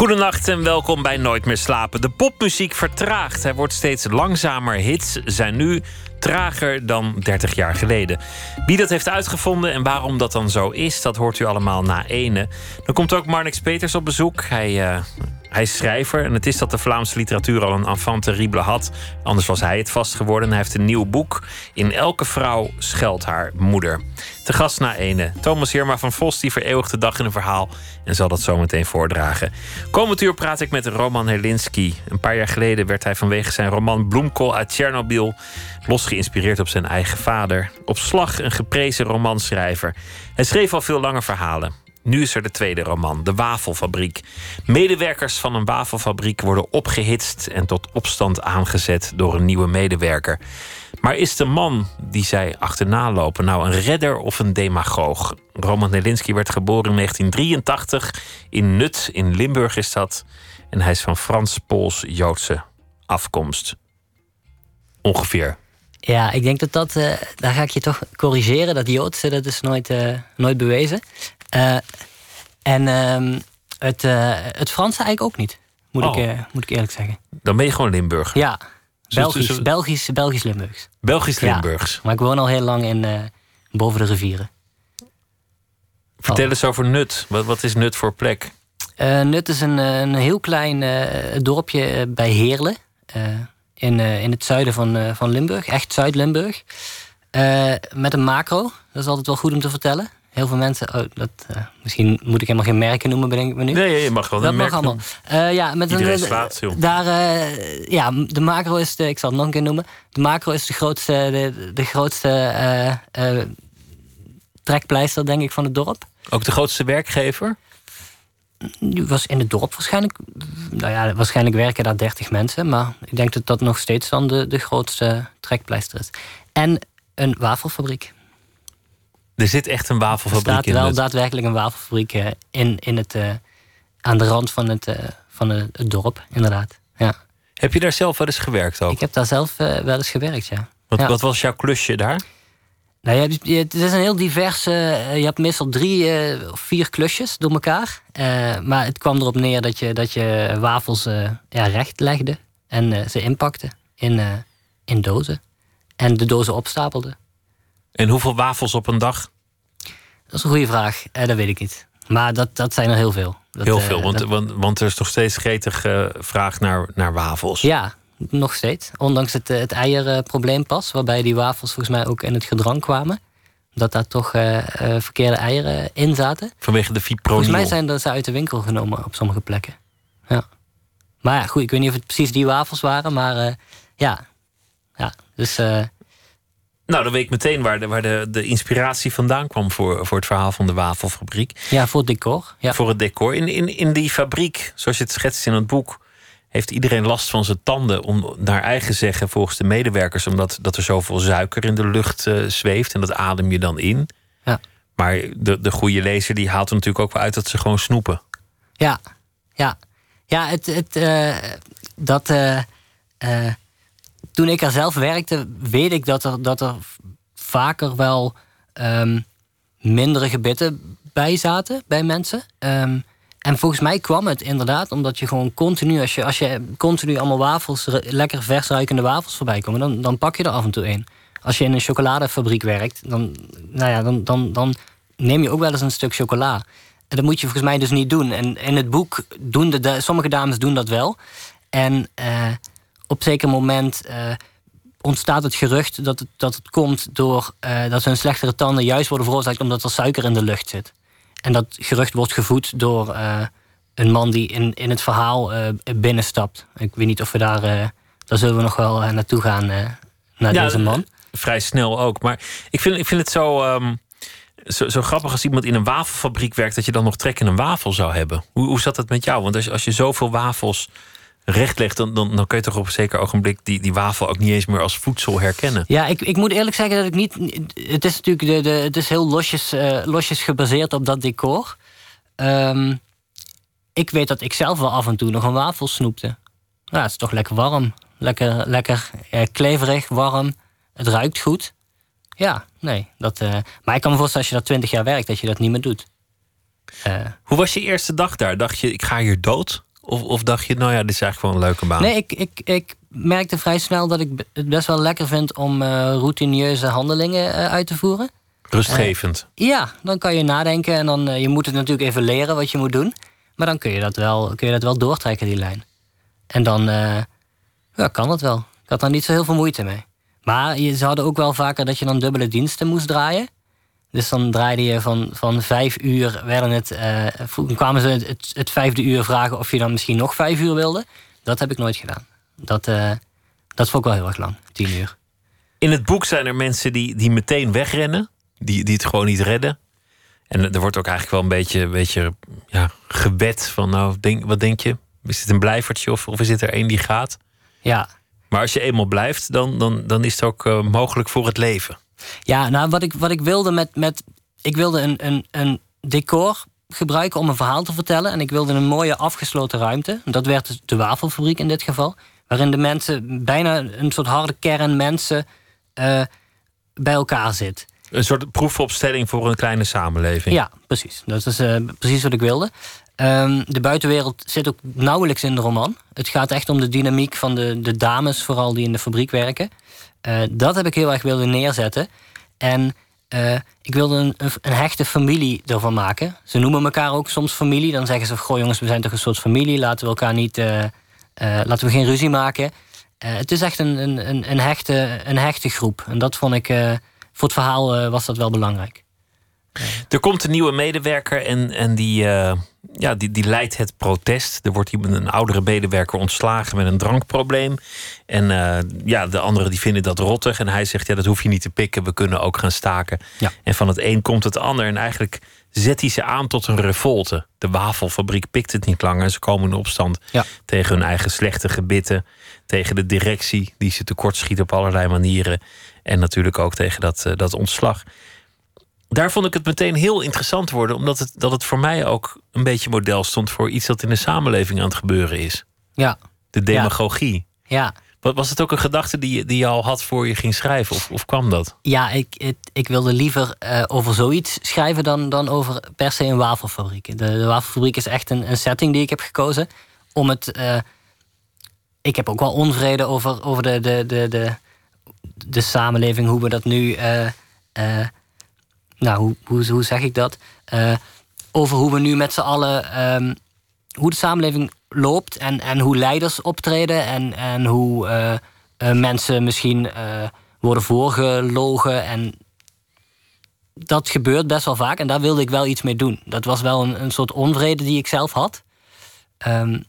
Goedenacht en welkom bij Nooit meer slapen. De popmuziek vertraagt. Hij wordt steeds langzamer. Hits zijn nu trager dan 30 jaar geleden. Wie dat heeft uitgevonden en waarom dat dan zo is, dat hoort u allemaal na ene. Dan komt ook Marnix Peters op bezoek. Hij, uh, hij is schrijver en het is dat de Vlaamse literatuur al een enfant terrible had. Anders was hij het vast geworden. Hij heeft een nieuw boek. In elke vrouw schuilt haar moeder. Te gast na ene. Thomas Heerma van Vos die vereeuwigt de dag in een verhaal en zal dat zo meteen voordragen. Komend uur praat ik met Roman Helinski. Een paar jaar geleden werd hij vanwege zijn roman Bloemkool uit Tsjernobyl los geïnspireerd op zijn eigen vader. Op slag een geprezen romanschrijver. Hij schreef al veel lange verhalen. Nu is er de tweede roman, De Wafelfabriek. Medewerkers van een wafelfabriek worden opgehitst en tot opstand aangezet door een nieuwe medewerker. Maar is de man die zij achterna lopen nou een redder of een demagoog? Roman Nelinski werd geboren in 1983 in Nut in Limburg is dat. En hij is van Frans-Pools-Joodse afkomst. Ongeveer. Ja, ik denk dat dat, uh, daar ga ik je toch corrigeren. Dat Joodse, dat is nooit, uh, nooit bewezen. Uh, en uh, het, het Franse eigenlijk ook niet, moet, Oh. ik, moet ik eerlijk zeggen. Dan ben je gewoon Limburg. Ja, Belgisch, dus- Belgisch, Belgisch Limburgs. Belgisch Ja. Limburgs. Maar ik woon al heel lang in, boven de rivieren. Vertel eens over Nut. Wat, wat is Nut voor plek? Eh, Nut is een, eh, een heel klein eh, dorpje eh, bij Heerlen. In, eh, in het zuiden van, eh, van Limburg. Echt Zuid-Limburg. Eh, met een macro. Dat is altijd wel goed om te vertellen. Heel veel mensen... Oh, dat, eh, misschien moet ik helemaal geen merken noemen, bedenk ik me nu. Nee, je mag wel Dat een mag merk allemaal. Eh, ja, met Iedereen een, slaat, joh. daar, eh, ja, de macro is de, ik zal het nog een keer noemen. De macro is de grootste, de, de grootste eh, eh, trekpleister, denk ik, van het dorp. Ook de grootste werkgever? Was in het dorp waarschijnlijk, nou ja, waarschijnlijk werken daar 30 mensen, maar ik denk dat dat nog steeds dan de, de grootste trekpleister is. En een wafelfabriek. Er zit echt een Er wafelfabriek staat in wel Nut. daadwerkelijk een wafelfabriek eh, in, in het, eh, aan de rand van het, eh, van het, dorp, inderdaad. Ja. Heb je daar zelf wel eens gewerkt ook? Ik heb daar zelf wel eens gewerkt, ja. Wat, ja. wat was jouw klusje daar? Nou, je hebt, je, het is een heel divers. eh, je hebt meestal drie eh, of vier klusjes door elkaar. Eh, maar het kwam erop neer dat je, dat je wafels ja, recht legde en ze inpakte in, in dozen. En de dozen opstapelde. En hoeveel wafels op een dag? Dat is een goede vraag. Dat weet ik niet. Maar dat, dat zijn er heel veel. Dat, Heel veel, want, dat- want, want er is nog steeds gretig vraag naar, naar wafels. ja, nog steeds. Ondanks het, eh, het eierprobleem pas. Waarbij die wafels volgens mij ook in het gedrang kwamen. Dat daar toch eh, eh, verkeerde eieren in zaten. Vanwege de fipronil. Volgens mij zijn dat ze uit de winkel genomen op sommige plekken. Ja. Maar ja, goed, ik weet niet of het precies die wafels waren, maar ja. Ja, dus Nou, dan weet ik meteen waar de, waar de, de inspiratie vandaan kwam voor, voor het verhaal van de wafelfabriek. ja, voor het decor. Ja. Voor het decor. In, in, in die fabriek, zoals je het schetst in het boek, heeft iedereen last van zijn tanden. Om naar eigen zeggen, volgens de medewerkers, omdat dat er zoveel suiker in de lucht eh, zweeft. En dat adem je dan in. Ja. Maar de, de goede lezer die haalt er natuurlijk ook wel uit dat ze gewoon snoepen. Ja, ja. Ja, het, het, eh, dat, eh, toen ik er zelf werkte, weet ik dat er, dat er vaker wel ehm, mindere gebitten bij zaten bij mensen. Ehm, en volgens mij kwam het inderdaad omdat je gewoon continu, als je, als je continu allemaal wafels, lekker vers ruikende wafels voorbij komen, dan, dan pak je er af en toe een. Als je in een chocoladefabriek werkt, dan, nou ja, dan, dan, dan neem je ook wel eens een stuk chocola. En dat moet je volgens mij dus niet doen. En in het boek doen de, sommige dames doen dat wel. En eh, op zeker moment eh, ontstaat het gerucht dat het, dat het komt door eh, dat hun slechtere tanden juist worden veroorzaakt omdat er suiker in de lucht zit. En dat gerucht wordt gevoed door eh, een man die in, in het verhaal eh, binnenstapt. Ik weet niet of we daar. eh, daar zullen we nog wel naartoe gaan. naar Ja, deze man. Vrij snel ook. Maar ik vind, ik vind het zo, ehm, zo, zo grappig als iemand in een wafelfabriek werkt, dat je dan nog trek in een wafel zou hebben. Hoe, hoe zat dat met jou? Want als, als je zoveel wafels rechtlegt, dan, dan, dan kun je toch op een zeker ogenblik die, die wafel ook niet eens meer als voedsel herkennen. Ja, ik, ik moet eerlijk zeggen dat ik niet. Het is natuurlijk de, de, het is heel losjes, eh, losjes gebaseerd op dat decor. ehm, ik weet dat ik zelf wel af en toe nog een wafel snoepte. Nou, het is toch lekker warm. Lekker, lekker eh, kleverig, warm. Het ruikt goed. Ja, nee. Dat, eh, maar ik kan me voorstellen als je dat twintig jaar werkt, dat je dat niet meer doet. Hoe was je eerste dag daar? Dacht je, ik ga hier dood? Of, of dacht je, nou ja, dit is eigenlijk wel een leuke baan? nee, ik, ik, ik merkte vrij snel dat ik het best wel lekker vind om eh, routinieuze handelingen eh, uit te voeren. Rustgevend. Ja, dan kan je nadenken en dan eh, je moet het natuurlijk even leren wat je moet doen. Maar dan kun je dat wel, kun je dat wel doortrekken, die lijn. En dan eh, ja, kan dat wel. Ik had daar niet zo heel veel moeite mee. Maar je, ze hadden ook wel vaker dat je dan dubbele diensten moest draaien. Dus dan draaide je van, van vijf uur, werden het, toen kwamen ze het, het vijfde uur vragen of je dan misschien nog vijf uur wilde. Dat heb ik nooit gedaan. Dat, eh, dat vond ik wel heel erg lang, tien uur. In het boek zijn er mensen die, die meteen wegrennen. Die, die het gewoon niet redden. En er wordt ook eigenlijk wel een beetje, een beetje ja, gebed van... nou, denk, wat denk je? Is het een blijvertje of, of is het er één die gaat? Ja, Maar als je eenmaal blijft, dan, dan, dan is het ook eh, mogelijk voor het leven. Ja, nou, wat ik, wat ik wilde met. met ik wilde een, een, een decor gebruiken om een verhaal te vertellen. En ik wilde een mooie afgesloten ruimte. Dat werd dus de wafelfabriek in dit geval. Waarin de mensen, bijna een soort harde kern mensen, eh, bij elkaar zit. Een soort proefopstelling voor een kleine samenleving. Ja, precies. Dat is eh, precies wat ik wilde. Ehm, de buitenwereld zit ook nauwelijks in de roman. Het gaat echt om de dynamiek van de, de dames, vooral die in de fabriek werken. Eh, dat heb ik heel erg willen neerzetten. En eh, ik wilde een, een, hechte familie ervan maken. Ze noemen elkaar ook soms familie. Dan zeggen ze: Goh, jongens, we zijn toch een soort familie. Laten we elkaar niet. eh, laten we geen ruzie maken. Het is echt een, een, een, hechte, een hechte groep. En dat vond ik. voor het verhaal was dat wel belangrijk. Er komt een nieuwe medewerker en, en die, ja, die, die leidt het protest. Er wordt iemand, een oudere medewerker ontslagen met een drankprobleem. En eh, ja, de anderen die vinden dat rottig. En hij zegt, ja, dat hoef je niet te pikken. We kunnen ook gaan staken. Ja. En van het een komt het ander. En eigenlijk zet hij ze aan tot een revolte. De wafelfabriek pikt het niet langer. Ze komen in opstand Ja. tegen hun eigen slechte gebitten. Tegen de directie die ze tekortschiet op allerlei manieren. En natuurlijk ook tegen dat, eh, dat ontslag daar vond ik het meteen heel interessant worden, omdat het, dat het voor mij ook een beetje model stond voor iets dat in de samenleving aan het gebeuren is. Ja, De demagogie. ja. Wat Was het ook een gedachte die, je- die je al had voor je ging schrijven, of, of kwam dat? Ja, ik, het- ik wilde liever eh, over zoiets schrijven dan, dan over per se een wafelfabriek. De, de wafelfabriek is echt een, een setting die ik heb gekozen om het. eh, ik heb ook wel onvrede over, over de, de, de, de, de samenleving, hoe we dat nu. eh, nou, hoe, zeg ik dat? Eh, over hoe we nu met z'n allen. ehm, hoe de samenleving loopt en, en hoe leiders optreden en, en hoe eh, eh, mensen misschien worden voorgelogen. En dat gebeurt best wel vaak en daar wilde ik wel iets mee doen. Dat was wel een, een soort onvrede die ik zelf had. Ehm,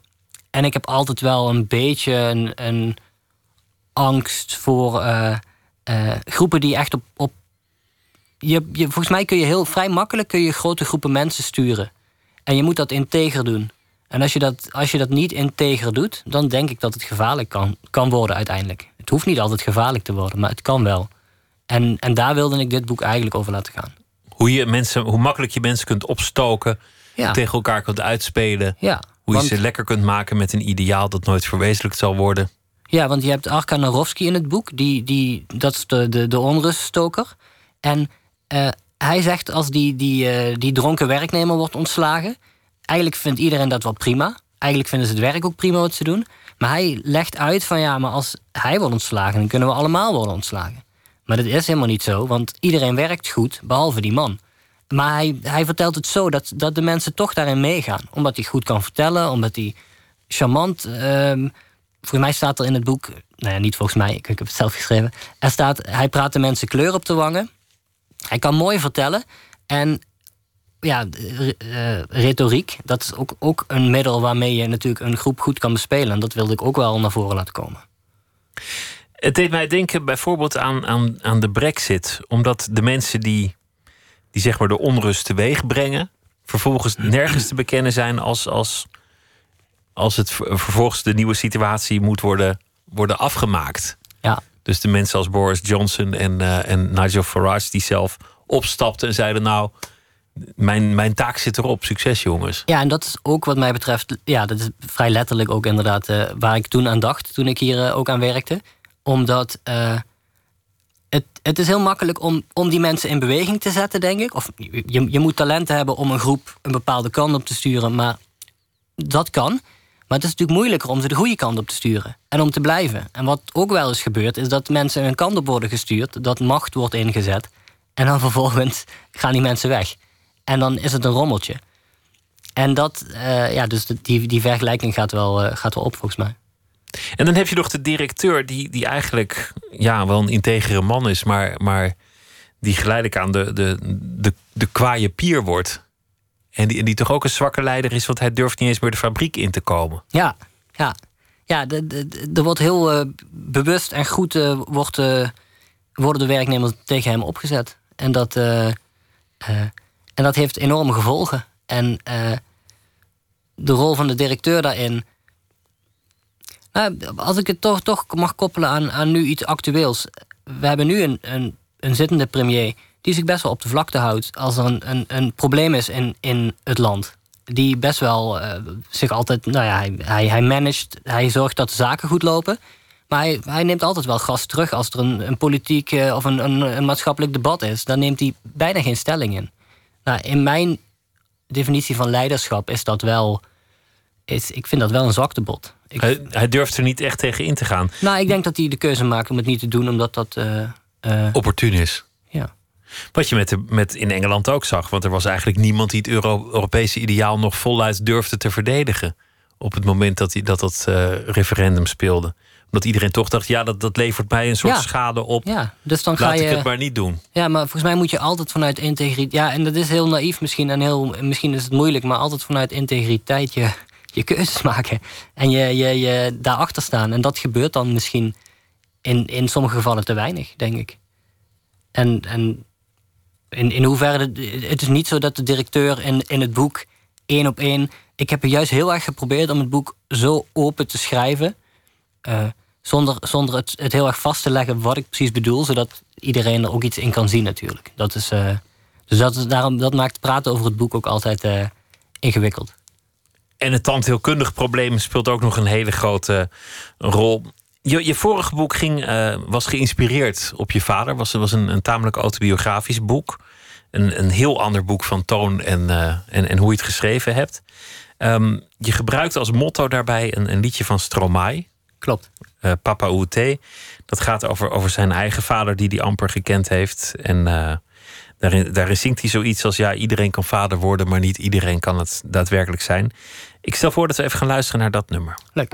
en ik heb altijd wel een beetje een, een angst voor groepen die echt op. op je, je, volgens mij kun je heel vrij makkelijk kun je grote groepen mensen sturen. En je moet dat integer doen. En als je dat, als je dat niet integer doet, dan denk ik dat het gevaarlijk kan, kan worden uiteindelijk. Het hoeft niet altijd gevaarlijk te worden, maar het kan wel. En, en daar wilde ik dit boek eigenlijk over laten gaan. Hoe, je mensen, hoe makkelijk je mensen kunt opstoken, Ja, tegen elkaar kunt uitspelen. ja. Hoe je ze lekker kunt maken met een ideaal dat nooit verwezenlijkt zal worden. ja, want je hebt Arka Narowski in het boek. Die, die, dat is de, de, de onruststoker. En eh, hij zegt als die, die, eh, die dronken werknemer wordt ontslagen... eigenlijk vindt iedereen dat wel prima. Eigenlijk vinden ze het werk ook prima wat ze doen. Maar hij legt uit van ja, maar als hij wordt ontslagen... dan kunnen we allemaal worden ontslagen. Maar dat is helemaal niet zo, want iedereen werkt goed, behalve die man. Maar hij, hij vertelt het zo dat, dat de mensen toch daarin meegaan. Omdat hij goed kan vertellen, omdat hij charmant... ehm volgens mij staat er in het boek... Nou ja, niet volgens mij, ik, ik heb het zelf geschreven. Er staat, hij praat de mensen kleur op de wangen. Hij kan mooi vertellen. En ja, eh, retoriek, dat is ook, ook een middel waarmee je natuurlijk een groep goed kan bespelen. En dat wilde ik ook wel naar voren laten komen. Het deed mij denken bijvoorbeeld aan, aan, aan de brexit. Omdat de mensen die, die zeg maar de onrust teweeg brengen... vervolgens nergens te bekennen zijn als, als, als het ver- vervolgens de nieuwe situatie moet worden, worden afgemaakt. Ja, Dus de mensen als Boris Johnson en, eh, en Nigel Farage die zelf opstapten en zeiden... nou, mijn, mijn taak zit erop. Succes, jongens. Ja, en dat is ook wat mij betreft, ja, dat is vrij letterlijk ook inderdaad uh, waar ik toen aan dacht, toen ik hier uh, ook aan werkte. Omdat het, het is heel makkelijk om, om die mensen in beweging te zetten, denk ik. Of je, je moet talenten hebben om een groep een bepaalde kant op te sturen, maar dat kan. Maar het is natuurlijk moeilijker om ze de goede kant op te sturen. En om te blijven. En wat ook wel eens gebeurt, is dat mensen een kant op worden gestuurd, dat macht wordt ingezet. En dan vervolgens gaan die mensen weg. En dan is het een rommeltje. En dat, uh, ja, dus die, die vergelijking gaat wel, uh, gaat wel op volgens mij. En dan heb je nog de directeur, die, die eigenlijk ja, wel een integere man is, maar, maar die geleidelijk aan de, de, de, de kwaaie pier wordt. En die, die toch ook een zwakke leider is, want hij durft niet eens meer de fabriek in te komen. Ja, ja. ja er wordt heel uh, bewust en goed wordt, worden de werknemers tegen hem opgezet. En dat, en dat heeft enorme gevolgen. En de rol van de directeur daarin. Nou, als ik het toch, toch mag koppelen aan, aan nu iets actueels. We hebben nu een, een, een zittende premier die zich best wel op de vlakte houdt als er een, een, een probleem is in, in het land. Die best wel uh, zich altijd, nou ja, hij, hij, hij managt, hij zorgt dat de zaken goed lopen. Maar hij, hij neemt altijd wel gas terug als er een, een politiek uh, of een, een, een maatschappelijk debat is. Dan neemt hij bijna geen stelling in. Nou, in mijn definitie van leiderschap is dat wel. Is, ik vind dat wel een zwaktebod. Ik, hij, hij, durft er niet echt tegen in te gaan. Nou, ik denk dat hij de keuze maakt om het niet te doen, omdat dat. Uh, uh, Opportun is. Ja. Wat je met, de, met in Engeland ook zag, want er was eigenlijk niemand die het Euro Europese ideaal nog voluit durfde te verdedigen. Op het moment dat hij, dat, dat uh, referendum speelde omdat iedereen toch dacht, ja, dat, dat levert mij een soort schade op. Ja, dus dan Laat ga je, ik het maar niet doen. Ja, maar volgens mij moet je altijd vanuit integriteit... Ja, en dat is heel naïef misschien en heel, misschien is het moeilijk... maar altijd vanuit integriteit je, je keuzes maken. En je, je, je daarachter staan. En dat gebeurt dan misschien in, in sommige gevallen te weinig, denk ik. En, en in, in hoeverre... het is niet zo dat de directeur in, in het boek één op één... Ik heb juist heel erg geprobeerd om het boek zo open te schrijven... Uh, zonder, zonder het, het heel erg vast te leggen wat ik precies bedoel, zodat iedereen er ook iets in kan zien natuurlijk. Dat is, uh, dus dat, is, daarom, dat maakt praten over het boek ook altijd uh, ingewikkeld. En het tandheelkundig probleem speelt ook nog een hele grote rol. Je, je vorige boek ging, uh, was geïnspireerd op je vader. Was, was een, een tamelijk autobiografisch boek. Een, een heel ander boek van toon en, en, en hoe je het geschreven hebt. Um, je gebruikt als motto daarbij een, een liedje van Stromae. Klopt. Uh, Papa Oete. Dat gaat over, over zijn eigen vader, die die amper gekend heeft. En daarin, daarin zingt hij zoiets als: Ja, iedereen kan vader worden, maar niet iedereen kan het daadwerkelijk zijn. Ik stel voor dat we even gaan luisteren naar dat nummer. Leuk.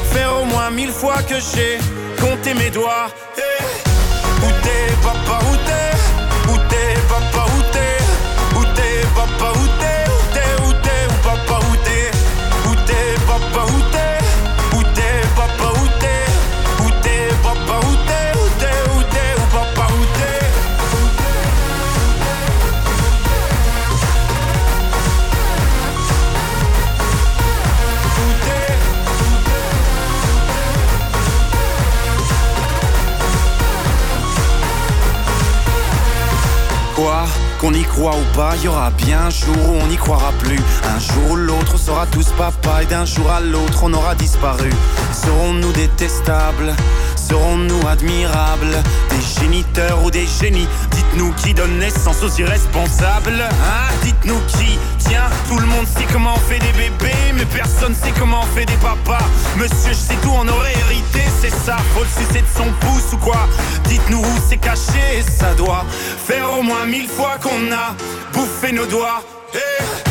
faire au moins mille fois que j'ai compté mes doigts. Hey. Où t'es, papa, où t'es? Où t'es, papa, où t'es? Où t'es, papa, qu'on y croit ou pas, il y aura bien un jour où on n'y croira plus. Un jour ou l'autre, on sera tous papa et d'un jour à l'autre, on aura disparu. Serons-nous détestables? Serons-nous admirables? Des géniteurs ou des génies? Dites-nous qui donne naissance aux irresponsables Hein? Dites-nous qui monde sait comment on fait des bébés Mais personne sait comment on fait des papas. Monsieur, je sais tout, on aurait hérité, c'est ça. Faut le sucer de son pouce ou quoi? Dites-nous où c'est caché, ça doit Faire au moins mille fois qu'on a bouffé nos doigts. Eh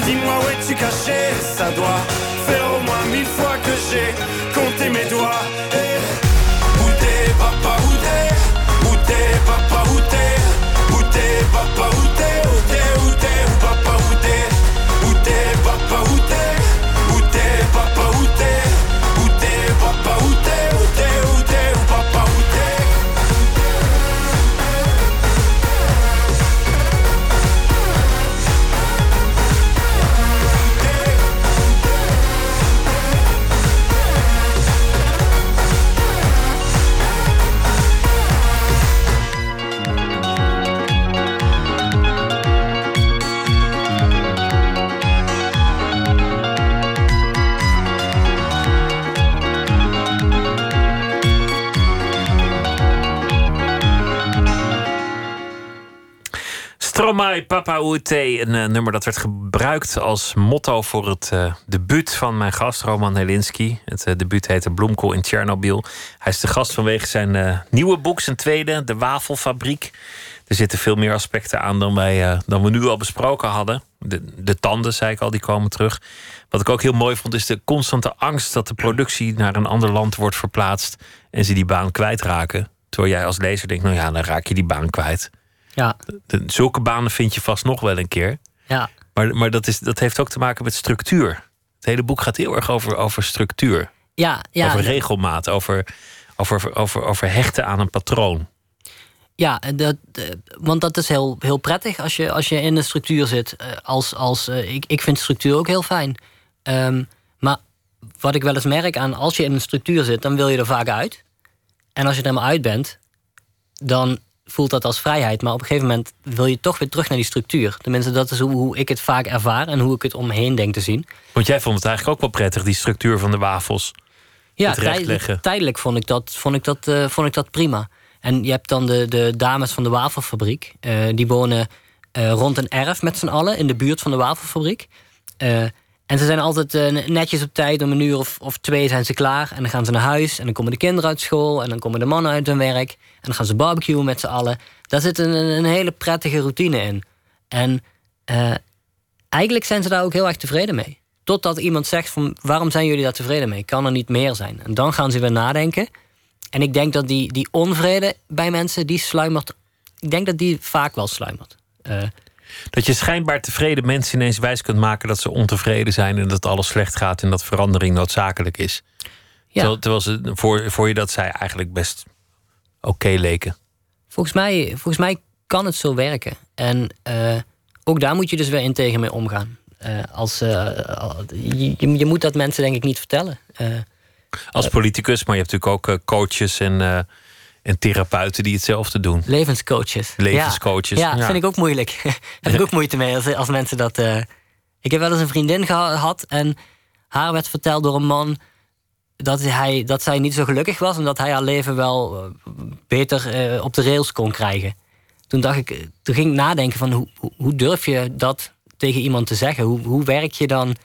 dis-moi où es-tu caché Ça doit faire au moins mille fois que j'ai compté mes doigts. Eh, où t'es papa, où t'es? Où t'es papa, où t'es? Où t'es papa, où t'es? Où t'es, où t'es, papa, où t'es? Où t'es papa, où t'es? Stromae Papa Oete, een eh, nummer dat werd gebruikt als motto voor het uh, debuut van mijn gast, Roman Helinski. Het uh, debuut heette Bloemkool in Tsjernobyl. Hij is de gast vanwege zijn nieuwe boek, zijn tweede, De Wafelfabriek. Er zitten veel meer aspecten aan dan, wij, dan we nu al besproken hadden. De, de tanden, zei ik al, die komen terug. Wat ik ook heel mooi vond, is de constante angst dat de productie naar een ander land wordt verplaatst en ze die baan kwijtraken. Terwijl jij als lezer denkt, nou ja, dan raak je die baan kwijt. Ja, zulke banen vind je vast nog wel een keer. ja, Maar, maar dat, is, dat heeft ook te maken met structuur. Het hele boek gaat heel erg over, over structuur. ja, ja. over regelmaat. Over, over, over, over hechten aan een patroon. Ja, dat, want dat is heel, heel prettig als je, als je in een structuur zit. Eh, Als, als, eh, ik, ik vind structuur ook heel fijn. Ehm, maar wat ik wel eens merk aan als je in een structuur zit, dan wil je er vaak uit. En als je er helemaal uit bent, dan voelt dat als vrijheid. Maar op een gegeven moment wil je toch weer terug naar die structuur. Tenminste, dat is hoe, hoe ik het vaak ervaar en hoe ik het om me heen denk te zien. Want jij vond het eigenlijk ook wel prettig, die structuur van de wafels. Ja, tijdelijk vond ik dat, vond ik dat, eh, vond ik dat prima. En je hebt dan de, de dames van de wafelfabriek. eh, die wonen eh, rond een erf met z'n allen in de buurt van de wafelfabriek. En ze zijn altijd eh, netjes op tijd. Om een uur of, of twee zijn ze klaar. En dan gaan ze naar huis. En dan komen de kinderen uit school. En dan komen de mannen uit hun werk. En dan gaan ze barbecuen met z'n allen. Daar zit een, een hele prettige routine in. En eh, eigenlijk zijn ze daar ook heel erg tevreden mee. Totdat iemand zegt van waarom zijn jullie daar tevreden mee? Kan er niet meer zijn? En dan gaan ze weer nadenken. En ik denk dat die, die onvrede bij mensen, die sluimert. Ik denk dat die vaak wel sluimert. Eh, Dat je schijnbaar tevreden mensen ineens wijs kunt maken dat ze ontevreden zijn en dat alles slecht gaat en dat verandering noodzakelijk is. ja, Terwijl, terwijl ze voor, voor je dat zij eigenlijk best oké leken. volgens, mij, volgens mij kan het zo werken. En eh, ook daar moet je dus weer in tegen mee omgaan. Eh, als, eh, je, je- moet dat mensen denk ik niet vertellen. Als politicus, maar je hebt natuurlijk ook coaches en, en therapeuten die hetzelfde doen. Levenscoaches. Levenscoaches, Ja, ja, ja. vind ik ook moeilijk. heb ik ook moeite mee als, als mensen dat. eh, Ik heb wel eens een vriendin gehad en haar werd verteld door een man dat, hij, dat zij niet zo gelukkig was en dat hij haar leven wel eh, beter eh, op de rails kon krijgen. Toen, dacht ik, toen ging ik nadenken van hoe, hoe- durf je dat tegen iemand te zeggen? Hoe, hoe werk je dan?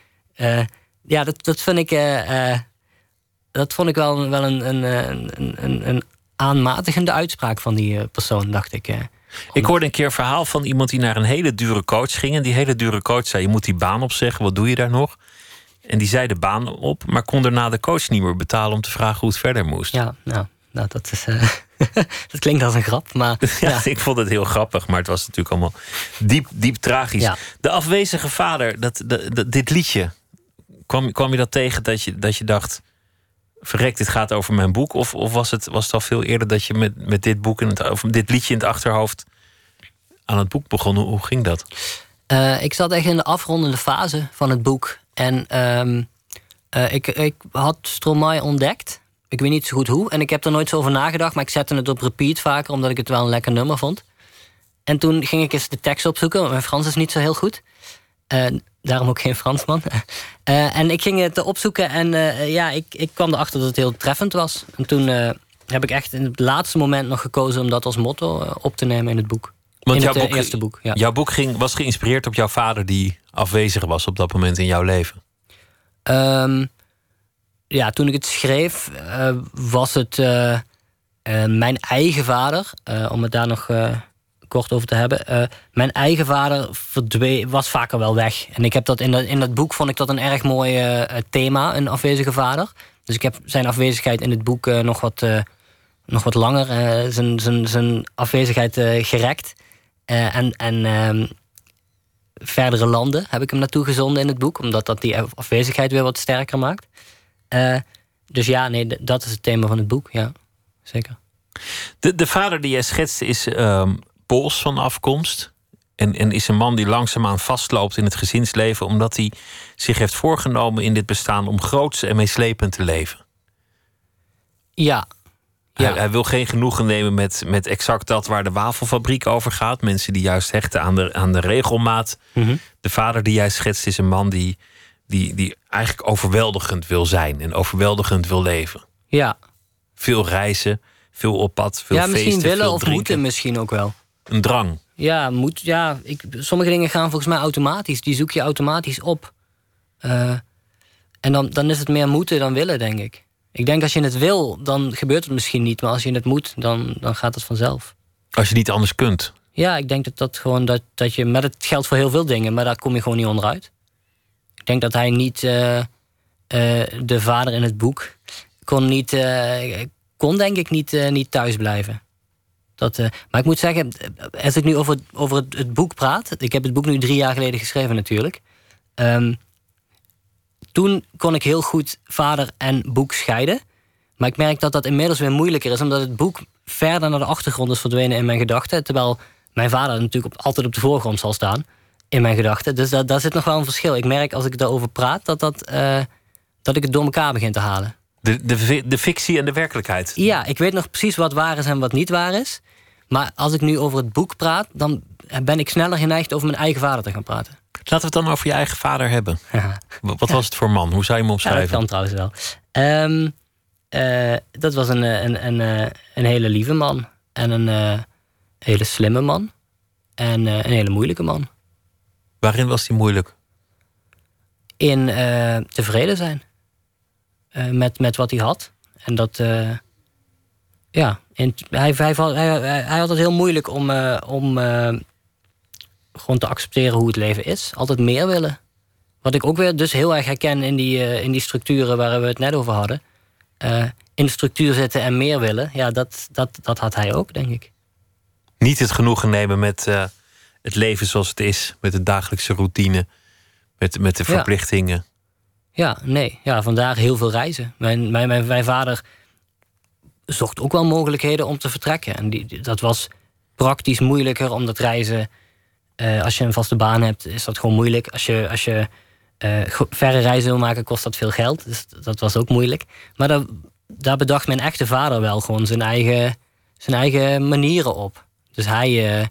Ja, dat, dat vind ik. dat vond ik wel, wel een, een, een, een, een aanmatigende uitspraak van die eh, persoon, dacht ik. eh. Ik hoorde een keer een verhaal van iemand die naar een hele dure coach ging. En die hele dure coach zei: Je moet die baan opzeggen, wat doe je daar nog? En die zei de baan op, maar kon daarna de coach niet meer betalen om te vragen hoe het verder moest. Ja, nou, nou dat is. dat klinkt als een grap, maar. Ja, ja. ik vond het heel grappig, maar het was natuurlijk allemaal diep, diep tragisch. Ja. De afwezige vader, dat, dat, dat- dit liedje, kwam, kwam je dat tegen dat je, dat je dacht: verrek, dit gaat over mijn boek? Of, of was, het, was het al veel eerder dat je met, met dit boek in het, of dit liedje in het achterhoofd aan het boek begon? Hoe, ging dat? Eh, ik zat echt in de afrondende fase van het boek. En ehm, eh, ik, ik had Stromae ontdekt. Ik weet niet zo goed hoe. En ik heb er nooit zo over nagedacht. Maar ik zette het op repeat vaker, omdat ik het wel een lekker nummer vond. En toen ging ik eens de tekst opzoeken, want mijn Frans is niet zo heel goed. Eh, daarom ook geen Fransman. Eh, en ik ging het opzoeken en eh, ja, ik, ik kwam erachter dat het heel treffend was. En toen heb ik echt in het laatste moment nog gekozen om dat als motto op te nemen in het boek. Want in jouw het boek, eerste boek. Ja. jouw boek ging, was geïnspireerd op jouw vader die afwezig was op dat moment in jouw leven. Ehm, ja, toen ik het schreef, was het mijn eigen vader, om het daar nog kort over te hebben. eh, mijn eigen vader verdwee- was vaker wel weg. En ik heb dat in, dat in dat boek vond ik dat een erg mooi eh, thema, een afwezige vader. Dus ik heb zijn afwezigheid in het boek eh, nog, wat, nog wat langer, zijn, zijn, zijn afwezigheid gerekt. En en ehm, verdere landen heb ik hem naartoe gezonden in het boek, omdat dat die afwezigheid weer wat sterker maakt. Dus ja, nee, dat is het thema van het boek, ja, zeker. De, de vader die jij schetst is ehm, Pools van afkomst. En, en is een man die langzaamaan vastloopt in het gezinsleven, omdat hij zich heeft voorgenomen in dit bestaan om groots en meeslepend te leven. Ja, Hij, Ja. hij wil geen genoegen nemen met, met exact dat waar de wafelfabriek over gaat. Mensen die juist hechten aan de, aan de regelmaat. Mhm. De vader die jij schetst is een man die, die, die eigenlijk overweldigend wil zijn en overweldigend wil leven. ja. Veel reizen, veel op pad, veel ja misschien feesten, willen veel of moeten misschien ook wel. Een drang. Ja, moet, ja ik, sommige dingen gaan volgens mij automatisch. Die zoek je automatisch op. Eh, en dan, dan is het meer moeten dan willen, denk ik. Ik denk als je het wil, dan gebeurt het misschien niet. Maar als je het moet, dan, dan gaat het vanzelf. Als je niet anders kunt. Ja, ik denk dat dat gewoon dat, dat je. Met het geldt voor heel veel dingen, maar daar kom je gewoon niet onderuit. Ik denk dat hij niet. eh, eh, de vader in het boek. kon niet. kon denk ik niet, niet thuis blijven. Dat, eh, maar ik moet zeggen, eh, als ik nu over, over het, het boek praat. Ik heb het boek nu drie jaar geleden geschreven, natuurlijk. Ehm, toen kon ik heel goed vader en boek scheiden. Maar ik merk dat dat inmiddels weer moeilijker is, omdat het boek verder naar de achtergrond is verdwenen in mijn gedachten. Terwijl mijn vader natuurlijk altijd op de voorgrond zal staan in mijn gedachten. Dus daar zit nog wel een verschil. Ik merk als ik daarover praat dat, dat, eh, dat ik het door elkaar begin te halen. De, de, de fictie en de werkelijkheid. Ja, ik weet nog precies wat waar is en wat niet waar is. Maar als ik nu over het boek praat, dan ben ik sneller geneigd over mijn eigen vader te gaan praten. Laten we het dan over je eigen vader hebben. Wat wat was het voor man? Hoe zou je hem Ja, dat omschrijven? kan trouwens wel. Ehm, eh, dat was een, eh, een, een, eh, een hele lieve man. En een hele slimme man. En een hele moeilijke man. Waarin was hij moeilijk? In tevreden zijn. Eh, met, met wat hij had. En dat... eh, ja, en hij, hij, hij, hij, had het heel moeilijk om, eh, om gewoon te accepteren hoe het leven is. Altijd meer willen. Wat ik ook weer dus heel erg herken in die, in die structuren waar we het net over hadden. In de structuur zitten en meer willen. Ja, dat, dat, dat had hij ook, denk ik. Niet het genoegen nemen met het leven zoals het is. Met de dagelijkse routine. Met, met de verplichtingen. Ja, nee. Ja, vandaar heel veel reizen. Mijn, mijn, mijn, vader zocht ook wel mogelijkheden om te vertrekken. En die, dat was praktisch moeilijker, omdat reizen... eh, als je een vaste baan hebt, is dat gewoon moeilijk. Als je, als je eh, verre reizen wil maken, kost dat veel geld. Dus dat was ook moeilijk. Maar daar, daar bedacht mijn echte vader wel gewoon zijn eigen, zijn eigen manieren op. Dus hij... eh,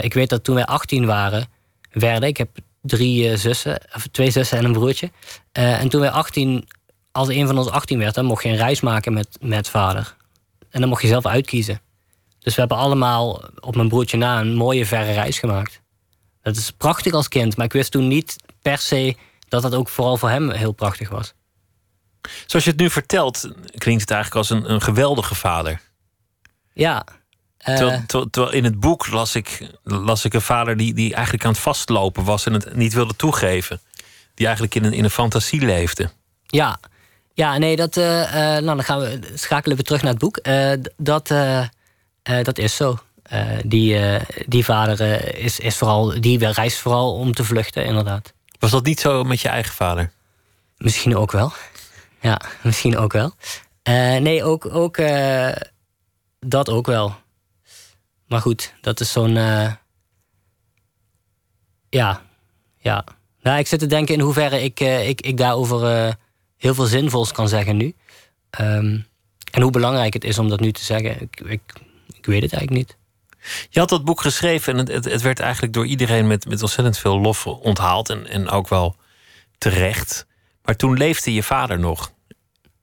ik weet dat toen wij 18 waren, werden... Ik heb drie eh, zussen, of twee zussen en een broertje. Eh, en toen wij 18, als een van ons 18 werd, dan mocht je een reis maken met, met vader. En dan mocht je zelf uitkiezen. Dus we hebben allemaal op mijn broertje na een mooie verre reis gemaakt. Dat is prachtig als kind, maar ik wist toen niet per se dat dat ook vooral voor hem heel prachtig was. Zoals je het nu vertelt, klinkt het eigenlijk als een, een geweldige vader. Ja. Eh, Terwijl, terwijl, terwijl in het boek las ik, las ik een vader die, die eigenlijk aan het vastlopen was en het niet wilde toegeven. Die eigenlijk in een, in een fantasie leefde. Ja, ja nee, dat, eh, eh, nou, dan gaan we, schakelen we terug naar het boek. Dat, dat is zo. Die, die vader is, is vooral, die reist vooral om te vluchten, inderdaad. Was dat niet zo met je eigen vader? Misschien ook wel. Ja, misschien ook wel. Nee, ook, ook dat ook wel. Maar goed, dat is zo'n. eh, ja, ja. Nou, ik zit te denken in hoeverre ik, eh, ik, ik daarover eh, heel veel zinvols kan zeggen nu. Ehm, en hoe belangrijk het is om dat nu te zeggen. Ik, ik, ik weet het eigenlijk niet. Je had dat boek geschreven en het, het, het werd eigenlijk door iedereen met, met ontzettend veel lof onthaald. En, en ook wel terecht. Maar toen leefde je vader nog.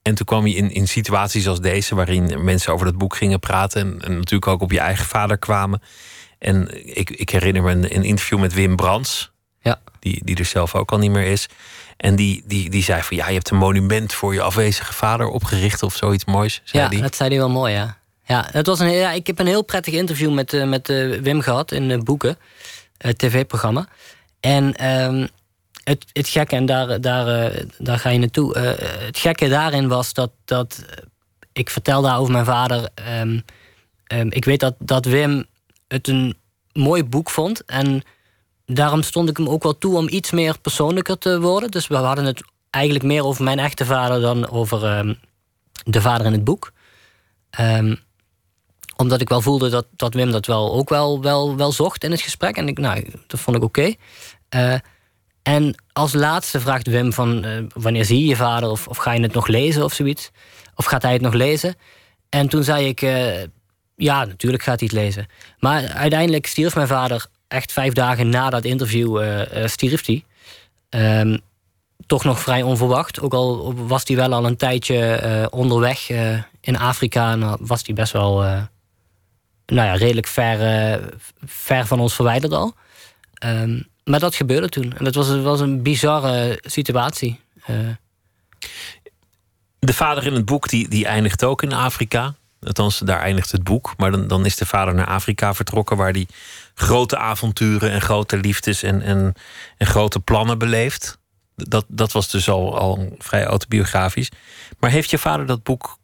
En toen kwam je in, in situaties als deze, waarin mensen over dat boek gingen praten. En, en natuurlijk ook op je eigen vader kwamen. En ik, ik herinner me een, een interview met Wim Brands. Ja. Die, die er zelf ook al niet meer is. En die, die, die zei van ja, je hebt een monument voor je afwezige vader opgericht of zoiets moois. Zei ja, die. dat zei hij wel mooi, ja. Ja, het was een, ja, ik heb een heel prettig interview met, eh, met eh, Wim gehad in de Boeken, het tv-programma. En ehm, het, het gekke, en daar, daar, eh, daar ga je naartoe. eh, het gekke daarin was dat, dat ik vertelde over mijn vader. ehm, ehm, ik weet dat, dat Wim het een mooi boek vond. En daarom stond ik hem ook wel toe om iets meer persoonlijker te worden. Dus we hadden het eigenlijk meer over mijn echte vader dan over ehm, de vader in het boek. Omdat ik wel voelde dat, dat Wim dat wel ook wel, wel, wel zocht in het gesprek. En ik, nou, dat vond ik oké. Eh, en als laatste vraagt Wim van eh, wanneer zie je je vader of, of ga je het nog lezen of zoiets? Of gaat hij het nog lezen? En toen zei ik, eh, ja, natuurlijk gaat hij het lezen. Maar uiteindelijk stierf mijn vader echt vijf dagen na dat interview eh, stierf hij. Ehm, toch nog vrij onverwacht. Ook al was hij wel al een tijdje onderweg in Afrika. En was hij best wel nou ja, redelijk ver, ver van ons verwijderd al. Ehm, maar dat gebeurde toen. En dat was, was een bizarre situatie. Eh, De vader in het boek die, die eindigt ook in Afrika. Althans, daar eindigt het boek. Maar dan, dan is de vader naar Afrika vertrokken, waar hij grote avonturen en grote liefdes en, en, en grote plannen beleeft. Dat, dat was dus al, al vrij autobiografisch. Maar heeft je vader dat boek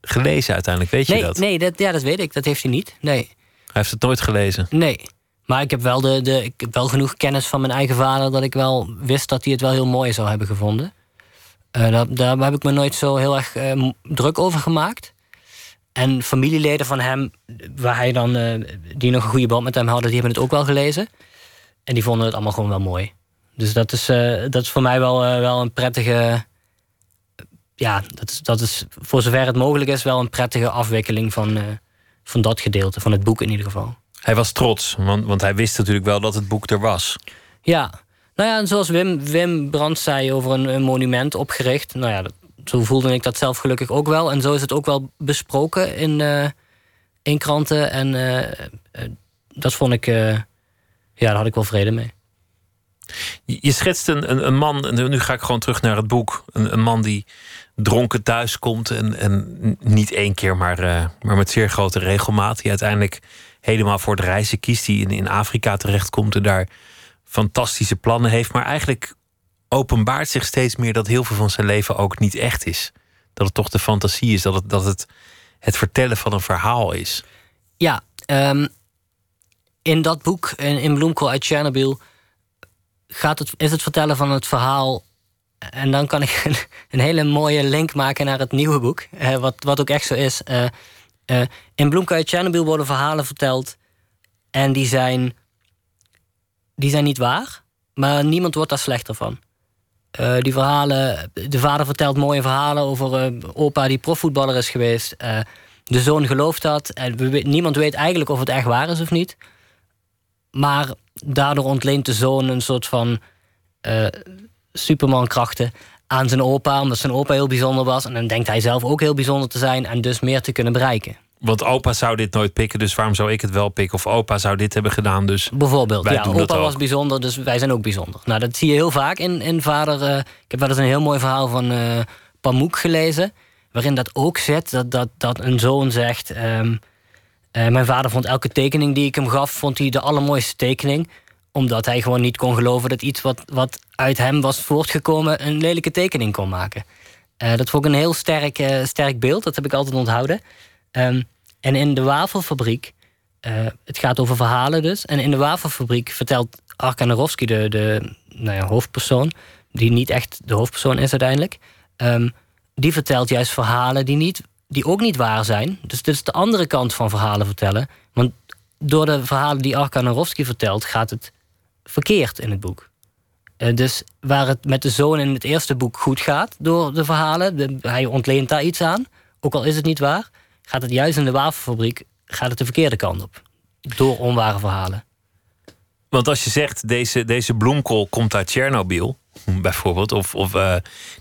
gelezen uiteindelijk? Weet je nee, dat? nee dat, ja, dat weet ik. Dat heeft hij niet. Nee. Hij heeft het nooit gelezen. Nee. Maar ik heb, wel de, de, ik heb wel genoeg kennis van mijn eigen vader dat ik wel wist dat hij het wel heel mooi zou hebben gevonden. Eh, daar, daar heb ik me nooit zo heel erg eh, druk over gemaakt. En familieleden van hem, waar hij dan, eh, die nog een goede band met hem hadden, die hebben het ook wel gelezen. En die vonden het allemaal gewoon wel mooi. Dus dat is, dat is voor mij wel, wel een prettige. Ja, dat is, dat is voor zover het mogelijk is, wel een prettige afwikkeling van, van dat gedeelte, van het boek in ieder geval. Hij was trots, want, want hij wist natuurlijk wel dat het boek er was. Ja, nou ja, en zoals Wim, Wim Brandt zei over een, een monument opgericht. Nou ja, dat, zo voelde ik dat zelf gelukkig ook wel. En zo is het ook wel besproken in, eh, in kranten. En eh, eh, dat vond ik, ja, daar had ik wel vrede mee. Je schetst een, een, een man, en nu ga ik gewoon terug naar het boek. Een, een man die dronken thuis komt en, en niet één keer, maar, maar met zeer grote regelmaat. Die uiteindelijk helemaal voor de reizen kiest, die in, in Afrika terechtkomt en daar fantastische plannen heeft. Maar eigenlijk openbaart zich steeds meer dat heel veel van zijn leven ook niet echt is. Dat het toch de fantasie is, dat het, dat het het vertellen van een verhaal is. Ja, ehm, in dat boek, in, in Bloemkool uit Chernobyl, gaat het, is het vertellen van het verhaal. En dan kan ik een, een hele mooie link maken naar het nieuwe boek, eh, wat, wat ook echt zo is. Eh, eh, in Bloemkool uit worden verhalen verteld en die zijn, die zijn niet waar, maar niemand wordt daar slechter van. Eh, die verhalen, de vader vertelt mooie verhalen over eh, opa die profvoetballer is geweest. De zoon gelooft dat. En niemand weet eigenlijk of het echt waar is of niet. Maar daardoor ontleent de zoon een soort van supermankrachten aan zijn opa, omdat zijn opa heel bijzonder was. En dan denkt hij zelf ook heel bijzonder te zijn en dus meer te kunnen bereiken. Want opa zou dit nooit pikken, dus waarom zou ik het wel pikken? Of opa zou dit hebben gedaan, dus Bijvoorbeeld, Wij ja, doen opa was bijzonder, dus wij zijn ook bijzonder. Nou, dat zie je heel vaak in, in vader. eh, ik heb wel eens een heel mooi verhaal van Pamuk gelezen, waarin dat ook zit, dat, dat, dat een zoon zegt. ehm, eh, mijn vader vond elke tekening die ik hem gaf, vond hij de allermooiste tekening. Omdat hij gewoon niet kon geloven dat iets wat, wat uit hem was voortgekomen een lelijke tekening kon maken. Eh, dat vond ik een heel sterk, eh, sterk beeld, dat heb ik altijd onthouden. Ehm, en in de wafelfabriek, eh, het gaat over verhalen dus. En in de wafelfabriek vertelt Arkan Aronofsky, de, de nou ja, hoofdpersoon, die niet echt de hoofdpersoon is uiteindelijk, ehm, die vertelt juist verhalen die, niet, die ook niet waar zijn. Dus dit is de andere kant van verhalen vertellen. Want door de verhalen die Arkan Aronofsky vertelt, gaat het verkeerd in het boek. Eh, dus waar het met de zoon in het eerste boek goed gaat door de verhalen, hij ontleent daar iets aan, ook al is het niet waar, gaat het juist in de wafelfabriek gaat het de verkeerde kant op. door onware verhalen. Want als je zegt, deze, deze bloemkool komt uit Tsjernobyl, bijvoorbeeld. Of, of uh,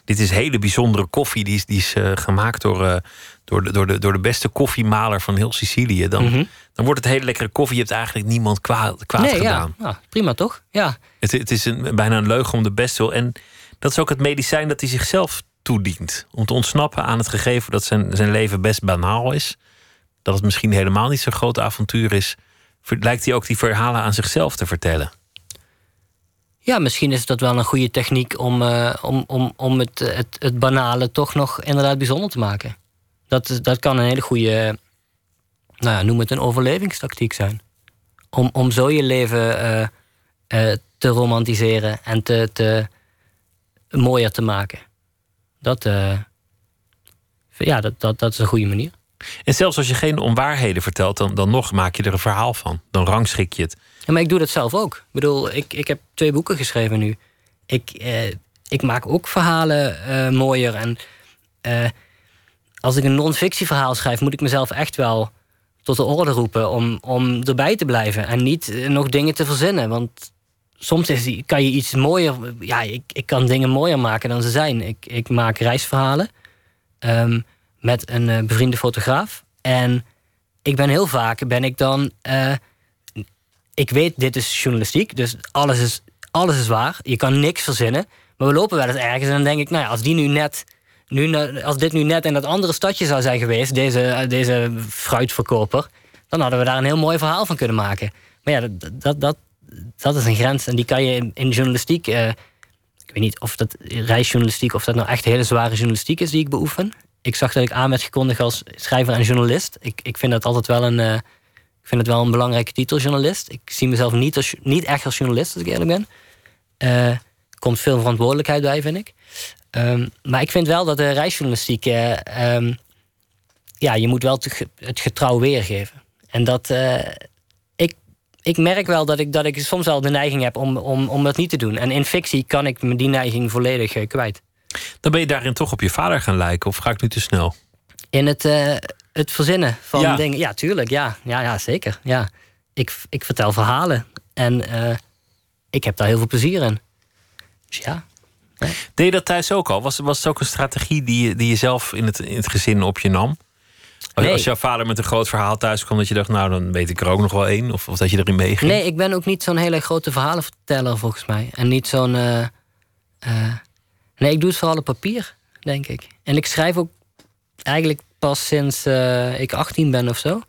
dit is hele bijzondere koffie, die is, die is uh, gemaakt door, uh, door, de, door, de, door de beste koffiemaler van heel Sicilië. Dan, mm -hmm. dan wordt het hele lekkere koffie. Je hebt eigenlijk niemand kwaad, kwaad nee, gedaan. Ja. Prima toch? Ja. Het, het is een, bijna een leugen om de best wil. En dat is ook het medicijn dat hij zichzelf toedient. Om te ontsnappen aan het gegeven dat zijn, zijn leven best banaal is. Dat het misschien helemaal niet zo'n groot avontuur is. Lijkt hij ook die verhalen aan zichzelf te vertellen? Ja, misschien is dat wel een goede techniek om, uh, om, om, om het, het, banale toch nog inderdaad bijzonder te maken. Dat, dat kan een hele goede, nou ja, noem het een overlevingstactiek zijn. Om, om zo je leven uh, uh, te romantiseren en te, te mooier te maken. Dat, ja, dat, dat, dat is een goede manier. En zelfs als je geen onwaarheden vertelt, dan, dan nog maak je er een verhaal van. Dan rangschik je het. Ja, maar ik doe dat zelf ook. Ik bedoel, ik, ik heb twee boeken geschreven nu. Ik, eh, ik maak ook verhalen eh, mooier. En eh, als ik een non-fictie verhaal schrijf, moet ik mezelf echt wel tot de orde roepen om, om erbij te blijven. En niet nog dingen te verzinnen. Want soms is kan je iets mooier. Ja, ik, ik kan dingen mooier maken dan ze zijn. Ik, ik maak reisverhalen. Um, met een uh, bevriende fotograaf. En ik ben heel vaak, ben ik dan... Uh, ik weet, dit is journalistiek, dus alles is, alles is waar. Je kan niks verzinnen. Maar we lopen wel eens ergens en dan denk ik... nou ja, als, die nu net, nu, als dit nu net in dat andere stadje zou zijn geweest... deze, deze fruitverkoper... dan hadden we daar een heel mooi verhaal van kunnen maken. Maar ja, dat, dat, dat, dat is een grens. En die kan je in, journalistiek... Uh, ik weet niet of dat reisjournalistiek... of dat nou echt hele zware journalistiek is die ik beoefen ik zag dat ik aan werd gekondigd als schrijver en journalist. Ik, ik vind dat altijd wel een, uh, ik vind het wel een belangrijke titel, journalist. Ik zie mezelf niet, als, niet echt als journalist, als ik eerlijk ben. Uh, komt veel verantwoordelijkheid bij, vind ik. Um, maar ik vind wel dat de reisjournalistiek... Uh, um, ja, je moet wel het getrouw weergeven. En dat... ik, ik merk wel dat ik, dat ik soms wel de neiging heb om, om, om dat niet te doen. En in fictie kan ik me die neiging volledig kwijt. Dan ben je daarin toch op je vader gaan lijken, of ga ik nu te snel? In het, het verzinnen van ja. dingen. Ja, tuurlijk. Ja, ja, ja zeker. Ja. Ik, ik vertel verhalen. En uh, ik heb daar heel veel plezier in. Dus ja. ja. Deed je dat thuis ook al? Was, was het ook een strategie die je, die je zelf in het, in het gezin op je nam? Nee. Als jouw vader met een groot verhaal thuis kwam, dat je dacht, nou dan weet ik er ook nog wel één. Of, of dat je erin meeging? Nee, ik ben ook niet zo'n hele grote verhalenverteller volgens mij. En niet zo'n. Uh, Nee, ik doe het vooral op papier, denk ik. En ik schrijf ook eigenlijk pas sinds uh, ik 18 ben of zo.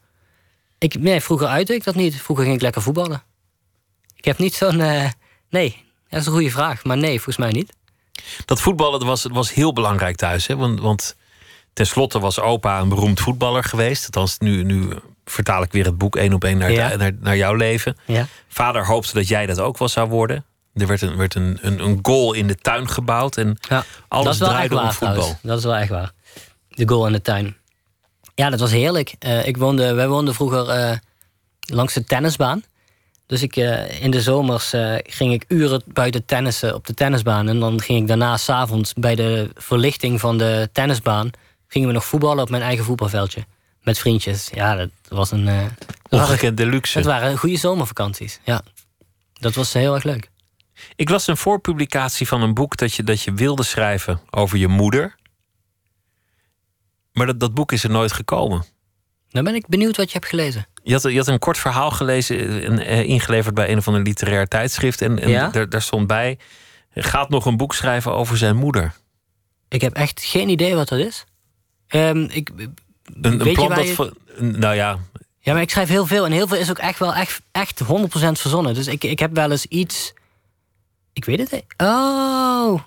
Ik, nee, vroeger uitte ik dat niet. Vroeger ging ik lekker voetballen. Ik heb niet zo'n. Uh, nee, dat is een goede vraag. Maar nee, volgens mij niet. Dat voetballen was, was heel belangrijk thuis. Hè? Want, want tenslotte was opa een beroemd voetballer geweest. Althans, nu, nu vertaal ik weer het boek één op één naar, ja. naar, naar, jouw leven. Ja. Vader hoopte dat jij dat ook wel zou worden. Er werd een, werd een, een, een goal in de tuin gebouwd en ja, alles draaide om voetbal. Dat is wel echt waar. De goal in de tuin. Ja, dat was heerlijk. Uh, ik woonde, wij woonden vroeger uh, langs de tennisbaan. Dus ik, uh, in de zomers ging ik uren buiten tennissen op de tennisbaan. En dan ging ik daarna s'avonds bij de verlichting van de tennisbaan... gingen we nog voetballen op mijn eigen voetbalveldje. Met vriendjes. Ja, dat was een... Ongekende luxe. Het waren goede zomervakanties, ja. Dat was heel erg leuk. Ik las een voorpublicatie van een boek dat je, dat je wilde schrijven over je moeder. Maar dat, dat boek is er nooit gekomen. Dan ben ik benieuwd wat je hebt gelezen. Je had, je had een kort verhaal gelezen, en, eh, ingeleverd bij een of ander literair tijdschrift. En, en ja? daar, daar stond bij: gaat nog een boek schrijven over zijn moeder. Ik heb echt geen idee wat dat is. Um, ik, een, een plan dat. Je... Nou ja. Ja, maar ik schrijf heel veel. En heel veel is ook echt wel echt, echt 100% verzonnen. Dus ik, ik heb wel eens iets ik weet het niet. Oh.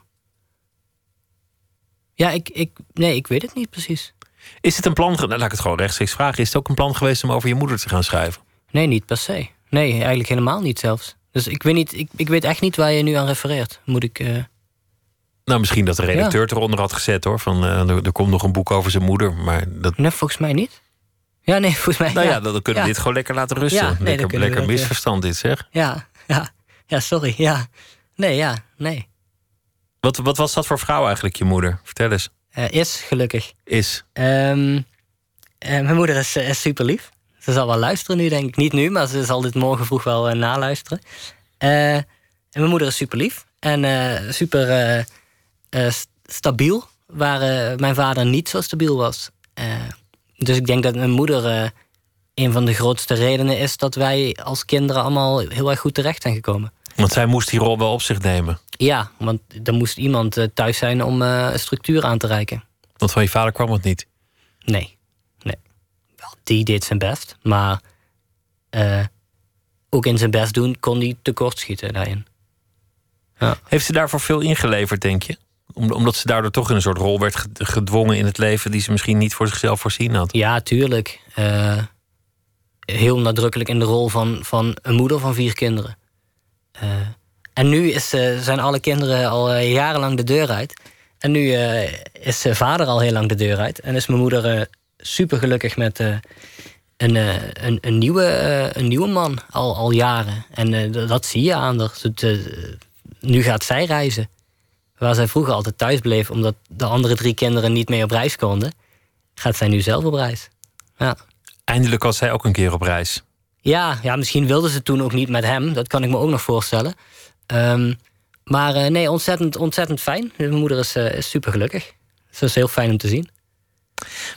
Ja, ik, ik, nee, ik weet het niet precies. Is het een plan, nou, laat ik het gewoon rechtstreeks vragen. Is het ook een plan geweest om over je moeder te gaan schrijven? Nee, niet per se. Nee, eigenlijk helemaal niet zelfs. Dus ik weet, niet, ik, ik weet echt niet waar je nu aan refereert. Moet ik... Uh... Nou, misschien dat de redacteur ja. eronder had gezet hoor. Van uh, er, er, komt nog een boek over zijn moeder. Maar dat... Nee, volgens mij niet. Ja, nee, volgens mij. Nou ja, dan kunnen we dit gewoon lekker laten rusten. Nee, lekker lekker misverstand, dit zeg. Ja, ja, ja, sorry. Ja. Nee, ja, nee. Wat, wat was dat voor vrouw eigenlijk, je moeder? Vertel eens. Uh, is, gelukkig. Is? Um, uh, mijn moeder is, is super lief. Ze zal wel luisteren nu, denk ik. Niet nu, maar ze zal dit morgen vroeg wel naluisteren. En mijn moeder is super lief. En super stabiel. Waar mijn vader niet zo stabiel was. dus ik denk dat mijn moeder een van de grootste redenen is... dat wij als kinderen allemaal heel erg goed terecht zijn gekomen. Want zij moest die rol wel op zich nemen. Ja, want er moest iemand thuis zijn om structuur aan te reiken. Want van je vader kwam het niet? Nee die deed zijn best. Maar uh, ook in zijn best doen kon hij tekortschieten daarin. Ja. Heeft ze daarvoor veel ingeleverd, denk je? omdat ze daardoor toch in een soort rol werd gedwongen in het leven die ze misschien niet voor zichzelf voorzien had. Ja, tuurlijk. Uh, heel nadrukkelijk in de rol van, van een moeder van vier kinderen. Uh, en nu is, zijn alle kinderen al jarenlang de deur uit. En nu is vader al heel lang de deur uit. En is mijn moeder super gelukkig met een, een, een, nieuwe, een nieuwe man al, al jaren. En dat zie je aan nu gaat zij reizen. Waar zij vroeger altijd thuis bleef, omdat de andere drie kinderen niet mee op reis konden, gaat zij nu zelf op reis. Ja. Eindelijk was zij ook een keer op reis. Ja, ja, misschien wilde ze toen ook niet met hem. Dat kan ik me ook nog voorstellen. Um, maar nee, ontzettend, ontzettend fijn. Mijn moeder is, is super gelukkig. Dat is heel fijn om te zien.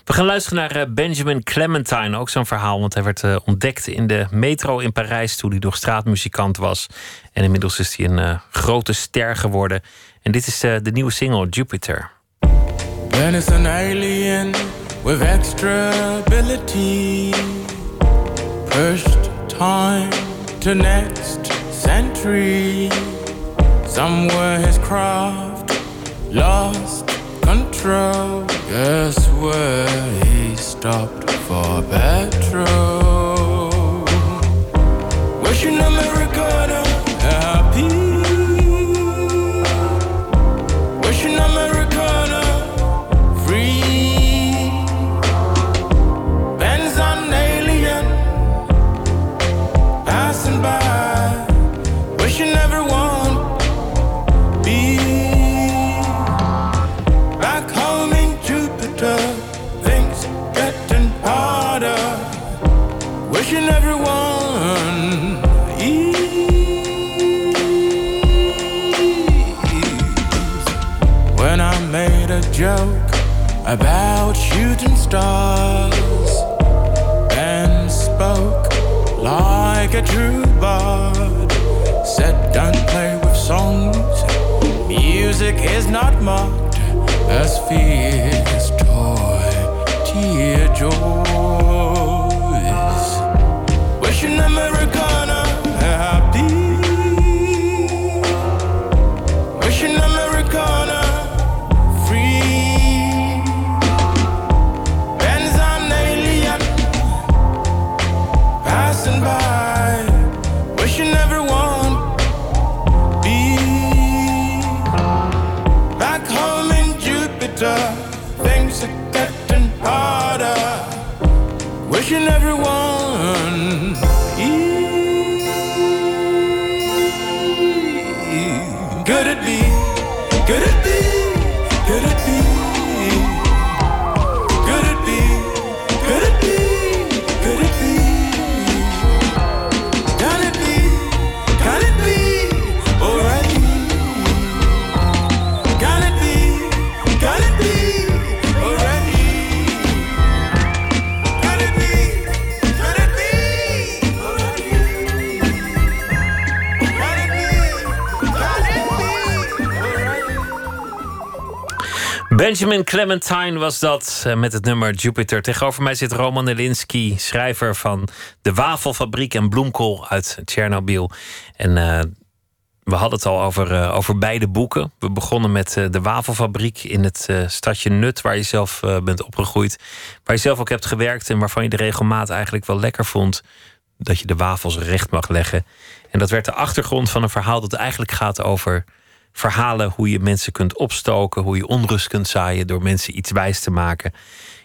We gaan luisteren naar eh, Benjamin Clementine. Ook zo'n verhaal, want hij werd eh, ontdekt in de metro in Parijs toen hij nog straatmuzikant was. En inmiddels is hij een uh, grote ster geworden. En dit is uh, de nieuwe single Jupiter. When it's an alien with extra ability Pushed time to next century Somewhere his craft lost control. Guess where he stopped for petrol? Wishing Americana about shooting stars and spoke like a true bard, said, Don't play with songs. Music is not mocked as fear's toy, tear joys. Wishing Americana Benjamin Clementine was dat eh, met het nummer Jupiter. Tegenover mij zit Roman Nelinsky, schrijver van De Wafelfabriek en Bloemkool uit Tsjernobyl. En eh, we hadden het al over, eh, over beide boeken. We begonnen met De Wafelfabriek in het stadje Nut, waar je zelf bent opgegroeid. Waar je zelf ook hebt gewerkt en waarvan je de regelmaat eigenlijk wel lekker vond. Dat je de wafels recht mag leggen. En dat werd de achtergrond van een verhaal dat eigenlijk gaat over verhalen hoe je mensen kunt opstoken, hoe je onrust kunt zaaien door mensen iets wijs te maken.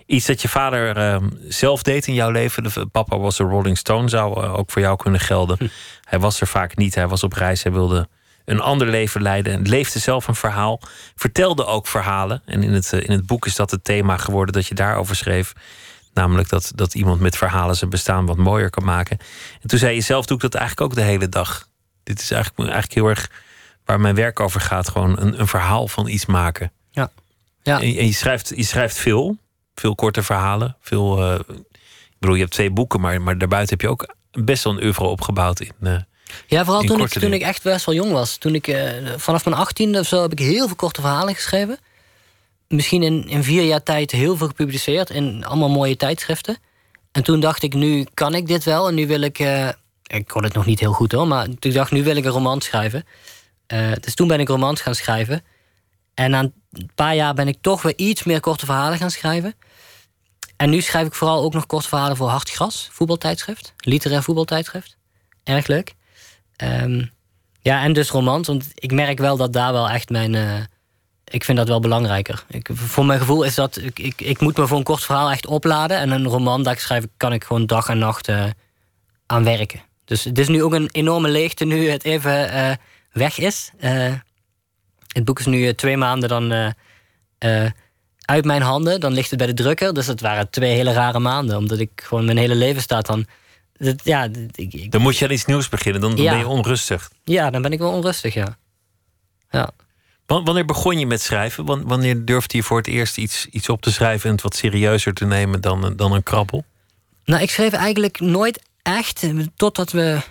Iets dat je vader eh, zelf deed in jouw leven. De, papa was een Rolling Stone, zou eh, ook voor jou kunnen gelden. Hij was er vaak niet, hij was op reis, hij wilde een ander leven leiden en leefde zelf een verhaal. Vertelde ook verhalen. En in het, eh, in het boek is dat het thema geworden dat je daarover schreef. Namelijk dat, dat iemand met verhalen zijn bestaan wat mooier kan maken. En toen zei je zelf, doe ik dat eigenlijk ook de hele dag. Dit is eigenlijk, eigenlijk heel erg waar mijn werk over gaat. Gewoon een, een verhaal van iets maken. Ja. ja. En, en je, schrijft, je schrijft veel. Veel korte verhalen. Veel, uh, ik bedoel, je hebt twee boeken, maar, maar daarbuiten heb je ook best wel een oeuvre opgebouwd in. Uh, ja, vooral toen, ik, toen ik echt best wel jong was. Toen ik, uh, vanaf mijn achttiende of zo heb ik heel veel korte verhalen geschreven. Misschien in, in vier jaar tijd heel veel gepubliceerd in allemaal mooie tijdschriften. En toen dacht ik, nu kan ik dit wel. En nu wil ik. Uh, ik kon het nog niet heel goed hoor, maar ik dacht, nu wil ik een roman schrijven. Uh, dus toen ben ik romans gaan schrijven. En na een paar jaar ben ik toch weer iets meer korte verhalen gaan schrijven. En nu schrijf ik vooral ook nog korte verhalen voor Hartgras, voetbaltijdschrift. Literair voetbaltijdschrift. Erg leuk. Um, ja, en dus romans. Want ik merk wel dat daar wel echt mijn. Uh, ik vind dat wel belangrijker. Ik, voor mijn gevoel is dat. Ik, ik, ik, moet me voor een kort verhaal echt opladen. En een roman dat ik schrijf, kan ik gewoon dag en nacht uh, aan werken. Dus het is nu ook een enorme leegte nu het even weg is. het boek is nu twee maanden dan uit mijn handen. Dan ligt het bij de drukker. Dus het waren twee hele rare maanden. Omdat ik gewoon mijn hele leven staat dan dat, ja, ik, dan moet je aan iets nieuws beginnen, dan, dan ben je onrustig. Ja, dan ben ik wel onrustig, ja. ja. Wanneer begon je met schrijven? Wanneer durfde je voor het eerst iets, iets op te schrijven en het wat serieuzer te nemen dan, dan een krabbel? Nou, ik schreef eigenlijk nooit echt, totdat we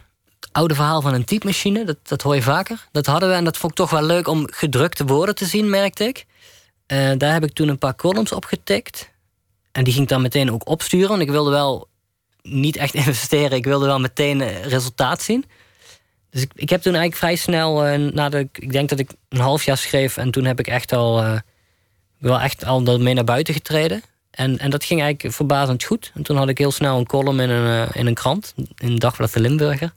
oude verhaal van een typemachine, dat, dat hoor je vaker. Dat hadden we en dat vond ik toch wel leuk om gedrukte woorden te zien, merkte ik. Uh, daar heb ik toen een paar columns op getikt. En die ging ik dan meteen ook opsturen. Want ik wilde wel niet echt investeren. Ik wilde wel meteen eh, resultaat zien. Dus ik, ik heb toen eigenlijk vrij snel, uh, na de, ik denk dat ik een half jaar schreef en toen heb ik echt al, uh, wel echt al mee naar buiten getreden. En, en dat ging eigenlijk verbazend goed. En toen had ik heel snel een column in een, in een krant, in Dagblad de Limburger.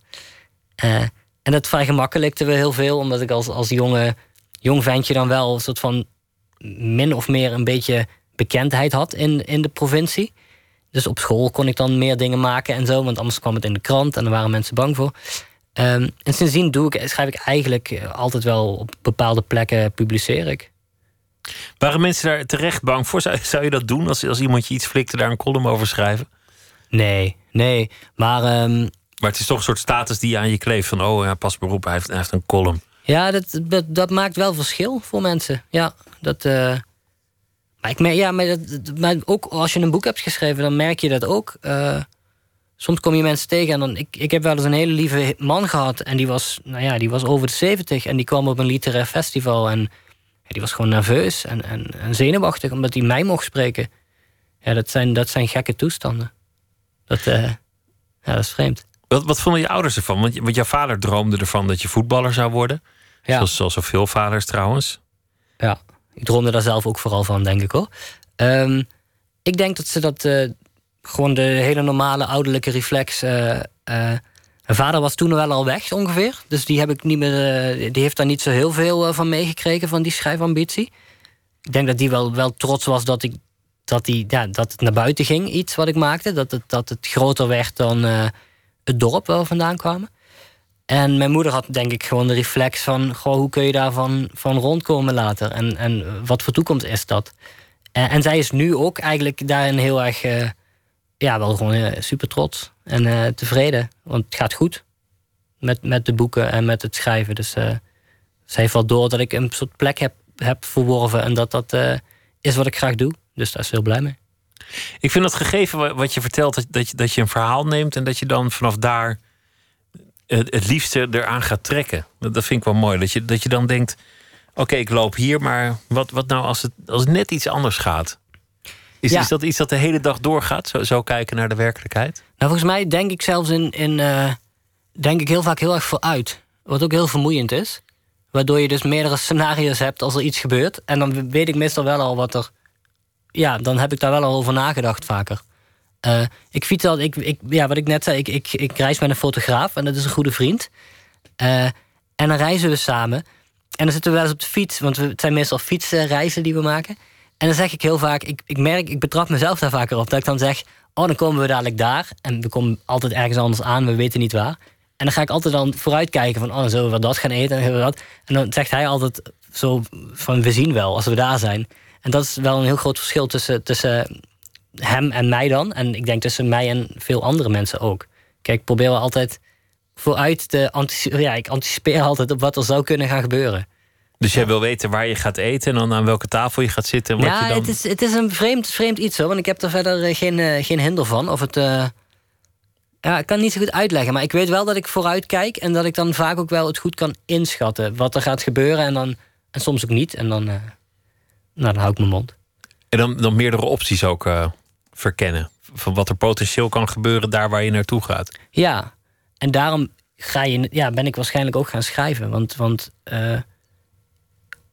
En dat vergemakkelijkte we heel veel, omdat ik als, als jonge, jong ventje dan wel een soort van min of meer een beetje bekendheid had in, in de provincie. Dus op school kon ik dan meer dingen maken en zo, want anders kwam het in de krant en daar waren mensen bang voor. Um, en sindsdien doe ik, schrijf ik eigenlijk eh, altijd wel op bepaalde plekken publiceer ik. Waren mensen daar terecht bang voor? Zou, zou je dat doen als, als iemand je iets flikte, daar een column over schrijven? Nee, nee. Maar, um, maar het is toch een soort status die je aan je kleeft van oh ja, pas beroep, hij heeft, heeft een column. Ja, dat, dat, dat, maakt wel verschil voor mensen. Ja, dat. Uh, maar, ik merk, ja, maar, maar, ook als je een boek hebt geschreven, dan merk je dat ook. Uh, soms kom je mensen tegen en dan. Ik, ik heb wel eens een hele lieve man gehad. En die was, nou ja, die was over de 70 en die kwam op een literair festival. En die was gewoon nerveus en, en, en, zenuwachtig omdat hij mij mocht spreken. Ja, dat zijn, dat zijn gekke toestanden. Dat, uh, ja, dat is vreemd. Wat, wat vonden je ouders ervan? Want, want jouw vader droomde ervan dat je voetballer zou worden. Ja. Zoals, zoals zoveel vaders trouwens. Ja. Ik droomde daar zelf ook vooral van, denk ik hoor. Um, ik denk dat ze dat uh, gewoon de hele normale ouderlijke reflex. Uh, uh, mijn vader was toen wel al weg ongeveer. Dus die, heb ik niet meer, die heeft daar niet zo heel veel van meegekregen, van die schrijfambitie. Ik denk dat die wel, wel trots was dat, ik, dat, die, ja, dat het naar buiten ging, iets wat ik maakte. Dat het, dat het groter werd dan het dorp waar we vandaan kwamen. En mijn moeder had denk ik gewoon de reflex van... Goh, hoe kun je daarvan van rondkomen later? En, en wat voor toekomst is dat? En, en zij is nu ook eigenlijk daarin heel erg... Uh, ja, wel gewoon uh, super trots en uh, tevreden. Want het gaat goed met, met de boeken en met het schrijven. Dus zij heeft door dat ik een soort plek heb, heb verworven... en dat dat is wat ik graag doe. Dus daar is heel blij mee. Ik vind dat gegeven wat je vertelt... dat, je, dat je een verhaal neemt en dat je dan vanaf daar het, het liefste eraan gaat trekken. Dat, vind ik wel mooi. Dat je, dat je dan denkt: oké, ik loop hier, maar wat, wat nou als het, als het net iets anders gaat? Is, is dat iets dat de hele dag doorgaat? Zo, zo kijken naar de werkelijkheid? Nou, volgens mij denk ik zelfs in, in uh, denk ik heel vaak heel erg vooruit. Wat ook heel vermoeiend is. Waardoor je dus meerdere scenario's hebt als er iets gebeurt. En dan weet ik meestal wel al wat er. Ja, dan heb ik daar wel al over nagedacht vaker. Uh, ik fiets al, ik, ik, ja, wat ik net zei, ik, ik, ik reis met een fotograaf en dat is een goede vriend. Uh, en dan reizen we samen. En dan zitten we wel eens op de fiets, want we, het zijn meestal fietsreizen die we maken. En dan zeg ik heel vaak, ik, ik merk, ik betrap mezelf daar vaker op, dat ik dan zeg: Oh, dan komen we dadelijk daar. En we komen altijd ergens anders aan, we weten niet waar. En dan ga ik altijd dan vooruitkijken van, oh, dan zullen we dat gaan eten en dat. En dan zegt hij altijd zo van, we zien wel als we daar zijn. En dat is wel een heel groot verschil tussen, tussen hem en mij dan. En ik denk tussen mij en veel andere mensen ook. Kijk, ik probeer wel altijd vooruit te anticiperen. Ja, ik anticipeer altijd op wat er zou kunnen gaan gebeuren. Dus jij wil weten waar je gaat eten en dan aan welke tafel je gaat zitten. En wat ja, je dan... het, is, het is een vreemd, vreemd iets hoor. Want ik heb er verder eh, geen, eh, geen hinder van. Of het. eh, ja, ik kan het niet zo goed uitleggen. Maar ik weet wel dat ik vooruit kijk. En dat ik dan vaak ook wel het goed kan inschatten. Wat er gaat gebeuren. En, dan, en soms ook niet. En dan, nou, dan hou ik mijn mond. En dan, dan meerdere opties ook eh, verkennen. Van wat er potentieel kan gebeuren daar waar je naartoe gaat. Ja, en daarom ga je, ja, ben ik waarschijnlijk ook gaan schrijven. Want, want eh,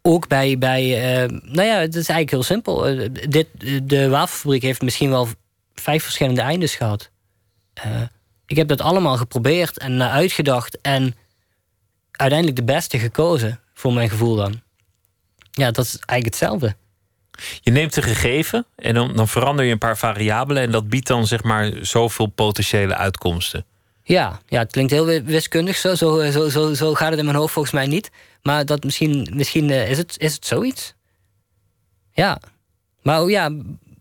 ook bij, bij eh, nou ja, het is eigenlijk heel simpel. Dit, de wafelfabriek heeft misschien wel vijf verschillende eindes gehad. Eh, ik heb dat allemaal geprobeerd en uitgedacht. En uiteindelijk de beste gekozen, voor mijn gevoel dan. Ja, dat is eigenlijk hetzelfde. Je neemt een gegeven en dan, dan verander je een paar variabelen. En dat biedt dan zeg maar zoveel potentiële uitkomsten. Ja, ja, het klinkt heel wi- wiskundig zo. Zo, zo, zo. zo gaat het in mijn hoofd volgens mij niet. Maar dat misschien, misschien eh, is, het, is het zoiets. Ja. Maar oh ja,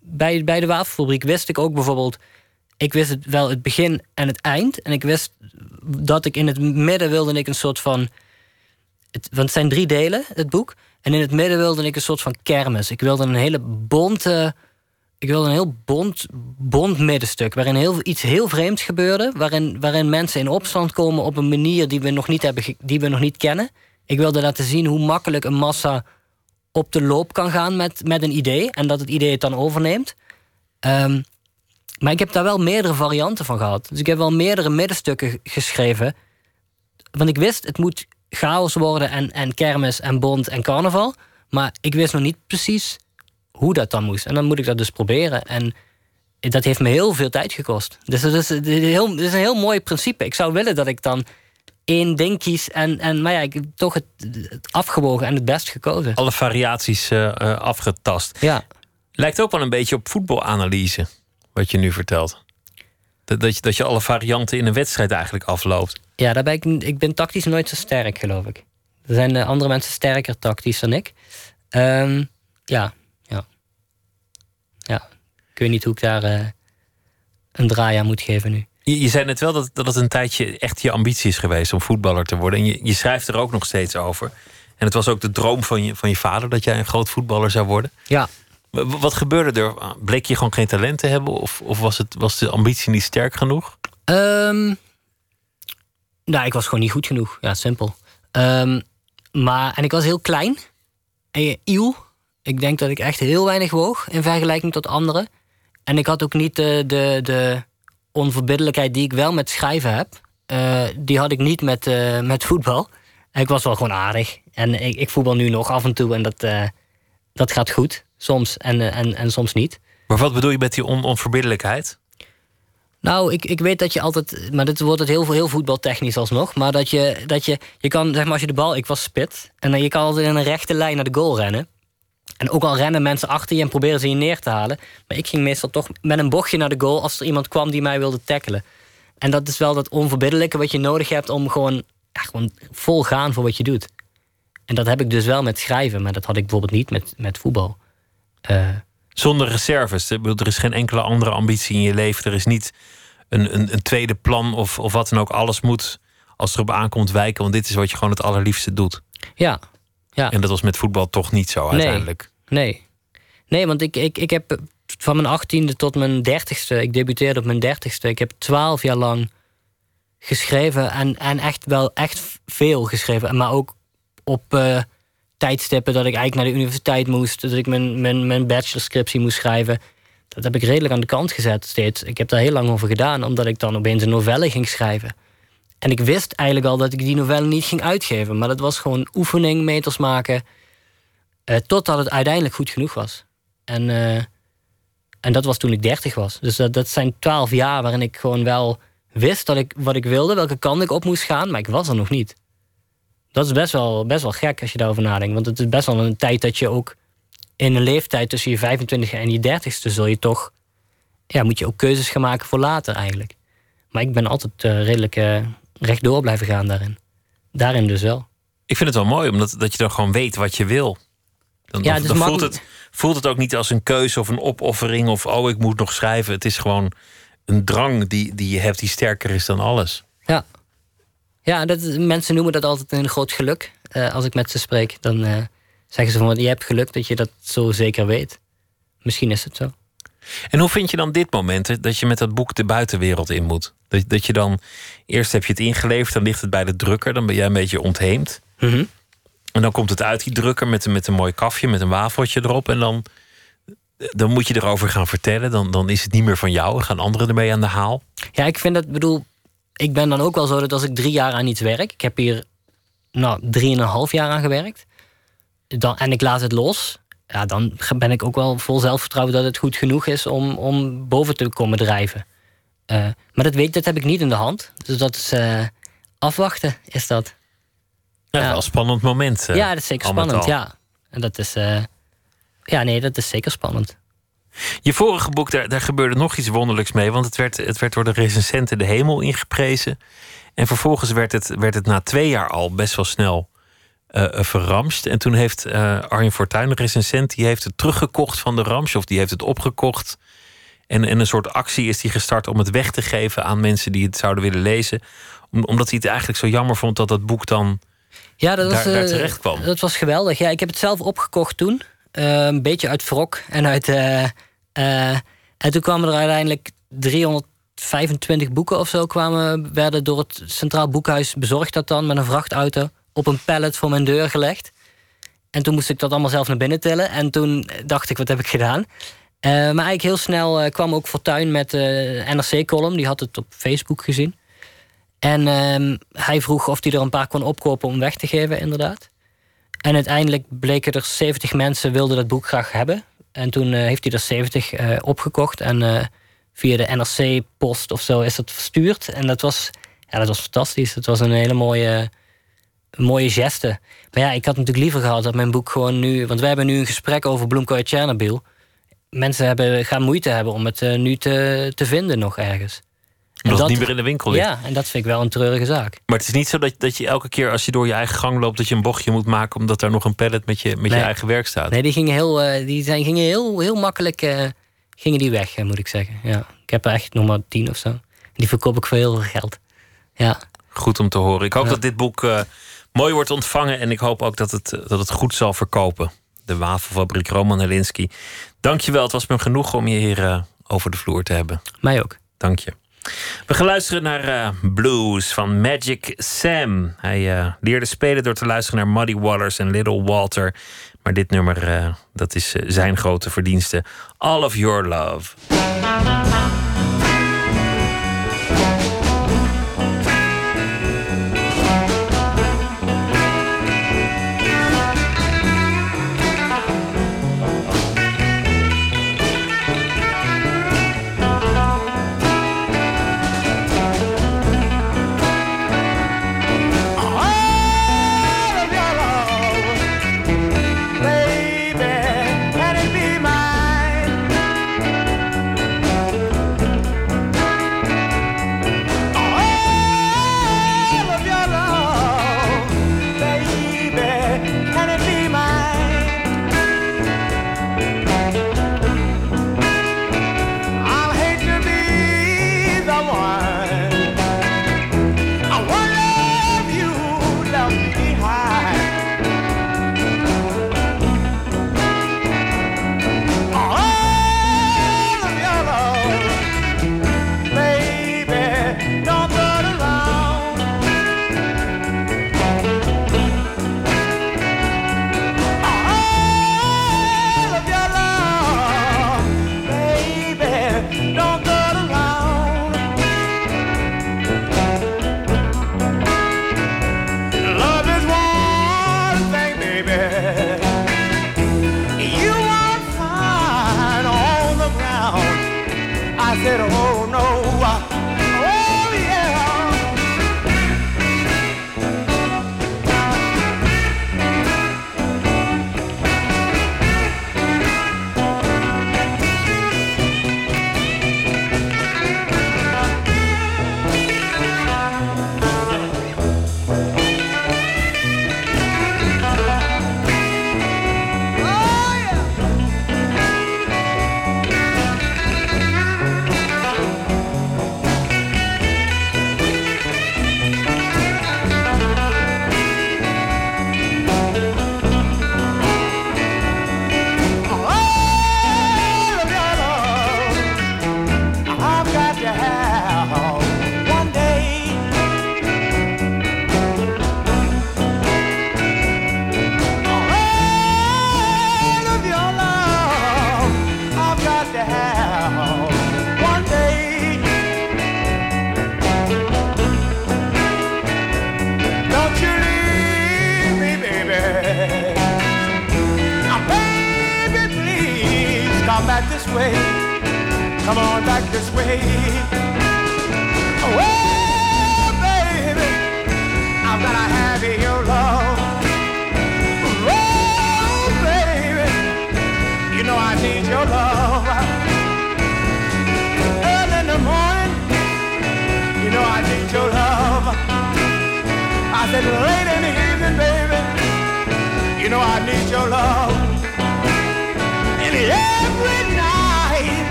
bij, bij de wafelfabriek wist ik ook bijvoorbeeld... Ik wist het wel het begin en het eind. En ik wist dat ik in het midden wilde ik een soort van... Het, want het zijn drie delen, het boek. En in het midden wilde ik een soort van kermis. Ik wilde een hele bonte... Ik wilde een heel bont, bont middenstuk. Waarin heel, iets heel vreemds gebeurde. Waarin, waarin mensen in opstand komen op een manier die we, nog niet hebben, die we nog niet kennen. Ik wilde laten zien hoe makkelijk een massa op de loop kan gaan met, met een idee. En dat het idee het dan overneemt. Ehm, maar ik heb daar wel meerdere varianten van gehad. Dus ik heb wel meerdere middenstukken geschreven. Want ik wist, het moet chaos worden en, en kermis en bond en carnaval. Maar ik wist nog niet precies hoe dat dan moest. En dan moet ik dat dus proberen. En dat heeft me heel veel tijd gekost. Dus dat is, dat is heel, dat is een heel mooi principe. Ik zou willen dat ik dan één ding kies. En, en, maar ja, ik heb toch het, het afgewogen en het best gekozen. Alle variaties eh, eh, afgetast. Ja. Lijkt ook wel een beetje op voetbalanalyse. Wat je nu vertelt. Dat, dat, je, dat je alle varianten in een wedstrijd eigenlijk afloopt. Ja, daar ben ik, ik ben tactisch nooit zo sterk, geloof ik. Er zijn eh, andere mensen sterker tactisch dan ik. Ehm, ja, ja. Ja. Ik weet niet hoe ik daar eh, een draai aan moet geven nu. Je, je zei net wel dat, dat het een tijdje echt je ambitie is geweest om voetballer te worden. En je, je schrijft er ook nog steeds over. En het was ook de droom van je, van je vader dat jij een groot voetballer zou worden. Ja, Wat gebeurde er? Bleek je gewoon geen talent te hebben? Of, of was, het, was de ambitie niet sterk genoeg? Ehm, nou, ik was gewoon niet goed genoeg. Ja, simpel. Ehm, maar, en ik was heel klein. En iel. Ik denk dat ik echt heel weinig woog in vergelijking tot anderen. En ik had ook niet de, de, de onverbiddelijkheid die ik wel met schrijven heb. Eh, die had ik niet met, eh, met voetbal. Ik was wel gewoon aardig. En ik, ik voetbal nu nog af en toe en dat, eh, dat gaat goed. Soms en, eh, en, en soms niet. Maar wat bedoel je met die on, onverbiddelijkheid? Nou, ik, ik weet dat je altijd. Maar dit wordt het heel, heel voetbaltechnisch alsnog. Maar dat je, dat je. Je kan, zeg maar, als je de bal. Ik was spit. En dan je kan altijd in een rechte lijn naar de goal rennen. En ook al rennen mensen achter je en proberen ze je neer te halen. Maar ik ging meestal toch met een bochtje naar de goal. als er iemand kwam die mij wilde tackelen. En dat is wel dat onverbiddelijke wat je nodig hebt om gewoon. Ja, gewoon vol gaan voor wat je doet. En dat heb ik dus wel met schrijven. Maar dat had ik bijvoorbeeld niet met, met voetbal. Eh, Zonder reserves. Er is geen enkele andere ambitie in je leven. Er is niet een, een, een tweede plan of, of wat dan ook. Alles moet, als het erop aankomt, wijken. Want dit is wat je gewoon het allerliefste doet. ja. ja. En dat was met voetbal toch niet zo uiteindelijk. Nee. Nee, want ik, ik, ik heb van mijn achttiende tot mijn dertigste... ik debuteerde op mijn dertigste... ik heb twaalf jaar lang geschreven... en, en echt wel echt veel geschreven. Maar ook op eh, tijdstippen dat ik eigenlijk naar de universiteit moest... dat ik mijn, mijn, mijn bachelorscriptie moest schrijven. Dat heb ik redelijk aan de kant gezet steeds. Ik heb daar heel lang over gedaan... omdat ik dan opeens een novelle ging schrijven. En ik wist eigenlijk al dat ik die novelle niet ging uitgeven. Maar dat was gewoon oefening, meters maken... Eh, totdat het uiteindelijk goed genoeg was. En, eh, en dat was toen ik 30 was. Dus dat, dat zijn twaalf jaar waarin ik gewoon wel wist dat ik, wat ik wilde, welke kant ik op moest gaan, maar ik was er nog niet. Dat is best wel, best wel gek als je daarover nadenkt. Want het is best wel een tijd dat je ook in een leeftijd tussen je 25 en je 30ste zul je toch. Ja, moet je ook keuzes gaan maken voor later eigenlijk. Maar ik ben altijd eh, redelijk eh, rechtdoor blijven gaan daarin. Daarin dus wel. Ik vind het wel mooi, omdat dat je dan gewoon weet wat je wil. Dan, Ja, dan, dus dan mag- voelt, het, voelt het ook niet als een keuze of een opoffering of oh, ik moet nog schrijven. Het is gewoon een drang die, die je hebt die sterker is dan alles. Ja, ja dat, mensen noemen dat altijd een groot geluk. Eh, als ik met ze spreek, dan eh, zeggen ze van je hebt geluk dat je dat zo zeker weet. Misschien is het zo. En hoe vind je dan dit moment dat je met dat boek de buitenwereld in moet? Dat, dat je dan eerst heb je het ingeleverd, dan ligt het bij de drukker, dan ben jij een beetje ontheemd. Mhm. En dan komt het uit die drukker met, met een mooi kafje, met een wafeltje erop. En dan, dan moet je erover gaan vertellen. Dan, dan is het niet meer van jou. gaan anderen ermee aan de haal. Ja, ik vind dat, bedoel, ik ben dan ook wel zo dat als ik drie jaar aan iets werk, ik heb hier nou, drieënhalf jaar aan gewerkt, dan, en ik laat het los, ja, dan ben ik ook wel vol zelfvertrouwen dat het goed genoeg is om, om boven te komen drijven. Uh, maar dat, weet, dat heb ik niet in de hand. Dus dat is uh, afwachten, is dat. Ja, ja. wel een spannend moment. Uh, ja, dat is zeker spannend, ja. En dat is, ja, nee, dat is zeker spannend. Je vorige boek, daar, daar gebeurde nog iets wonderlijks mee. Want het werd, het werd door de recensenten de hemel ingeprezen. En vervolgens werd het, werd het na twee jaar al best wel snel uh, verramst. En toen heeft uh, Arjen Fortuyn, de recensent, die heeft het teruggekocht van de Rams. Of die heeft het opgekocht. En, en een soort actie is die gestart om het weg te geven aan mensen die het zouden willen lezen. Om, omdat hij het eigenlijk zo jammer vond dat dat boek dan ja, dat was, daar, daar terecht kwam. Dat was geweldig. Ja, ik heb het zelf opgekocht toen. Uh, een beetje uit wrok en uit. en toen kwamen er uiteindelijk 325 boeken of zo kwamen, werden door het Centraal Boekhuis bezorgd dat dan met een vrachtauto op een pallet voor mijn deur gelegd. En toen moest ik dat allemaal zelf naar binnen tillen. En toen dacht ik, wat heb ik gedaan? Maar eigenlijk heel snel kwam ook Fortuin met de NRC-column. Die had het op Facebook gezien. En ehm, hij vroeg of hij er een paar kon opkopen om weg te geven, inderdaad. En uiteindelijk bleken er 70 mensen wilden dat boek graag hebben. En toen heeft hij er 70 opgekocht. En via de NRC-post of zo is dat verstuurd. En dat was, ja, dat was fantastisch. Het was een hele mooie mooie geste. Maar ja, ik had natuurlijk liever gehad dat mijn boek gewoon nu... Want wij hebben nu een gesprek over Bloemkool uit Chernobyl. Mensen hebben, gaan moeite hebben om het nu te, te vinden nog ergens. Omdat het niet meer in de winkel ligt. Ja, en dat vind ik wel een treurige zaak. Maar het is niet zo dat, dat je elke keer als je door je eigen gang loopt... dat je een bochtje moet maken omdat er nog een pallet met je, met nee. je eigen werk staat. Nee, die gingen heel, uh, die zijn, gingen heel, heel makkelijk uh, gingen die weg, moet ik zeggen. Ja. Ik heb er echt nog maar tien of zo. Die verkoop ik voor heel veel geld. Ja. Goed om te horen. Ik hoop ja. dat dit boek mooi wordt ontvangen. En ik hoop ook dat het, dat het goed zal verkopen. De wafelfabriek Roman Helinski. Dank je wel. Het was me genoeg om je hier over de vloer te hebben. Mij ook. Dank je. We gaan luisteren naar uh, Blues van Magic Sam. Hij uh, leerde spelen door te luisteren naar Muddy Waters en Little Walter. Maar dit nummer, dat is zijn grote verdienste. All of Your Love.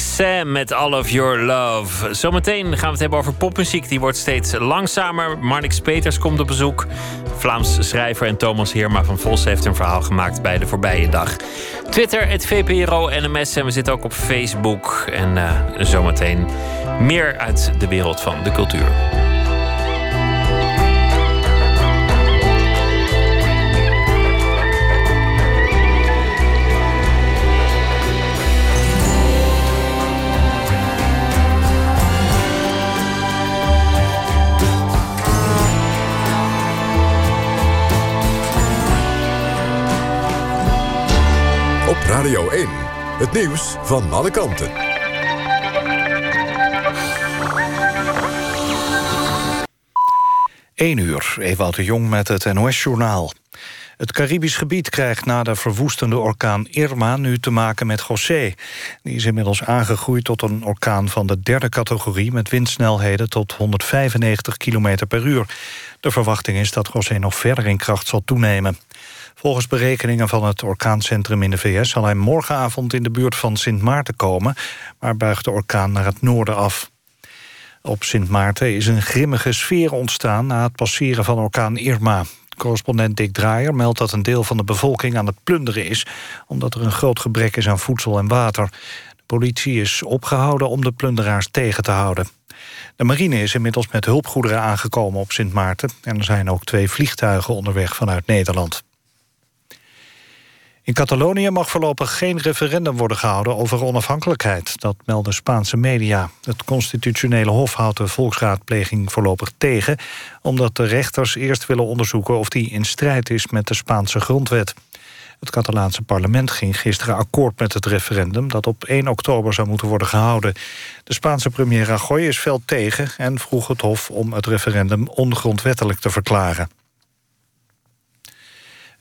Sam met All of Your Love. Zometeen gaan we het hebben over popmuziek. Die wordt steeds langzamer. Marnix Peters komt op bezoek. Vlaams schrijver en Thomas Heerma van Vos heeft een verhaal gemaakt bij de voorbije dag. Twitter, het VPRO NMS en we zitten ook op Facebook. En eh, zometeen meer uit de wereld van de cultuur. Het nieuws van alle kanten. Eén uur, Ewout de Jong met het NOS-journaal. Het Caribisch gebied krijgt na de verwoestende orkaan Irma... nu te maken met José. Die is inmiddels aangegroeid tot een orkaan van de derde categorie... met windsnelheden tot 195 km per uur. De verwachting is dat José nog verder in kracht zal toenemen. Volgens berekeningen van het orkaancentrum in de VS... zal hij morgenavond in de buurt van Sint Maarten komen... maar buigt de orkaan naar het noorden af. Op Sint Maarten is een grimmige sfeer ontstaan... na het passeren van orkaan Irma. Correspondent Dick Draaier meldt dat een deel van de bevolking aan het plunderen is... omdat er een groot gebrek is aan voedsel en water. De politie is opgehouden om de plunderaars tegen te houden. De marine is inmiddels met hulpgoederen aangekomen op Sint Maarten... en er zijn ook twee vliegtuigen onderweg vanuit Nederland. In Catalonië mag voorlopig geen referendum worden gehouden over onafhankelijkheid. Dat melden Spaanse media. Het constitutionele hof houdt de volksraadpleging voorlopig tegen... omdat de rechters eerst willen onderzoeken of die in strijd is met de Spaanse grondwet. Het Catalaanse parlement ging gisteren akkoord met het referendum... dat op 1 oktober zou moeten worden gehouden. De Spaanse premier Rajoy is fel tegen en vroeg het hof om het referendum ongrondwettelijk te verklaren.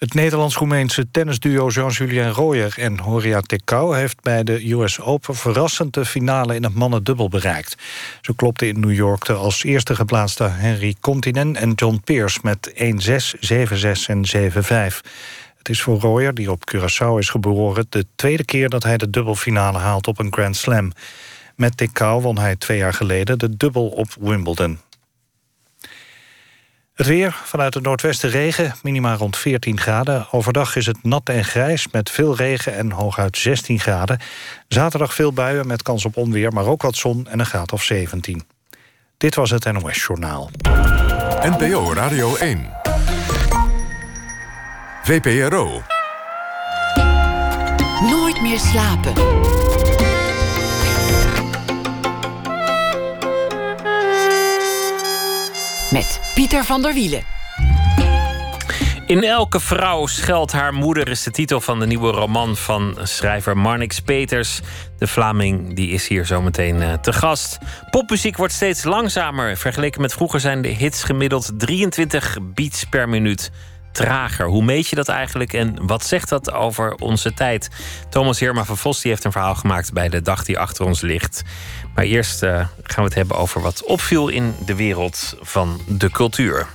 Het Nederlands-Roemeense tennisduo Jean-Julien Royer en Horia Tecau... heeft bij de US Open verrassend de finale in het mannendubbel bereikt. Ze klopten in New York de als eerste geplaatste Henry Continen en John Pierce... met 1-6, 7-6 en 7-5. Het is voor Royer, die op Curaçao is geboren... de tweede keer dat hij de dubbelfinale haalt op een Grand Slam. Met Tecau won hij twee jaar geleden de dubbel op Wimbledon. Het weer, vanuit het noordwesten regen, minima rond 14 graden. Overdag is het nat en grijs met veel regen en hooguit 16 graden. Zaterdag veel buien met kans op onweer, maar ook wat zon en een graad of 17. Dit was het NOS Journaal. NPO Radio 1. VPRO. Nooit meer slapen. Met Pieter van der Wielen. In elke vrouw schuilt haar moeder is de titel van de nieuwe roman van schrijver Marnix Peters. De Vlaming die is hier zometeen uh, te gast. Popmuziek wordt steeds langzamer. Vergeleken met vroeger zijn de hits gemiddeld 23 beats per minuut trager. Hoe meet je dat eigenlijk en wat zegt dat over onze tijd? Thomas Heerma van Vos die heeft een verhaal gemaakt bij de dag die achter ons ligt. Maar eerst uh, gaan we het hebben over wat opviel in de wereld van de cultuur.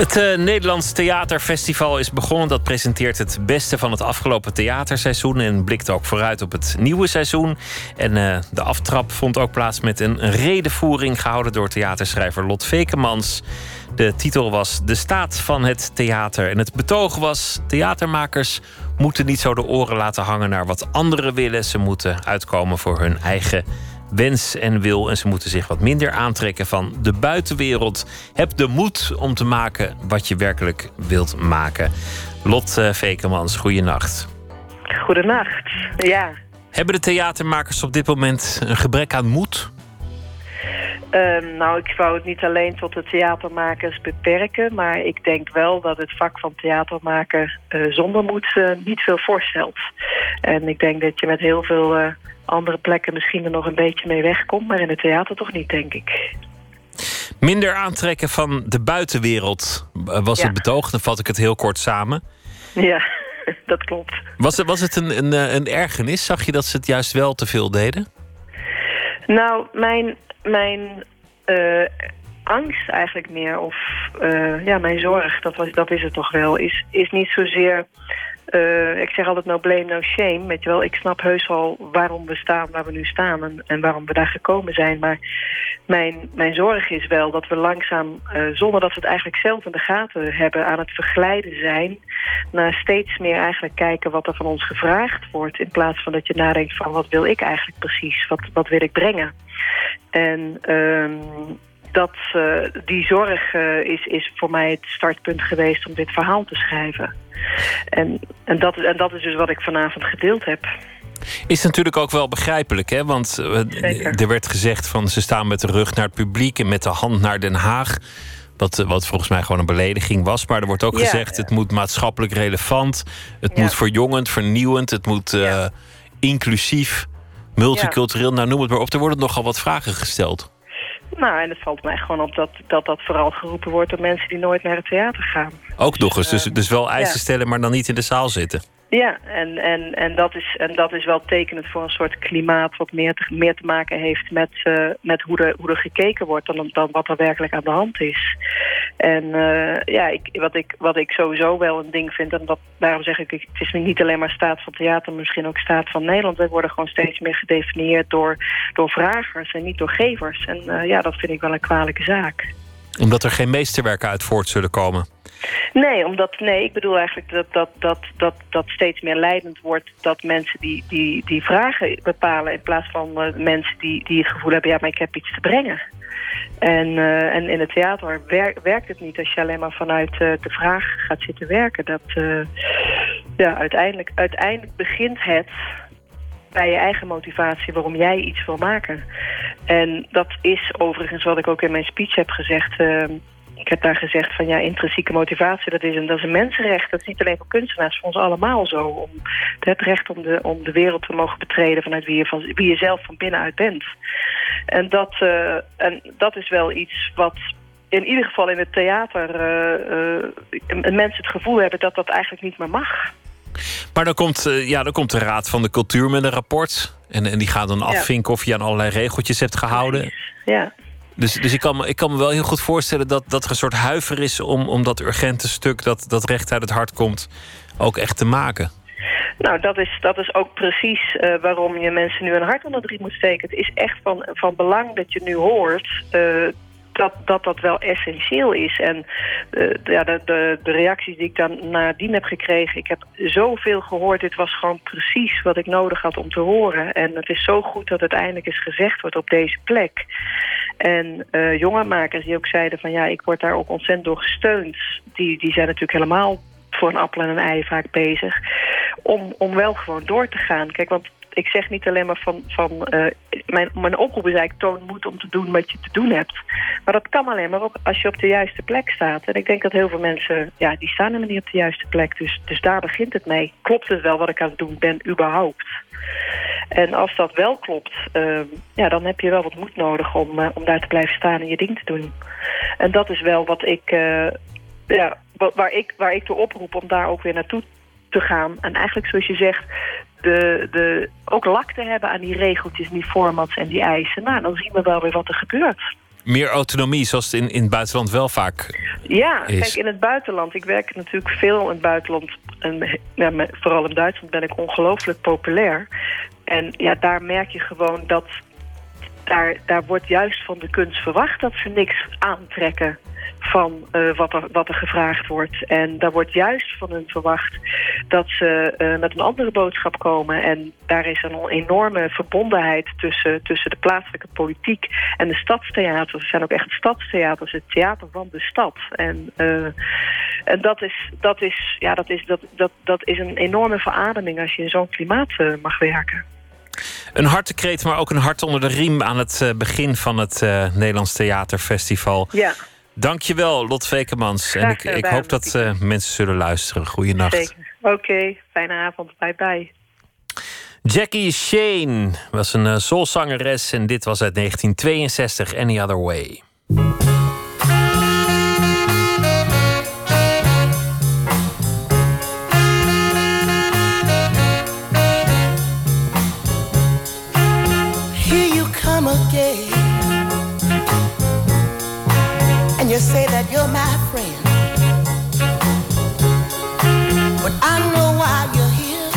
Het uh, Nederlands Theaterfestival is begonnen. Dat presenteert het beste van het afgelopen theaterseizoen en blikt ook vooruit op het nieuwe seizoen. En uh, de aftrap vond ook plaats met een redenvoering gehouden door theaterschrijver Lot Vekemans. De titel was De staat van het theater. En het betoog was: theatermakers moeten niet zo de oren laten hangen naar wat anderen willen. Ze moeten uitkomen voor hun eigen wens en wil. En ze moeten zich wat minder aantrekken van de buitenwereld. Heb de moed om te maken wat je werkelijk wilt maken. Lot uh, Vekemans, goeienacht. Goedenacht, ja. Hebben de theatermakers op dit moment een gebrek aan moed? Um, nou, ik wou het niet alleen tot de theatermakers beperken... maar ik denk wel dat het vak van theatermaker uh, zonder moed uh, niet veel voorstelt. En ik denk dat je met heel veel uh, andere plekken misschien er nog een beetje mee wegkomt... maar in het theater toch niet, denk ik. Minder aantrekken van de buitenwereld was ja. het betoog. Dan vat ik het heel kort samen. Ja, dat klopt. Was het, was het een, een, een ergernis? Zag je dat ze het juist wel te veel deden? Nou, mijn mijn uh, angst eigenlijk meer, of uh, ja, mijn zorg, dat, was, dat is het toch wel, is, is niet zozeer... Uh, ik zeg altijd no blame, no shame. Weet je wel, ik snap heus wel waarom we staan waar we nu staan en, en waarom we daar gekomen zijn. Maar mijn, mijn zorg is wel dat we langzaam, uh, zonder dat we het eigenlijk zelf in de gaten hebben, aan het verglijden zijn. Naar steeds meer eigenlijk kijken wat er van ons gevraagd wordt. In plaats van dat je nadenkt van wat wil ik eigenlijk precies? Wat, wat wil ik brengen? En um, dat, uh, die zorg uh, is, is voor mij het startpunt geweest om dit verhaal te schrijven. En, en, dat, en dat is dus wat ik vanavond gedeeld heb. Is natuurlijk ook wel begrijpelijk, hè? Want uh, er werd gezegd van ze staan met de rug naar het publiek en met de hand naar Den Haag. Wat, wat volgens mij gewoon een belediging was. Maar er wordt ook ja. gezegd: het moet maatschappelijk relevant. Het ja. moet verjongend, vernieuwend. Het moet ja. inclusief, multicultureel. Nou, noem het maar op. Er worden nogal wat vragen gesteld. Nou, en het valt mij gewoon op dat, dat dat vooral geroepen wordt door mensen die nooit naar het theater gaan. Ook nog eens, dus, dus wel eisen ja. stellen, maar dan niet in de zaal zitten. Ja, en, en, en, dat is, en dat is wel tekenend voor een soort klimaat... wat meer te, meer te maken heeft met, uh, met hoe, er, hoe er gekeken wordt... Dan, dan wat er werkelijk aan de hand is. En uh, ja, ik, wat, ik, wat ik sowieso wel een ding vind... en dat, daarom zeg ik, het is niet alleen maar staat van theater... maar misschien ook staat van Nederland. We worden gewoon steeds meer gedefinieerd door, door vragers en niet door gevers. En uh, ja, dat vind ik wel een kwalijke zaak. Omdat er geen meesterwerken uit voort zullen komen? Nee, omdat, nee, ik bedoel eigenlijk dat, dat, dat, dat, dat steeds meer leidend wordt... dat mensen die, die, die vragen bepalen... in plaats van uh, mensen die, die het gevoel hebben... ja, maar ik heb iets te brengen. En, uh, en in het theater wer werkt het niet als je alleen maar vanuit uh, de vraag gaat zitten werken. Dat, ja, uiteindelijk, uiteindelijk begint het bij je eigen motivatie waarom jij iets wil maken. En dat is overigens wat ik ook in mijn speech heb gezegd ik heb daar gezegd van ja, intrinsieke motivatie, dat is een, dat is een mensenrecht. Dat is niet alleen voor kunstenaars, voor ons allemaal zo. Om het recht om de, om de wereld te mogen betreden vanuit wie je, van, wie je zelf van binnenuit bent. En dat, uh, en dat is wel iets wat in ieder geval in het theater uh, uh, mensen het gevoel hebben dat dat eigenlijk niet meer mag. Maar dan komt, ja, dan komt de Raad van de Cultuur met een rapport. En, en die gaat dan afvinken ja. of je aan allerlei regeltjes hebt gehouden. Ja. Dus, dus ik, kan me, ik kan me wel heel goed voorstellen dat, dat er een soort huiver is om, om dat urgente stuk dat, dat recht uit het hart komt ook echt te maken. Nou, dat is, dat is ook precies uh, waarom je mensen nu een hart onder de riem moet steken. Het is echt van, van belang dat je nu hoort uh, dat, dat dat wel essentieel is. En uh, ja, de, de, de reacties die ik dan nadien heb gekregen... ik heb zoveel gehoord, dit was gewoon precies wat ik nodig had om te horen. En het is zo goed dat het eindelijk eens gezegd wordt op deze plek. En uh, jonge makers die ook zeiden van ja, ik word daar ook ontzettend door gesteund. Die, die zijn natuurlijk helemaal voor een appel en een ei vaak bezig. Om, om wel gewoon door te gaan. Kijk, want ik zeg niet alleen maar van... van uh, mijn, mijn oproep is eigenlijk toon moed om te doen wat je te doen hebt. Maar dat kan alleen maar ook als je op de juiste plek staat. En ik denk dat heel veel mensen... ja, die staan helemaal niet op de juiste plek. Dus, dus daar begint het mee. Klopt het wel wat ik aan het doen ben überhaupt? En als dat wel klopt, uh, ja, dan heb je wel wat moed nodig om, uh, om daar te blijven staan en je ding te doen. En dat is wel wat ik, uh, ja, waar, ik, waar ik de oproep om daar ook weer naartoe te gaan. En eigenlijk zoals je zegt, de, de, ook lak te hebben aan die regeltjes, die formats en die eisen. Nou, dan zien we wel weer wat er gebeurt. meer autonomie, zoals het in, in het buitenland wel vaak Ja, is. kijk, in het buitenland. Ik werk natuurlijk veel in het buitenland. En ja, vooral in Duitsland ben ik ongelooflijk populair. En ja, daar merk je gewoon dat... Daar, daar wordt juist van de kunst verwacht dat ze niks aantrekken van eh, wat, er, wat er gevraagd wordt. En daar wordt juist van hun verwacht dat ze eh, met een andere boodschap komen. En daar is een enorme verbondenheid tussen, tussen de plaatselijke politiek en de stadstheaters. Het zijn ook echt stadstheaters, het theater van de stad. En, eh, en dat, is, dat, is, ja, dat, is, dat, dat, dat is een enorme verademing als je in zo'n klimaat mag werken. Een hartekreet, maar ook een hart onder de riem aan het begin van het Nederlands Theaterfestival. Ja, Dankjewel, Lot Vekemans. En ik, ik hoop dat eh, mensen zullen luisteren. Goeienacht. Oké, fijne avond. Bye bye. Jackie Shane was een uh, soulzangeres en dit was uit 1962, Any Other Way. Say that you're my friend. But I know why you're here.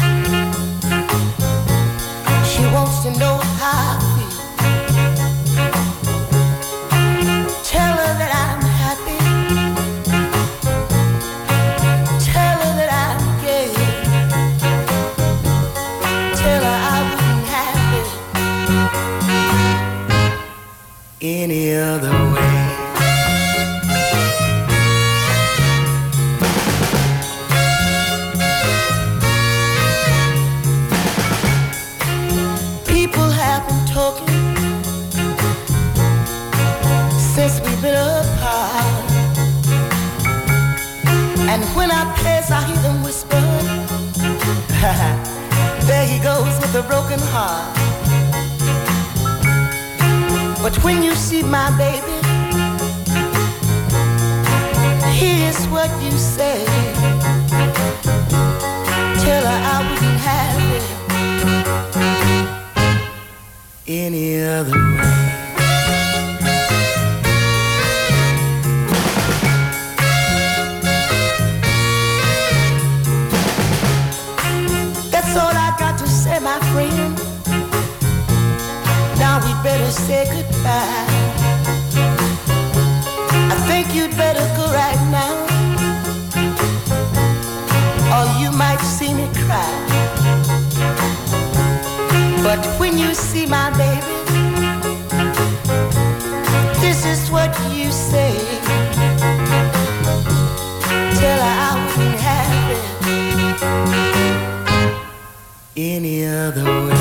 She wants to know how I feel. Tell her that I'm happy. Tell her that I'm gay. Tell her I wouldn't have it any other There he goes with a broken heart. But when you see my baby, here's what you say. Tell her I wouldn't have it any other way. Say goodbye. I think you'd better go right now, or you might see me cry. But when you see my baby, this is what you say. Tell her I wouldn't have it any other way.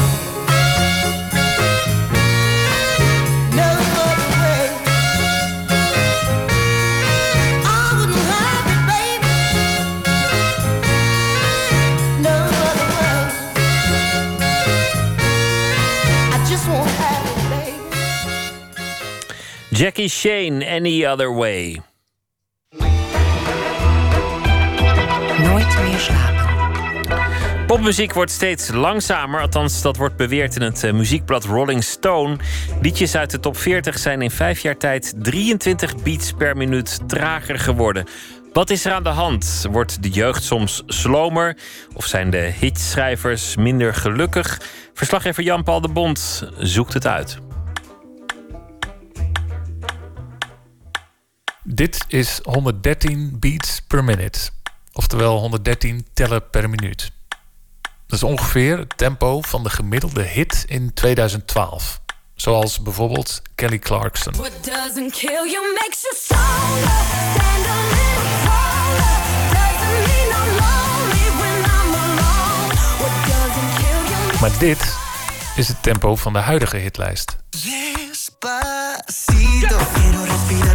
Jackie Shane, Any Other Way. Nooit meer slapen. Popmuziek wordt steeds langzamer, althans dat wordt beweerd in het eh, muziekblad Rolling Stone. Liedjes uit de top 40 zijn in vijf jaar tijd 23 beats per minuut trager geworden. Wat is er aan de hand? Wordt de jeugd soms slomer? Of zijn de hitschrijvers minder gelukkig? Verslaggever Jan-Paul de Bond zoekt het uit. Dit is 113 beats per minute. Oftewel 113 tellen per minuut. Dat is ongeveer het tempo van de gemiddelde hit in 2012. Zoals bijvoorbeeld Kelly Clarkson. What doesn't kill you makes you stronger. Stand a little taller. Doesn't mean I'm lonely when I'm alone. What doesn't kill you makes Maar dit is het tempo van de huidige hitlijst. Despacito, quiero respirar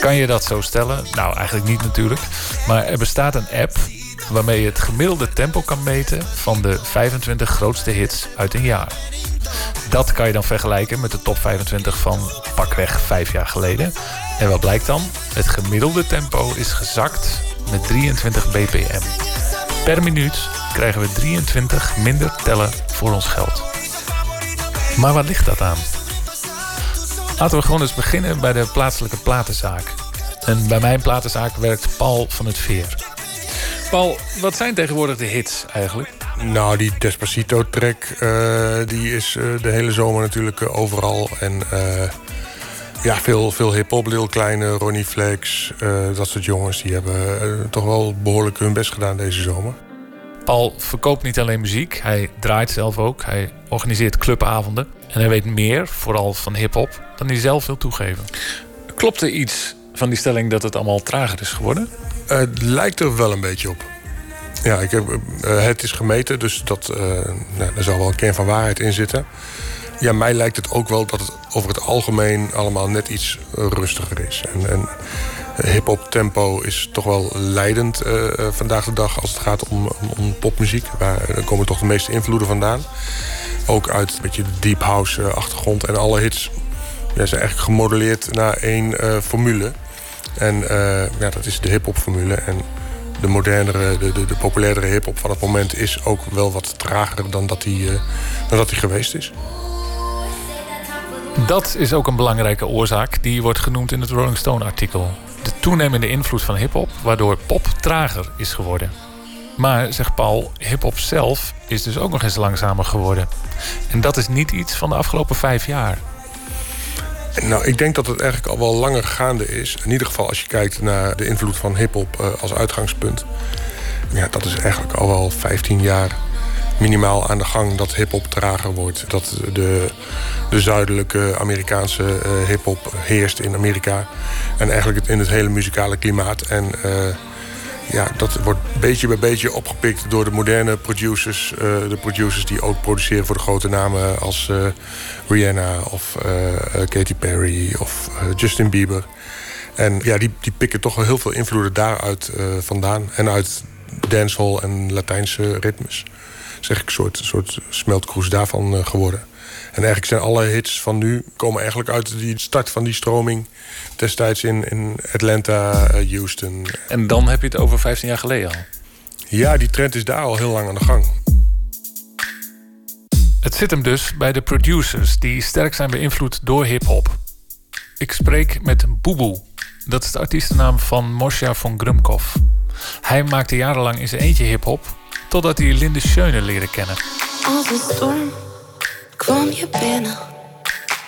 Kan je dat zo stellen? Nou, eigenlijk niet natuurlijk. Maar er bestaat een app waarmee je het gemiddelde tempo kan meten van de 25 grootste hits uit een jaar. Dat kan je dan vergelijken met de top 25 van pakweg vijf jaar geleden. En wat blijkt dan? Het gemiddelde tempo is gezakt met 23 bpm. Per minuut krijgen we 23 minder tellen voor ons geld. Maar waar ligt dat aan? Laten we gewoon eens beginnen bij de plaatselijke platenzaak. En bij mijn platenzaak werkt Paul van het Veer. Paul, wat zijn tegenwoordig de hits eigenlijk? Nou, die Despacito-track, eh, die is eh, de hele zomer natuurlijk eh, overal. En ja, veel, veel hip-hop, Lil Kleine, Ronnie Flex, dat soort jongens... die hebben toch wel behoorlijk hun best gedaan deze zomer. Paul verkoopt niet alleen muziek, hij draait zelf ook. Hij organiseert clubavonden. En hij weet meer, vooral van hip-hop, dan hij zelf wil toegeven. Klopt er iets van die stelling dat het allemaal trager is geworden? het lijkt er wel een beetje op. Ja, ik heb, eh, het is gemeten, dus dat, eh, nou, er zal wel een kern van waarheid in zitten. Ja, mij lijkt het ook wel dat het over het algemeen allemaal net iets eh, rustiger is. En, en hip-hop tempo is toch wel leidend eh, eh, vandaag de dag als het gaat om, om, popmuziek. Waar komen toch de meeste invloeden vandaan. Ook uit een beetje de deep house achtergrond. En alle hits ja, zijn eigenlijk gemodelleerd naar één formule. En ja, dat is de hip-hop formule. En de modernere, de, de, de populairdere hip-hop van het moment is ook wel wat trager dan dat die geweest is. Dat is ook een belangrijke oorzaak die wordt genoemd in het Rolling Stone artikel. De toenemende invloed van hip-hop, waardoor pop trager is geworden. Maar, zegt Paul, hip-hop zelf is dus ook nog eens langzamer geworden. En dat is niet iets van de afgelopen vijf jaar. Nou, ik denk dat het eigenlijk al wel langer gaande is. In ieder geval als je kijkt naar de invloed van hip-hop eh, als uitgangspunt. Ja, dat is eigenlijk al wel 15 jaar minimaal aan de gang dat hip-hop trager wordt. Dat de, de zuidelijke Amerikaanse eh, hip-hop heerst in Amerika. En eigenlijk het, in het hele muzikale klimaat. En eh, ja, dat wordt beetje bij beetje opgepikt door de moderne producers. eh, de producers die ook produceren voor de grote namen als Rihanna of Katy Perry of Justin Bieber. En ja, die, die pikken toch wel heel veel invloeden daaruit vandaan. En uit dancehall en Latijnse ritmes. Zeg ik, een soort, soort smeltkroes daarvan eh, geworden. En eigenlijk zijn alle hits van nu komen eigenlijk uit die start van die stroming destijds in, in Atlanta, eh, Houston. En dan heb je het over 15 jaar geleden al. Ja, die trend is daar al heel lang aan de gang. Het zit hem dus bij de producers die sterk zijn beïnvloed door hip-hop. Ik spreek met Boeboe. Dat is de artiestennaam van Mosja von Grumkov. Hij maakte jarenlang in zijn eentje hip-hop, totdat hij Linde Schöne leerde kennen. Als een storm kwam je binnen.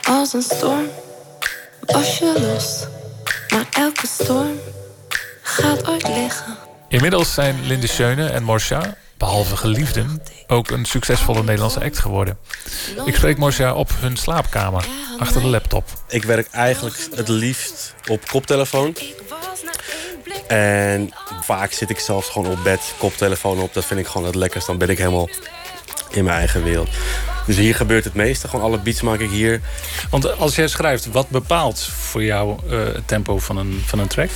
Als een storm was je los. Maar elke storm gaat ooit liggen. Inmiddels zijn Linde Schöne en Mosja, behalve geliefden, ook een succesvolle Nederlandse act geworden. Ik spreek Mosja op hun slaapkamer, achter de laptop. Ik werk eigenlijk het liefst op koptelefoon. En vaak zit ik zelfs gewoon op bed, koptelefoon op. Dat vind ik gewoon het lekkerst. Dan ben ik helemaal in mijn eigen wereld. Dus hier gebeurt het meeste. Gewoon alle beats maak ik hier. Want als jij schrijft, wat bepaalt voor jou eh, het tempo van een, van een track?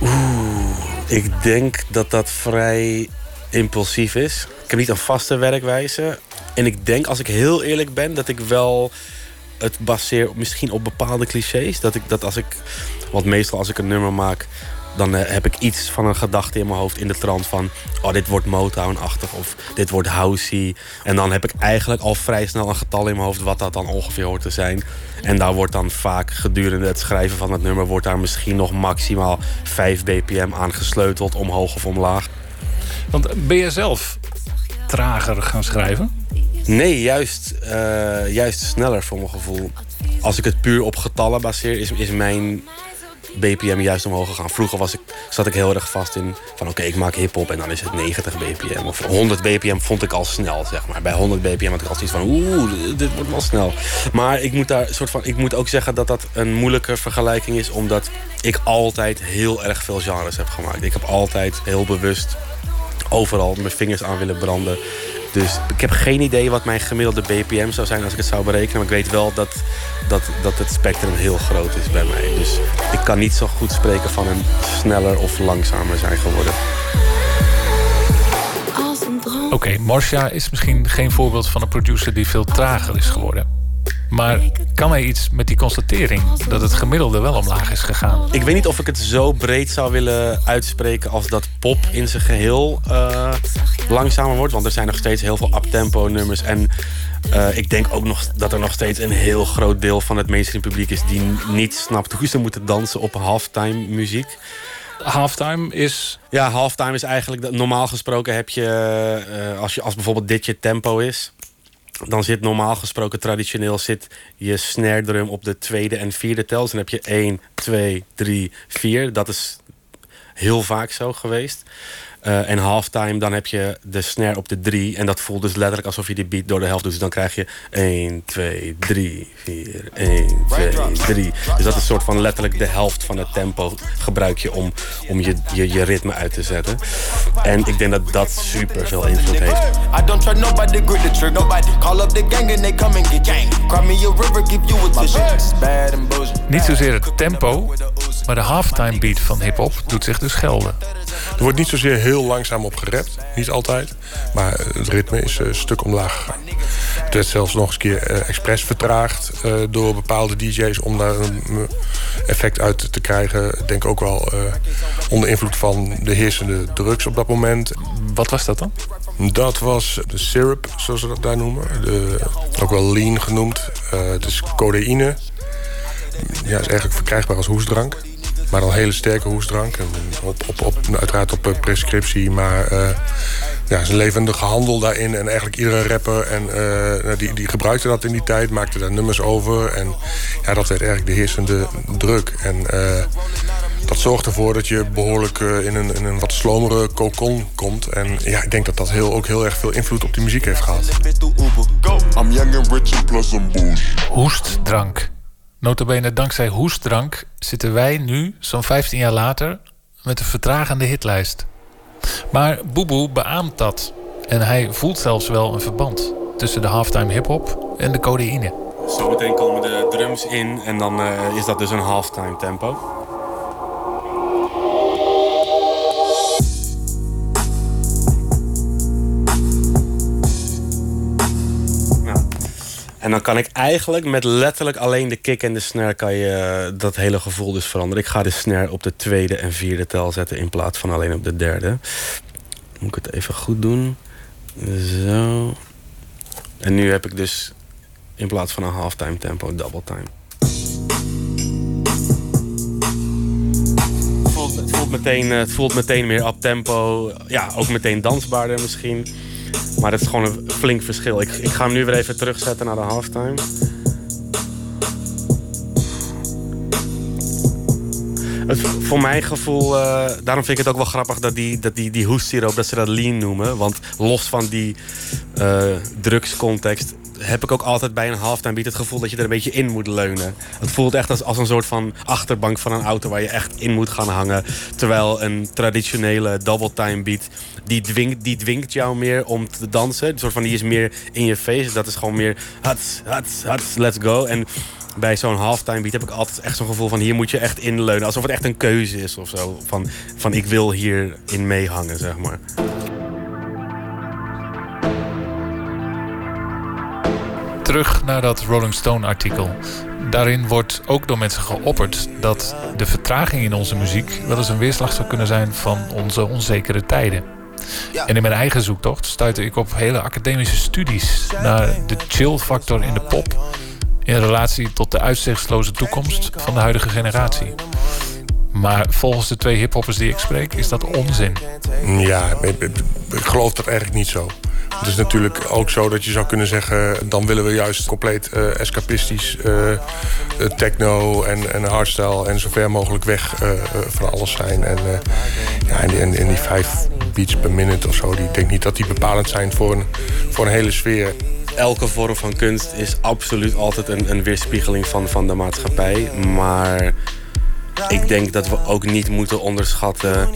Oeh, ik denk dat dat vrij impulsief is. Ik heb niet een vaste werkwijze. En ik denk, als ik heel eerlijk ben, dat ik wel het baseer misschien op bepaalde clichés. Dat ik dat als ik. Want meestal als ik een nummer maak. Dan eh, heb ik iets van een gedachte in mijn hoofd in de trant van... oh, dit wordt Motown-achtig of dit wordt housey. En dan heb ik eigenlijk al vrij snel een getal in mijn hoofd... wat dat dan ongeveer hoort te zijn. En daar wordt dan vaak gedurende het schrijven van het nummer... wordt daar misschien nog maximaal 5 bpm aan gesleuteld, omhoog of omlaag. Want ben je zelf trager gaan schrijven? Nee, juist, eh, juist sneller voor mijn gevoel. Als ik het puur op getallen baseer, is, is mijn BPM juist omhoog gegaan. Vroeger was ik, zat ik heel erg vast in van oké, ik maak hip-hop en dan is het 90 BPM. Of 100 BPM vond ik al snel, zeg maar. Bij 100 BPM had ik al zoiets van oeh, dit wordt wel snel. Maar ik moet, daar soort van, ik moet ook zeggen dat dat een moeilijke vergelijking is, omdat ik altijd heel erg veel genres heb gemaakt. Ik heb altijd heel bewust overal mijn vingers aan willen branden. Dus ik heb geen idee wat mijn gemiddelde BPM zou zijn als ik het zou berekenen. Maar ik weet wel dat, dat, dat het spectrum heel groot is bij mij. Dus ik kan niet zo goed spreken van een sneller of langzamer zijn geworden. Oké, Marcia is misschien geen voorbeeld van een producer die veel trager is geworden. Maar kan hij iets met die constatering dat het gemiddelde wel omlaag is gegaan? Ik weet niet of ik het zo breed zou willen uitspreken als dat pop in zijn geheel eh, langzamer wordt. Want er zijn nog steeds heel veel uptempo nummers. En eh, ik denk ook nog dat er nog steeds een heel groot deel van het mainstream publiek is die niet snapt hoe ze moeten dansen op halftime muziek. Halftime is. Ja, halftime is eigenlijk. dat- Normaal gesproken heb je. eh, als, je als bijvoorbeeld dit je tempo is. Dan zit normaal gesproken traditioneel zit je snare drum op de tweede en vierde tel. Dus dan heb je 1, 2, 3, 4. Dat is heel vaak zo geweest. Eh, en halftime, dan heb je de snare op de 3. En dat voelt dus letterlijk alsof je die beat door de helft doet. Dus dan krijg je 1, 2, 3, 4, 1, 2, 3. Dus dat is een soort van letterlijk de helft van het tempo gebruik je om, om je, je, je ritme uit te zetten. En ik denk dat dat super veel invloed heeft. I don't try nobody, grip the trigger. Nobody call up the gang and they come and get gang. Cry me a river, give you a tissue. It's bad and bullshit. Niet zozeer het tempo, maar de halftime beat van hip-hop doet zich dus gelden. Er wordt niet zozeer heel langzaam op gerept, niet altijd. Maar het ritme is eh, een stuk omlaag gegaan. Het werd zelfs nog eens een keer eh, expres vertraagd eh, door bepaalde DJ's om daar een eh, effect uit te krijgen. Ik denk ook wel eh, onder invloed van de heersende drugs op dat moment. Wat was dat dan? Dat was de syrup, zoals ze dat daar noemen. De, ook wel lean genoemd. Eh, het is codeïne. Ja, is eigenlijk verkrijgbaar als hoesdrank. Maar dan hele sterke hoesdrank. En op, op, uiteraard op eh, prescriptie. Maar eh ja, een levendige handel daarin. En eigenlijk iedere rapper en, eh, nou, die, die gebruikte dat in die tijd. Maakte daar nummers over. En ja, dat werd eigenlijk de heersende druk. En dat zorgt ervoor dat je behoorlijk eh, in, een, in een wat slomere cocon komt. En ja, ik denk dat dat heel, ook heel erg veel invloed op die muziek heeft gehad. Hoestdrank. Notabene dankzij hoestdrank zitten wij nu, zo'n 15 jaar later, met een vertragende hitlijst. Maar Boeboe beaamt dat. En hij voelt zelfs wel een verband tussen de halftime hip-hop en de codeïne. Zometeen komen de drums in en dan eh, is dat dus een halftime tempo. En dan kan ik eigenlijk met letterlijk alleen de kick en de snare... kan je eh, dat hele gevoel dus veranderen. Ik ga de snare op de tweede en vierde tel zetten... in plaats van alleen op de derde. Moet ik het even goed doen. Zo. En nu heb ik dus in plaats van een halftime tempo, double time. Het voelt, meteen, eh, het voelt meteen meer up tempo. Ja, ook meteen dansbaarder misschien. Maar het is gewoon een flink verschil. Ik, ik ga hem nu weer even terugzetten naar de halftime. Het, voor mijn gevoel, eh, daarom vind ik het ook wel grappig dat die, dat die, die hoestsiroop, dat ze dat lean noemen. Want los van die eh, drugscontext heb ik ook altijd bij een halftime beat het gevoel dat je er een beetje in moet leunen. Het voelt echt als, als een soort van achterbank van een auto waar je echt in moet gaan hangen. Terwijl een traditionele double time beat, die dwingt, die dwingt jou meer om te dansen. Een soort van die is meer in je face. Dat is gewoon meer hats, hats, hats, let's go. En bij zo'n halftime beat heb ik altijd echt zo'n gevoel van hier moet je echt inleunen. Alsof het echt een keuze is of zo. Van, van ik wil hier in meehangen, zeg maar. Terug naar dat Rolling Stone artikel. Daarin wordt ook door mensen geopperd dat de vertraging in onze muziek wel eens een weerslag zou kunnen zijn van onze onzekere tijden. En in mijn eigen zoektocht stuitte ik op hele academische studies naar de chill factor in de pop in relatie tot de uitzichtsloze toekomst van de huidige generatie. Maar volgens de twee hiphoppers die ik spreek is dat onzin. Ja, ik, ik- ik geloof dat eigenlijk niet zo. Het is natuurlijk ook zo dat je zou kunnen zeggen... dan willen we juist compleet eh, escapistisch eh, eh, techno en, en hardstyle... en zo ver mogelijk weg van alles zijn. En, ja, en die vijf beats per minute of zo... Die, ik denk niet dat die bepalend zijn voor een, voor een hele sfeer. elke vorm van kunst is absoluut altijd een, een weerspiegeling van, van de maatschappij. Maar ik denk dat we ook niet moeten onderschatten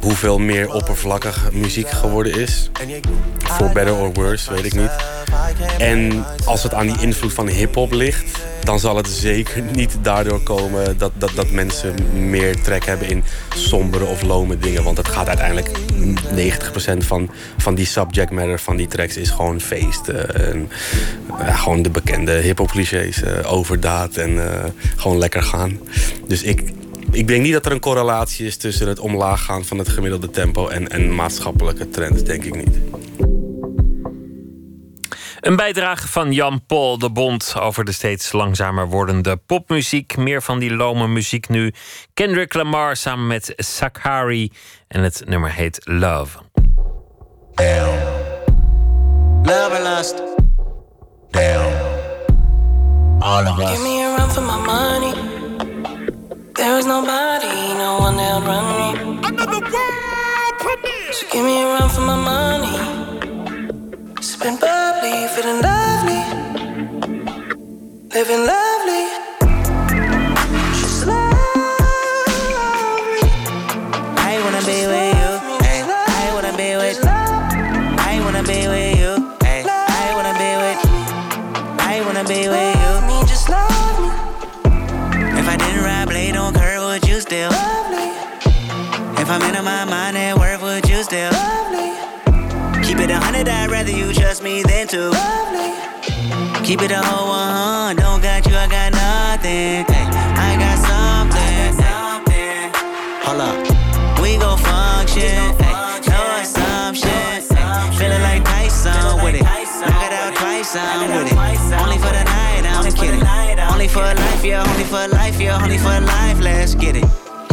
hoeveel meer oppervlakkig muziek geworden is. For better or worse, weet ik niet. En als het aan die invloed van hip-hop ligt, dan zal het zeker niet daardoor komen dat, dat, dat mensen meer trek hebben in sombere of lome dingen. Want het gaat uiteindelijk 90% van, van die subject matter van die tracks is gewoon feest. eh, en, ja, gewoon de bekende hip-hop clichés. eh, overdaad en eh, gewoon lekker gaan. Dus ik, ik denk niet dat er een correlatie is tussen het omlaag gaan van het gemiddelde tempo en, en maatschappelijke trends, denk ik niet. Een bijdrage van Jan-Paul de Bond over de steeds langzamer wordende popmuziek. Meer van die lome muziek nu. Kendrick Lamar samen met Sakari. En het nummer heet Love. Love or lust? Damn. All of us. Give me a run for my money. There is nobody, no one that'll run me. Another world premiere. So give me a run for my money. Sipping bubbly, feeling lovely. Living lovely. She's lovely. I wanna be with you. I wanna be with. I wanna be with you. I wanna be with. I wanna be with If I'm in my mind at work, would you still? love me? Keep it a hundred, I'd rather you trust me than to. love me. Keep it a whole one, don't got you, I got nothing. Hey, I got something. Hold up, we gon' function. Ay, no assumption. Ay, Feeling like Tyson with it. Knock it out twice, I'm with it. Only for the night, I'm kidding. Only for life, yeah, only for life, yeah, only for life, let's get it.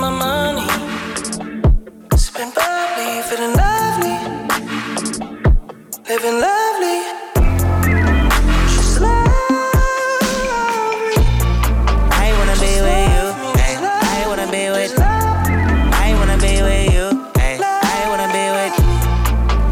my money. Sipping bubbly, feeling lovely. Living lovely. She's lovely. I wanna be with you. Eh. I wanna be with. I wanna be with you. I wanna be with.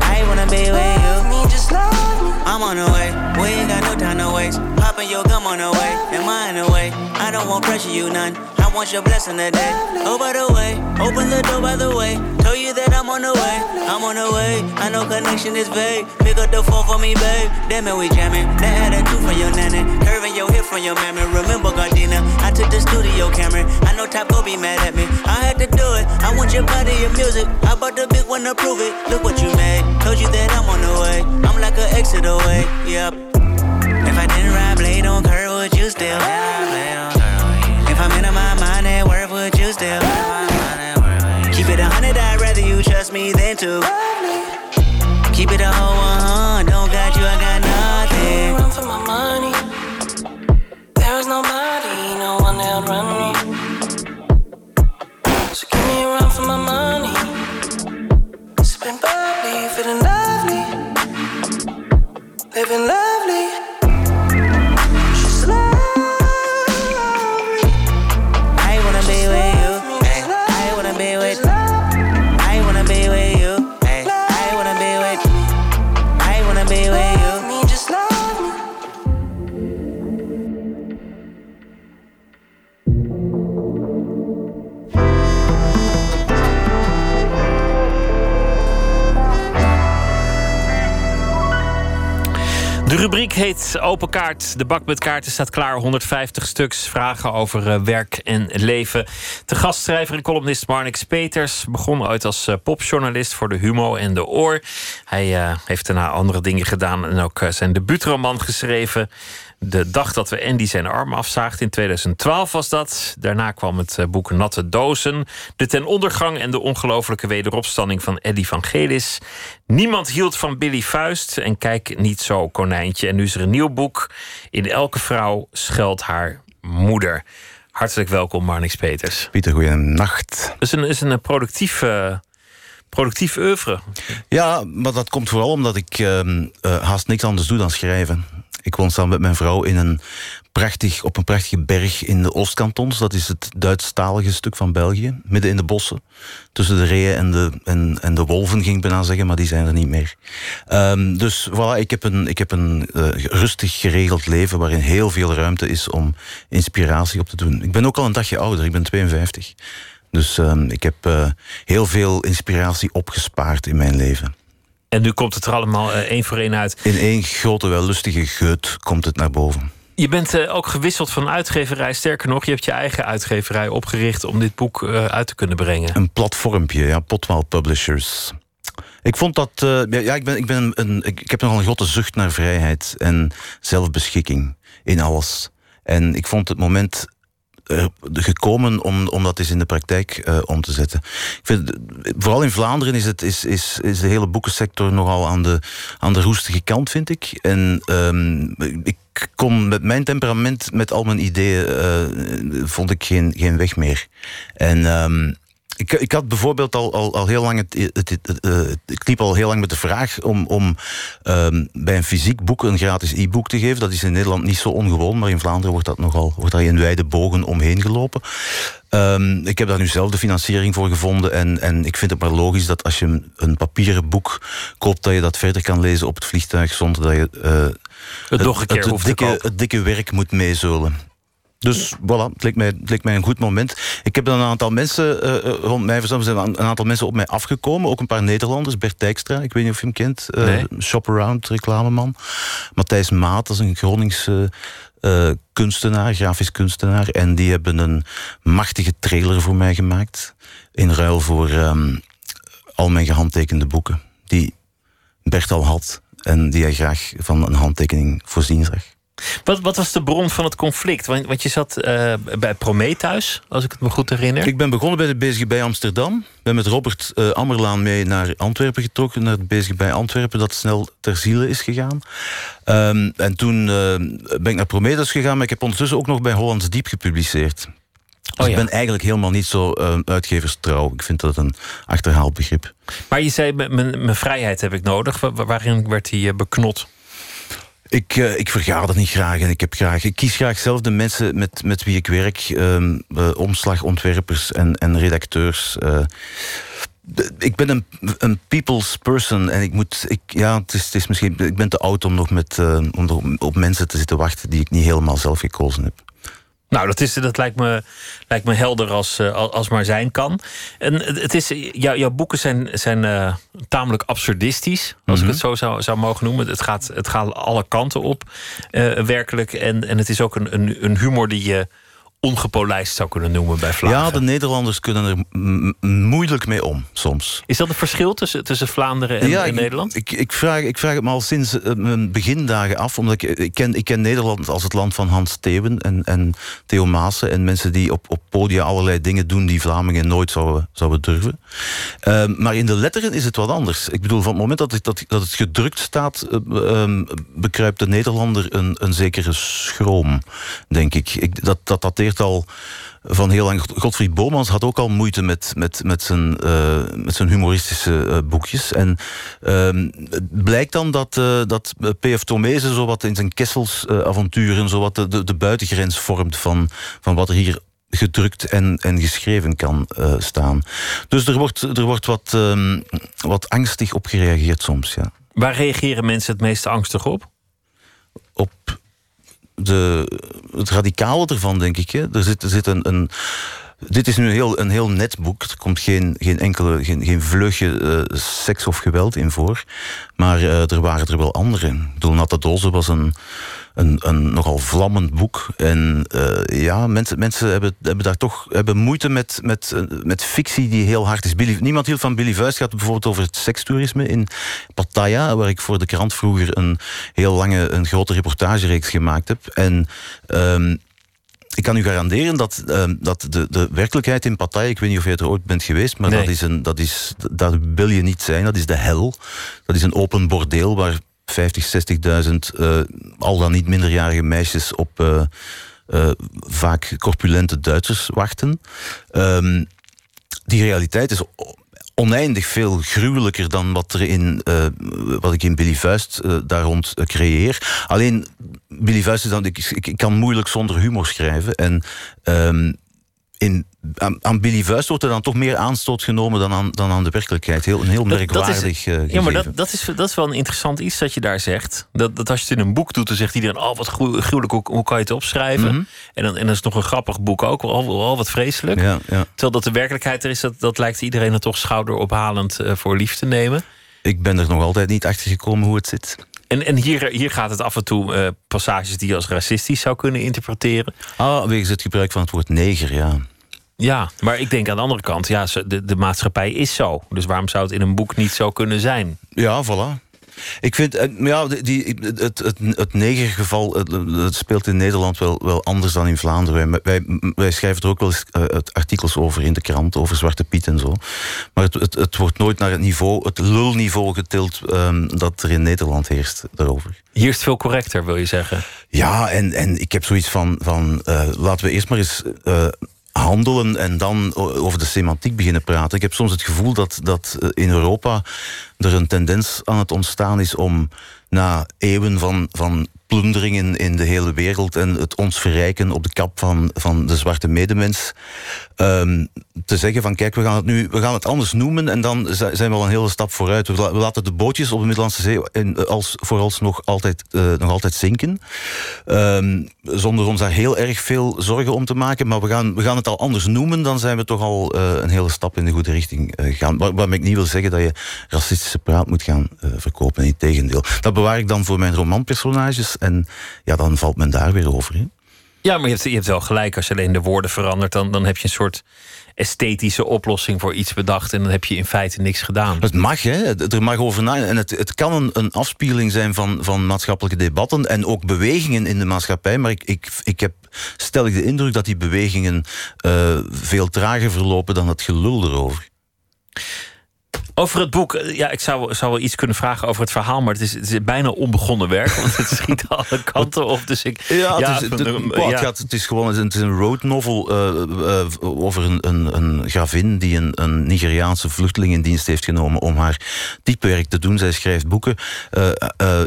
I wanna be with you. Me, just love me. I'm on the way. We ain't got no time to waste. Popping your gum on the way. Am I in the way? I don't want pressure, you none. I want your blessing today. Oh, by the way, open the door by the way. Told you that I'm on the way. I'm on the way. I know connection is vague. Pick up the phone for me, babe. Damn it, we jamming. That attitude from your nanny. Curving your hip from your mammy. Remember, Gardena, I took the studio camera. I know Top go be mad at me. I had to do it. I want your body, your music. I bought the big one to prove it. Look what you made. Told you that I'm on the way. I'm like an exit away. Yep. If I didn't ride blade on curve, would you still? If still? Keep it a hundred, I'd rather you trust me than to. Keep it a whole one, don't got you, I got nothing. Run for my money. There is nobody, no one that'll run me. So give me a run for my money. Sipping bubbly, feeling lovely. Living lovely. Rubriek heet Open Kaart. De bak met kaarten staat klaar. 150 stuks vragen over eh, werk en leven. De gastschrijver en columnist Marnix Peters begon ooit als eh, popjournalist voor de Humo en de Oor. Hij eh, heeft daarna andere dingen gedaan en ook zijn debuutroman geschreven. De dag dat we Andy zijn arm afzaagden. In 2012 was dat. Daarna kwam het eh, boek Natte Dozen. De ten ondergang en de ongelofelijke wederopstanding van Eddie van Gelis. Niemand hield van Billy Vuist. En kijk niet zo, konijntje. En nu is er een nieuw boek. In elke vrouw schuilt haar moeder. Hartelijk welkom, Marnix Peters. Pieter, goeienacht. Het is een, is een productief, eh, productief oeuvre. Ja, maar dat komt vooral omdat ik ehm, eh, haast niks anders doe dan schrijven. Ik woon samen met mijn vrouw in een prachtig, op een prachtige berg in de Oostkantons. Dat is het Duitsstalige stuk van België. Midden in de bossen. Tussen de reeën en de, en, en de wolven, ging ik bijna zeggen, maar die zijn er niet meer. Ehm, dus voilà, ik heb een, ik heb een eh, rustig geregeld leven waarin heel veel ruimte is om inspiratie op te doen. Ik ben ook al een dagje ouder, ik ben 52. Dus ehm, ik heb eh, heel veel inspiratie opgespaard in mijn leven. En nu komt het er allemaal eh, één voor één uit. In één grote, wellustige geut komt het naar boven. Je bent eh, ook gewisseld van uitgeverij. Sterker nog, je hebt je eigen uitgeverij opgericht om dit boek eh, uit te kunnen brengen. Een platformpje, ja, Potwell Publishers. Ik vond dat. ja, ik, ben, ik, ben een, ik, heb nogal een grote zucht naar vrijheid en zelfbeschikking in alles. En ik vond het moment gekomen om, om dat eens in de praktijk eh, om te zetten. Ik vind, eh, vooral in Vlaanderen is, het, is, is, is de hele boekensector nogal aan de, aan de roestige kant, vind ik. En ehm, ik kon met mijn temperament, met al mijn ideeën, eh, vond ik geen, geen weg meer. En ehm, ik, ik had bijvoorbeeld al, al, al heel lang. Het, het, het, het, eh, ik liep al heel lang met de vraag om, om ehm, bij een fysiek boek een gratis e-book te geven. Dat is in Nederland niet zo ongewoon, maar in Vlaanderen wordt dat nogal wordt daar in wijde bogen omheen gelopen. Ehm, ik heb daar nu zelf de financiering voor gevonden. En, en ik vind het maar logisch dat als je een, papieren boek koopt, dat je dat verder kan lezen op het vliegtuig zonder dat je eh, nog een keer het, te dikke, het dikke werk moet meezeulen. Dus voilà, het leek, mij, het leek mij een goed moment. Ik heb dan een aantal mensen eh, eh, rond mij verzameld. Er zijn een aantal mensen op mij afgekomen. Ook een paar Nederlanders. Bert Dijkstra, ik weet niet of je hem kent. Eh, Nee. Shop Around, reclameman. Matthijs Maat, dat is een Groningse eh, kunstenaar, grafisch kunstenaar. En die hebben een machtige trailer voor mij gemaakt. In ruil voor ehm, al mijn gehandtekende boeken. Die Bert al had. En die hij graag van een handtekening voorzien zag. Wat, wat was de bron van het conflict? Want, want je zat eh, bij Prometheus, als ik het me goed herinner. Ik ben begonnen bij de BSG Amsterdam. Ben met Robert eh, Ammerlaan mee naar Antwerpen getrokken. Naar het BSG Antwerpen, dat snel ter ziele is gegaan. Ehm, en toen eh, ben ik naar Prometheus gegaan. Maar ik heb ondertussen ook nog bij Hollands Diep gepubliceerd. Dus ja. ik ben eigenlijk helemaal niet zo eh, uitgeverstrouw. Ik vind dat een achterhaald begrip. Maar je zei, mijn- vrijheid heb ik nodig. Wa- wa- waarin werd die beknot? Ik, eh, ik vergader niet graag en ik, heb graag, ik kies graag zelf de mensen met, met wie ik werk. ehm, eh, omslagontwerpers en, en redacteurs. eh. Ik ben een, een people's person en ik moet. Ik, ja, het is, het is misschien. Ik ben te oud om nog met, om op mensen te zitten wachten die ik niet helemaal zelf gekozen heb. Nou, dat, is, dat lijkt, me, lijkt me helder als, eh, als maar zijn kan. En het is, jou, jouw boeken zijn, zijn eh, tamelijk absurdistisch, als ik Mhm. het zo zou, zou mogen noemen. Het gaat, het gaat alle kanten op, eh, werkelijk. En, en het is ook een, een, een humor die je ongepolijst zou kunnen noemen bij Vlaanderen. Ja, de Nederlanders kunnen er moeilijk mee om soms. Is dat een verschil tussen, tussen Vlaanderen en, ja, en ik- Nederland? Ik, ik, vraag, ik vraag het me al sinds eh, mijn begindagen af. Omdat ik, ik, ken, ik ken Nederland als het land van Hans Theeuwen en, en Theo Maassen. En mensen die op, op podia allerlei dingen doen die Vlamingen nooit zouden, zouden durven. Ehm, maar in de letteren is het wat anders. Ik bedoel, van het moment dat het, dat, dat het gedrukt staat, eh, ehm, bekruipt de Nederlander een, een zekere schroom, denk ik. ik dat, dat dateert al van heel lang. Godfried Bomans had ook al moeite met, met, met, zijn, eh, met zijn humoristische eh, boekjes. En ehm, het blijkt dan dat, eh, dat P.F. Tomezen zo wat in zijn Kessels eh, avonturen zo wat de, de, de buitengrens vormt van, van wat er hier gedrukt en, en geschreven kan staan. Dus er wordt, er wordt wat, ehm, wat angstig op gereageerd soms, ja. Waar reageren mensen het meest angstig op? op de, het radicale ervan, denk ik. Hè. Er zit, er zit een, een, dit is nu een heel, een heel net boek. Er komt geen, geen enkele, geen, geen vleugje eh, seks of geweld in voor. Maar eh, er waren er wel andere. Ik bedoel, Natte Doze was een, een, een nogal vlammend boek. En eh, ja, mensen, mensen hebben, hebben daar toch hebben moeite met, met, eh, met fictie die heel hard is. Billy, niemand hield van Billy Vuist. gaat bijvoorbeeld over het sekstoerisme in Pattaya, waar ik voor de krant vroeger een heel lange, een grote reportagereeks gemaakt heb. En ehm, ik kan u garanderen dat, ehm, dat de, de werkelijkheid in Pattaya, ik weet niet of je er ooit bent geweest, maar Nee. dat is een, dat is, daar wil je niet zijn. Dat is de hel. Dat is een open bordeel waar 50, 60.000 eh, al dan niet minderjarige meisjes op, eh, eh, vaak corpulente Duitsers wachten. Ehm, die realiteit is oneindig veel gruwelijker dan wat, er in, eh, wat ik in Billy Vuist daar rond creëer. Alleen, Billy Vuist is dan... Ik, ik, ik kan moeilijk zonder humor schrijven. En ehm, in, aan, aan Billy Vuist wordt er dan toch meer aanstoot genomen dan aan, dan aan de werkelijkheid. Heel, een heel merkwaardig eh, ja, maar dat, dat, is, dat is wel een interessant iets dat je daar zegt. Dat, dat als je het in een boek doet, dan zegt iedereen... oh, wat gruw- gruwelijk, hoe, hoe kan je het opschrijven? Mhm. en, dan, en dat is nog een grappig boek ook, al, al wat vreselijk. Ja, ja. Terwijl dat de werkelijkheid er is, dat, dat lijkt iedereen er toch schouderophalend eh, voor lief te nemen. Ik ben er nog altijd niet achter gekomen hoe het zit. En, en hier, hier gaat het af en toe eh, passages die je als racistisch zou kunnen interpreteren. Ah, wegens het gebruik van het woord neger, ja. Ja, maar ik denk aan de andere kant, ja, de, de maatschappij is zo. Dus waarom zou het in een boek niet zo kunnen zijn? Ja, voilà. Ik vind, eh, ja, die, het, het, het negergeval het, het speelt in Nederland wel, wel anders dan in Vlaanderen. Wij, wij, wij schrijven er ook wel eens eh, het artikels over in de krant, over Zwarte Piet en zo. Maar het, het, het wordt nooit naar het niveau, het lulniveau getild ehm, dat er in Nederland heerst daarover. Hier is het veel correcter, wil je zeggen. Ja, en, en ik heb zoiets van, van eh, laten we eerst maar eens handelen en dan over de semantiek beginnen praten. Ik heb soms het gevoel dat, dat eh, in Europa er een tendens aan het ontstaan is om na eeuwen van, van plunderingen in de hele wereld en het ons verrijken op de kap van, van de zwarte medemens, ehm, te zeggen van kijk, we gaan het nu we gaan het anders noemen en dan zi- zijn we al een hele stap vooruit. We, la- we laten de bootjes op de Middellandse Zee en, eh, als, vooralsnog altijd, eh, nog altijd zinken. Ehm, zonder ons daar heel erg veel zorgen om te maken. Maar we gaan, we gaan het al anders noemen, dan zijn we toch al eh, een hele stap in de goede richting eh, gegaan. Waar, ik niet wil zeggen dat je racistische praat moet gaan verkopen. In tegendeel. Dat bewaar ik dan voor mijn romanpersonages. En ja, dan valt men daar weer over. Hè. Ja, maar je hebt, je hebt wel gelijk. Als je alleen de woorden verandert, dan, dan heb je een soort esthetische oplossing voor iets bedacht. En dan heb je in feite niks gedaan. Het mag, hè. Er mag over na. En het, het kan een, een afspiegeling zijn van, van maatschappelijke debatten en ook bewegingen in de maatschappij. Maar ik, ik, ik heb stellig de indruk dat die bewegingen eh, veel trager verlopen dan het gelul erover. Over het boek, eh, ja, ik zou, zou wel iets kunnen vragen over het verhaal, maar het is, het is bijna onbegonnen werk, want het schiet alle kanten op. Dus ik, Ja, het, is, het, ja. het is gewoon het is een road novel eh, eh, over een, een, een gravin die een, een Nigeriaanse vluchteling in dienst heeft genomen om haar typewerk te doen. Zij schrijft boeken,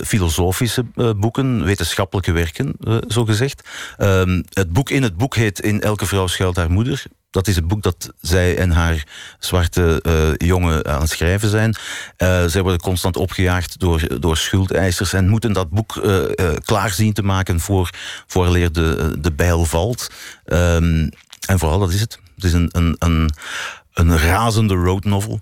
filosofische boeken, wetenschappelijke werken, zo gezegd. Ehm, het boek in het boek heet In elke vrouw schuilt haar moeder. Dat is het boek dat zij en haar zwarte eh, jongen aan het schrijven zijn. Eh, zij worden constant opgejaagd door, door schuldeisers en moeten dat boek eh, klaar zien te maken voor, vooraleer de, de bijl valt. Ehm, en vooral, dat is het. Het is een, een, een, een razende road novel.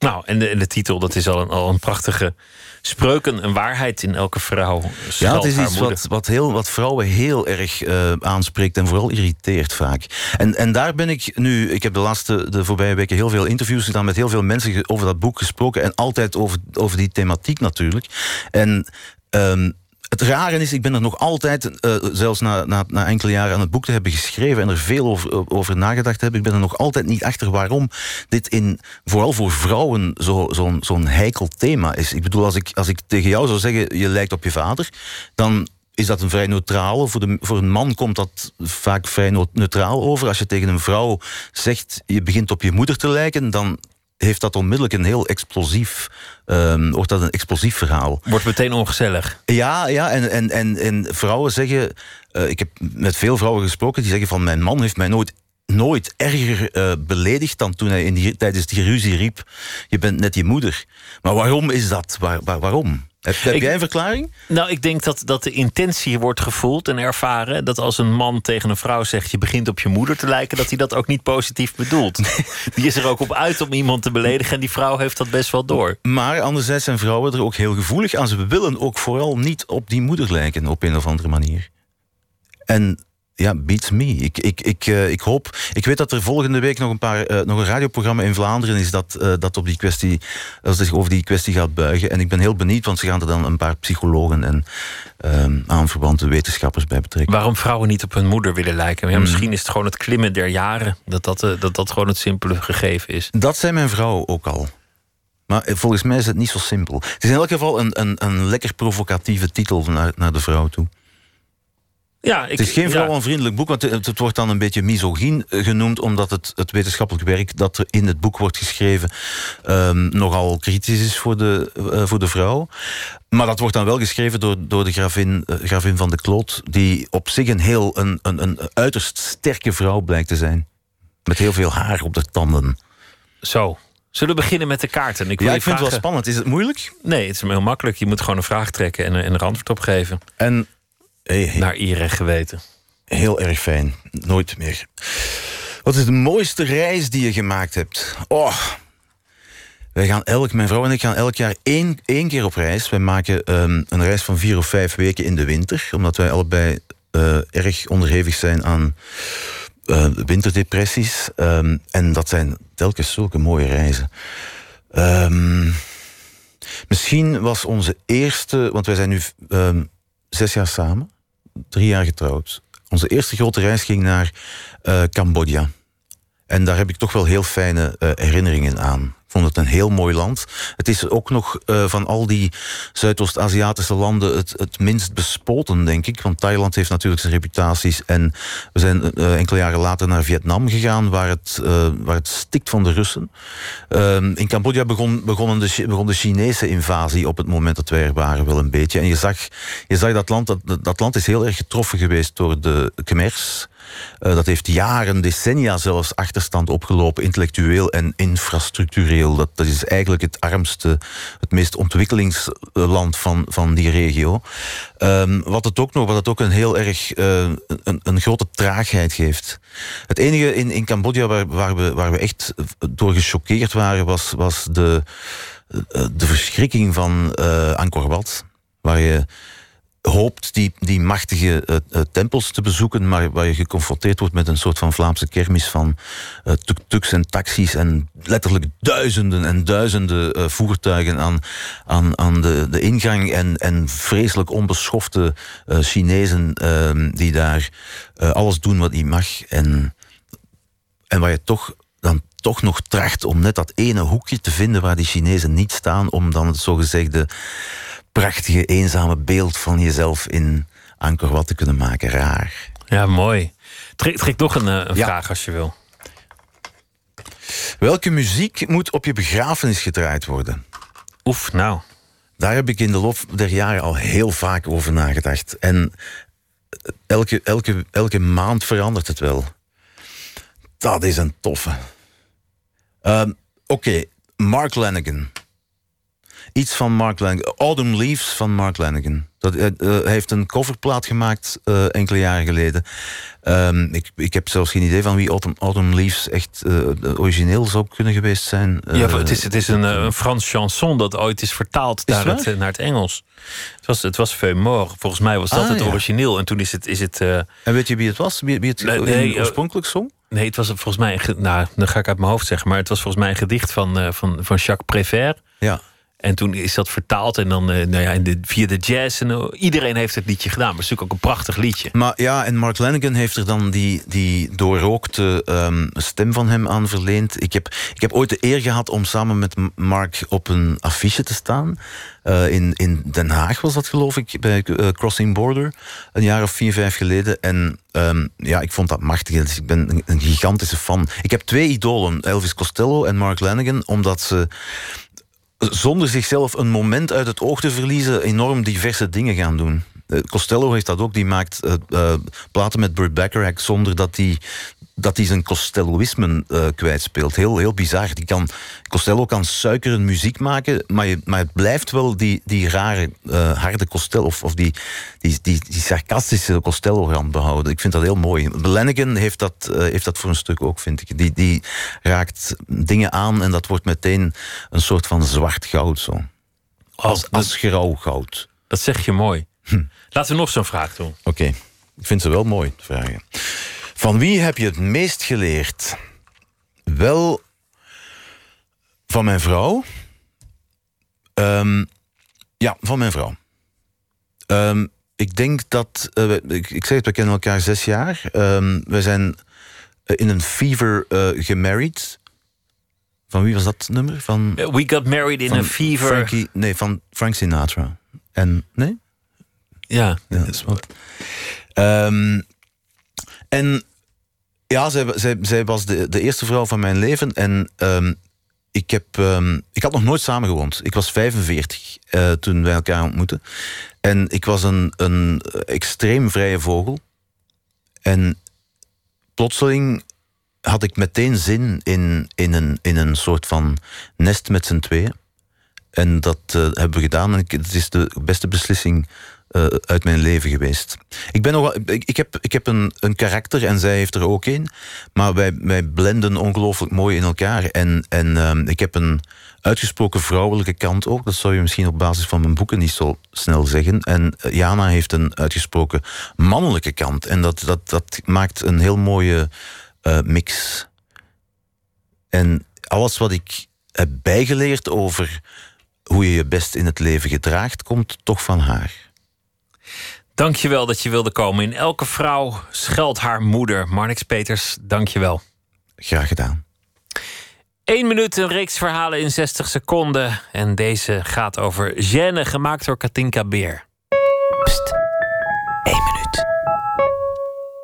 Nou, en de, en de titel, dat is al een, al een prachtige spreuken, een waarheid in elke vrouw. Ja, het is iets wat, wat, heel, wat vrouwen heel erg eh, aanspreekt en vooral irriteert vaak. En, en daar ben ik nu, ik heb de laatste, de voorbije weken heel veel interviews gedaan met heel veel mensen over dat boek gesproken en altijd over, over die thematiek natuurlijk. En ehm, het rare is, ik ben er nog altijd, eh, zelfs na, na, na enkele jaren aan het boek te hebben geschreven en er veel over, over nagedacht heb, ik ben er nog altijd niet achter waarom dit in, vooral voor vrouwen zo- zo'n zo'n heikel thema is. Ik bedoel, als ik, als ik tegen jou zou zeggen, je lijkt op je vader, dan is dat een vrij neutrale. Voor, de, voor een man komt dat vaak vrij neutraal over. Als je tegen een vrouw zegt, je begint op je moeder te lijken, dan heeft dat onmiddellijk een heel explosief, ehm, wordt dat een explosief verhaal. Wordt meteen ongezellig. Ja, ja en, en, en, en vrouwen zeggen... eh, ik heb met veel vrouwen gesproken die zeggen van... mijn man heeft mij nooit, nooit erger eh, beledigd... dan toen hij in die, tijdens die ruzie riep... je bent net je moeder. Maar waarom is dat? Waar, waar- waarom? Heb, heb Ik- jij een verklaring? Nou, ik denk dat, dat de intentie wordt gevoeld en ervaren. Dat als een man tegen een vrouw zegt: je begint op je moeder te lijken, dat hij dat ook niet positief bedoelt. Die is er ook op uit om iemand te beledigen en die vrouw heeft dat best wel door. Maar anderzijds zijn vrouwen er ook heel gevoelig aan. Ze willen ook vooral niet op die moeder lijken op een of andere manier. En ja, beats me. Ik, ik, ik, eh, ik hoop. Ik weet dat er volgende week nog een, paar, eh, nog een radioprogramma in Vlaanderen is dat, eh, dat op die kwestie, dat zich over die kwestie gaat buigen. En ik ben heel benieuwd, want ze gaan er dan een paar psychologen en ehm aanverwante wetenschappers bij betrekken. Waarom vrouwen niet op hun moeder willen lijken? Ja, Hmm. Misschien is het gewoon het klimmen der jaren. Dat dat, dat, dat gewoon het simpele gegeven is. Dat zei mijn vrouw ook al. Maar volgens mij is het niet zo simpel. Het is in elk geval een, een, een lekker provocatieve titel naar, naar de vrouw toe. Ja, ik, het is geen vrouwenvriendelijk boek, want het, het wordt dan een beetje misogyn eh, genoemd, omdat het, het wetenschappelijk werk dat er in het boek wordt geschreven ehm, nogal kritisch is voor de, eh, voor de vrouw. Maar dat wordt dan wel geschreven door, door de gravin, eh, gravin van de Kloot, die op zich een heel een, een, een uiterst sterke vrouw blijkt te zijn. Met heel veel haar op de tanden. Zo. Zullen we beginnen met de kaarten? Ik wil Ja, ik vind het wel spannend. Is het moeilijk? Nee, het is heel makkelijk. Je moet gewoon een vraag trekken en, en er antwoord op geven. En naar eer en geweten. Heel erg fijn. Nooit meer. Wat is de mooiste reis die je gemaakt hebt? Oh. Wij gaan elk, mijn vrouw en ik gaan elk jaar één, één keer op reis. Wij maken ehm, een reis van vier of vijf weken in de winter. Omdat wij allebei eh, erg onderhevig zijn aan eh, winterdepressies. Ehm, en dat zijn telkens zulke mooie reizen. Ehm, misschien was onze eerste... Want wij zijn nu zes jaar samen. Drie jaar getrouwd. Onze eerste grote reis ging naar eh, Cambodja. En daar heb ik toch wel heel fijne eh, herinneringen aan. Vond het een heel mooi land. Het is ook nog eh, van al die Zuidoost-Aziatische landen het, het minst bespoten, denk ik. Want Thailand heeft natuurlijk zijn reputaties. En we zijn eh, enkele jaren later naar Vietnam gegaan, waar het, eh, waar het stikt van de Russen. Ehm, in Cambodja begon, begon, de, de Chinese invasie op het moment dat wij er waren wel een beetje. En je zag, je zag dat land, dat, dat land is heel erg getroffen geweest door de Khmers. Eh, dat heeft jaren, decennia zelfs achterstand opgelopen, intellectueel en infrastructureel. Dat, dat is eigenlijk het armste, het meest ontwikkelingsland van, van die regio. Ehm, wat, het ook nog, wat het ook een heel erg eh, een, een grote traagheid geeft. Het enige in, in Cambodja waar, waar, we, waar we echt door gechoqueerd waren, was, was de, eh, de verschrikking van eh Angkor Wat. Waar je hoopt die, die machtige eh, eh, tempels te bezoeken, maar waar je geconfronteerd wordt met een soort van Vlaamse kermis van eh, tuk-tuks en taxis en letterlijk duizenden en duizenden voertuigen aan, aan, aan de, de ingang en, en vreselijk onbeschofte Chinezen eh, die daar alles doen wat niet mag en, en waar je toch dan toch nog tracht om net dat ene hoekje te vinden waar die Chinezen niet staan, om dan het zogezegde prachtige, eenzame beeld van jezelf in Angkor Wat te kunnen maken. Raar. Ja, mooi. Trek, trek nog een, eh, een vraag als je wil. Welke muziek moet op je begrafenis gedraaid worden? Oef, nou. Daar heb ik in de loop der jaren al heel vaak over nagedacht. En elke, elke, elke maand verandert het wel. Dat is een toffe. Ehm, Oké, Mark Lanigan. Iets van Mark Lanigan. Autumn Leaves van Mark Lanigan. Dat, eh, eh, heeft een coverplaat gemaakt eh, enkele jaren geleden. Ehm, ik, ik heb zelfs geen idee van wie Autumn, Autumn Leaves echt eh, origineel zou kunnen geweest zijn. ja, het is, het is een, een Frans chanson dat ooit is vertaald Is naar, het naar het Engels. Het was, het was. Volgens mij was dat Ah, het ja. origineel. En toen is het... Is het En weet je wie het was? Wie, wie het Nee, oorspronkelijk zong? Nee, het was volgens mij... Nou, dan ga ik uit mijn hoofd zeggen. Maar het was volgens mij een gedicht van, van, van Jacques Prévert. Ja. En toen is dat vertaald. En dan eh, nou ja, in de, via de jazz. En, eh, iedereen heeft het liedje gedaan. Maar het is natuurlijk ook een prachtig liedje. Maar ja, en Mark Lanigan heeft er dan die, die doorrookte ehm, stem van hem aan verleend. Ik heb, ik heb ooit de eer gehad om samen met Mark op een affiche te staan. Eh, in, in Den Haag was dat geloof ik, bij eh, Crossing Border. Een jaar of vier, vijf geleden. En ehm, ja, ik vond dat machtig. Dus ik ben een, gigantische fan. Ik heb twee idolen, Elvis Costello en Mark Lanigan, omdat ze zonder zichzelf een moment uit het oog te verliezen, enorm diverse dingen gaan doen. Eh, Costello heeft dat ook, die maakt eh, platen met Burt Bacharach zonder dat hij dat hij zijn Costelloïsmen eh kwijtspeelt. Heel, heel bizar. Die kan, Costello kan suikeren muziek maken, maar, je, maar het blijft wel die, die rare, eh, harde Costello, of, of die, die, die, die sarcastische Costello-rand behouden. Ik vind dat heel mooi. Lanigan heeft dat, eh, heeft dat voor een stuk ook, vind ik. Die, die raakt dingen aan en dat wordt meteen een soort van zwart goud zo. Als, als grauw goud. Dat zeg je mooi. Laten we nog zo'n vraag doen. Oké, ik vind ze wel mooi, vragen. Van wie heb je het meest geleerd? Wel, van mijn vrouw. Ehm, ja, van mijn vrouw. Ehm, ik denk dat... eh, ik, ik zeg het, we kennen elkaar zes jaar. Ehm, we zijn eh, in een fever eh gemarried. Van wie was dat nummer? Van, We got married in a fever. Frankie, nee, van Frank Sinatra. En, nee? Ja. Ja, dat is wat. En ja, zij, was de, de eerste vrouw van mijn leven. En ehm, ik, heb, ehm, ik had nog nooit samengewoond. Ik was 45 eh, toen wij elkaar ontmoetten. En ik was een, een extreem vrije vogel. En plotseling had ik meteen zin in, in, een, in een soort van nest met z'n tweeën. En dat eh, hebben we gedaan. En het is de beste beslissing eh, uit mijn leven geweest. Ik, ben nog, wel- ik, ik heb, ik heb een, een karakter en zij heeft er ook een. Maar wij, wij blenden ongelooflijk mooi in elkaar. En, en ehm, ik heb een uitgesproken vrouwelijke kant ook. Dat zou je misschien op basis van mijn boeken niet zo snel zeggen. En eh, Jana heeft een uitgesproken mannelijke kant. En dat, dat, dat maakt een heel mooie eh, mix. En alles wat ik heb bijgeleerd over hoe je je best in het leven gedraagt, komt toch van haar. Dankjewel dat je wilde komen. In elke vrouw schuilt haar moeder. Marnix Peters, dankjewel. Graag gedaan. Eén minuut, een reeks verhalen in 60 seconden. En deze gaat over gêne, gemaakt door Katinka Beer.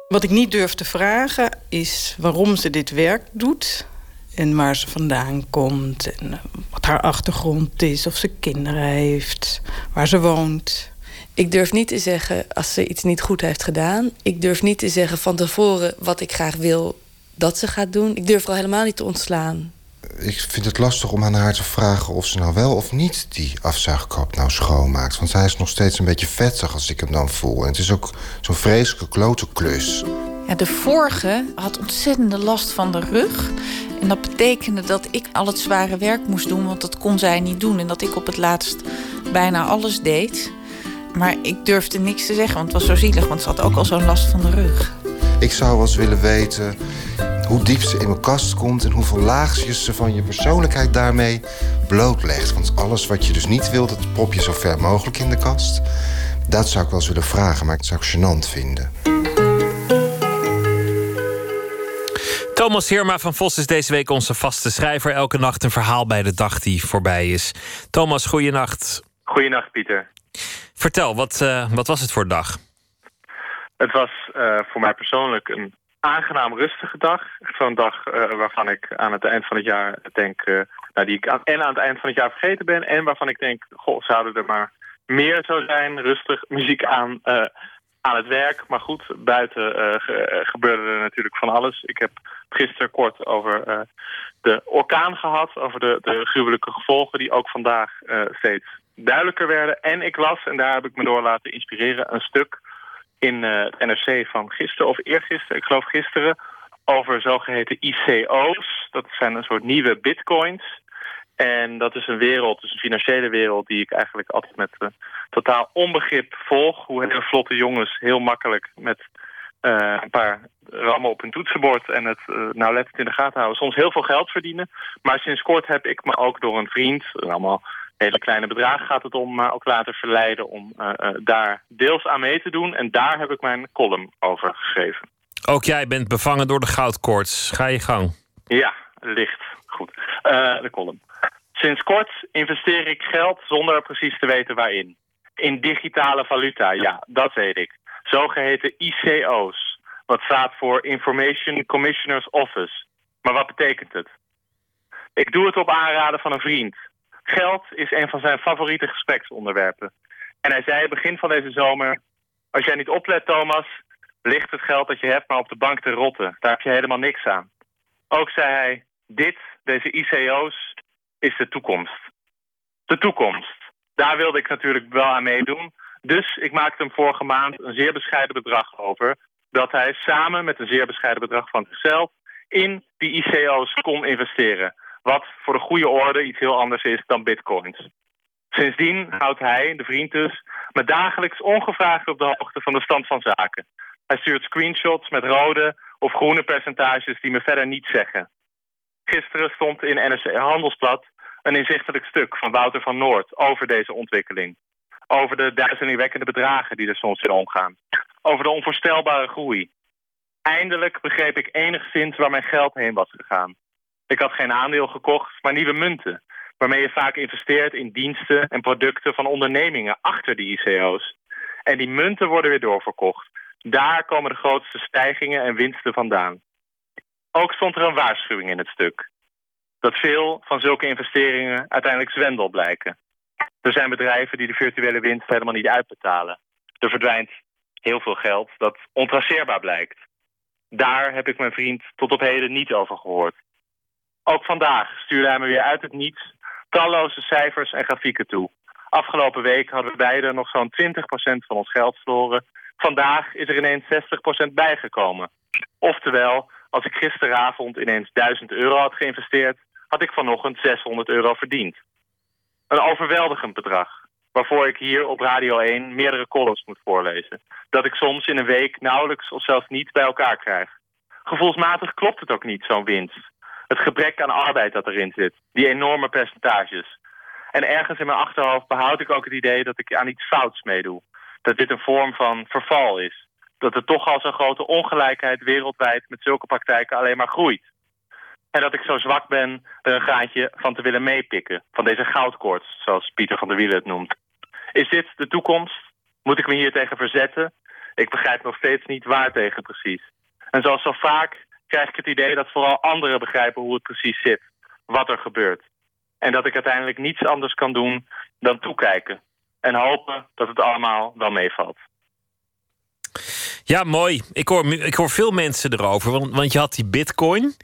Wat ik niet durf te vragen is waarom ze dit werk doet. En waar ze vandaan komt. En wat haar achtergrond is. Of ze kinderen heeft. Waar ze woont. Ik durf niet te zeggen als ze iets niet goed heeft gedaan. Ik durf niet te zeggen van tevoren wat ik graag wil dat ze gaat doen. Ik durf er al helemaal niet te ontslaan. Ik vind het lastig om aan haar te vragen of ze nou wel of niet die afzuigkap nou schoonmaakt. Want hij is nog steeds een beetje vetsig als ik hem dan voel. En het is ook zo'n vreselijke klote klus. Ja, de vorige had ontzettende last van de rug. En dat betekende dat ik al het zware werk moest doen, want dat kon zij niet doen. En dat ik op het laatst bijna alles deed. Maar ik durfde niks te zeggen, want het was zo zielig, want ze had ook al zo'n last van de rug. Ik zou wel eens willen weten hoe diep ze in mijn kast komt... en hoeveel laagjes ze van je persoonlijkheid daarmee blootlegt. Want alles wat je dus niet wilt, dat prop je zo ver mogelijk in de kast. Dat zou ik wel eens willen vragen, maar dat zou ik gênant vinden. Thomas Heerma van Vos is deze week onze vaste schrijver. Elke nacht een verhaal bij de dag die voorbij is. Thomas, goeienacht. Goeienacht, Pieter. Vertel, wat, eh, wat was het voor dag? Het was eh, voor mij persoonlijk een aangenaam rustige dag. Zo'n dag eh, waarvan ik aan het eind van het jaar denk... nou, die ik aan, en aan het eind van het jaar vergeten ben... en waarvan ik denk, goh, zouden er maar meer zo zijn. Rustig, muziek aan, aan het werk. Maar goed, buiten ge- gebeurde er natuurlijk van alles. Ik heb gisteren kort over de orkaan gehad. Over de, de gruwelijke gevolgen die ook vandaag steeds duidelijker werden. En ik las, en daar heb ik me door laten inspireren... een stuk in eh, het NRC van gisteren of eergisteren, ik geloof gisteren, over zogeheten ICO's. Dat zijn een soort nieuwe bitcoins. En dat is een wereld, dus een financiële wereld, die ik eigenlijk altijd met eh, totaal onbegrip volg. Hoe hele vlotte jongens heel makkelijk met eh, een paar rammen op hun toetsenbord en het uh, nauwlettend in de gaten houden. Soms heel veel geld verdienen. Maar sinds kort heb ik me ook door een vriend, allemaal hele kleine bedragen gaat het om, maar ook laten verleiden om uh, uh, daar deels aan mee te doen. En daar heb ik mijn column over geschreven. Ook jij bent bevangen door de goudkoorts. Ga je gang. Ja, licht. Goed. De column. Sinds kort investeer ik geld zonder precies te weten waarin. In digitale valuta, ja, dat weet ik. Zogeheten ICO's, wat staat voor Information Commissioner's Office. Maar wat betekent het? Ik doe het op aanraden van een vriend. Geld is een van zijn favoriete gespreksonderwerpen. En hij zei begin van deze zomer... Als jij niet oplet, Thomas, ligt het geld dat je hebt maar op de bank te rotten. Daar heb je helemaal niks aan. Ook zei hij, dit, deze ICO's, is de toekomst. De toekomst. Daar wilde ik natuurlijk wel aan meedoen. Dus ik maakte hem vorige maand een zeer bescheiden bedrag over... dat hij samen met een zeer bescheiden bedrag van zichzelf... in die ICO's kon investeren. Wat voor de goede orde iets heel anders is dan bitcoins. Sindsdien houdt hij, de vriend dus, me dagelijks ongevraagd op de hoogte van de stand van zaken. Hij stuurt screenshots met rode of groene percentages die me verder niets zeggen. Gisteren stond in NRC Handelsblad een inzichtelijk stuk van Wouter van Noord over deze ontwikkeling. Over de duizelingwekkende bedragen die er soms in omgaan. Over de onvoorstelbare groei. Eindelijk begreep ik enigszins waar mijn geld heen was gegaan. Ik had geen aandeel gekocht, maar nieuwe munten. Waarmee je vaak investeert in diensten en producten van ondernemingen achter die ICO's. En die munten worden weer doorverkocht. Daar komen de grootste stijgingen en winsten vandaan. Ook stond er een waarschuwing in het stuk. Dat veel van zulke investeringen uiteindelijk zwendel blijken. Er zijn bedrijven die de virtuele winst helemaal niet uitbetalen. Er verdwijnt heel veel geld dat ontraceerbaar blijkt. Daar heb ik mijn vriend tot op heden niet over gehoord. Ook vandaag stuurde hij me weer uit het niets talloze cijfers en grafieken toe. Afgelopen week hadden we beiden nog zo'n 20% van ons geld verloren. Vandaag is er ineens 60% bijgekomen. Oftewel, als ik gisteravond ineens 1000 euro had geïnvesteerd, had ik vanochtend 600 euro verdiend. Een overweldigend bedrag, waarvoor ik hier op Radio 1 meerdere columns moet voorlezen. Dat ik soms in een week nauwelijks of zelfs niet bij elkaar krijg. Gevoelsmatig klopt het ook niet, zo'n winst. Het gebrek aan arbeid dat erin zit, die enorme percentages. En ergens in mijn achterhoofd behoud ik ook het idee dat ik aan iets fouts meedoe. Dat dit een vorm van verval is. Dat er toch al zo'n grote ongelijkheid wereldwijd met zulke praktijken alleen maar groeit. En dat ik zo zwak ben er een gaatje van te willen meepikken. Van deze goudkoorts, zoals Pieter van der Wielen het noemt. Is dit de toekomst? Moet ik me hier tegen verzetten? Ik begrijp nog steeds niet waar tegen precies. En zoals zo vaak krijg ik het idee dat vooral anderen begrijpen hoe het precies zit. Wat er gebeurt. En dat ik uiteindelijk niets anders kan doen dan toekijken. En hopen dat het allemaal wel meevalt. Ja, mooi. Ik hoor, ik hoor veel mensen erover. Want, want je had die bitcoin.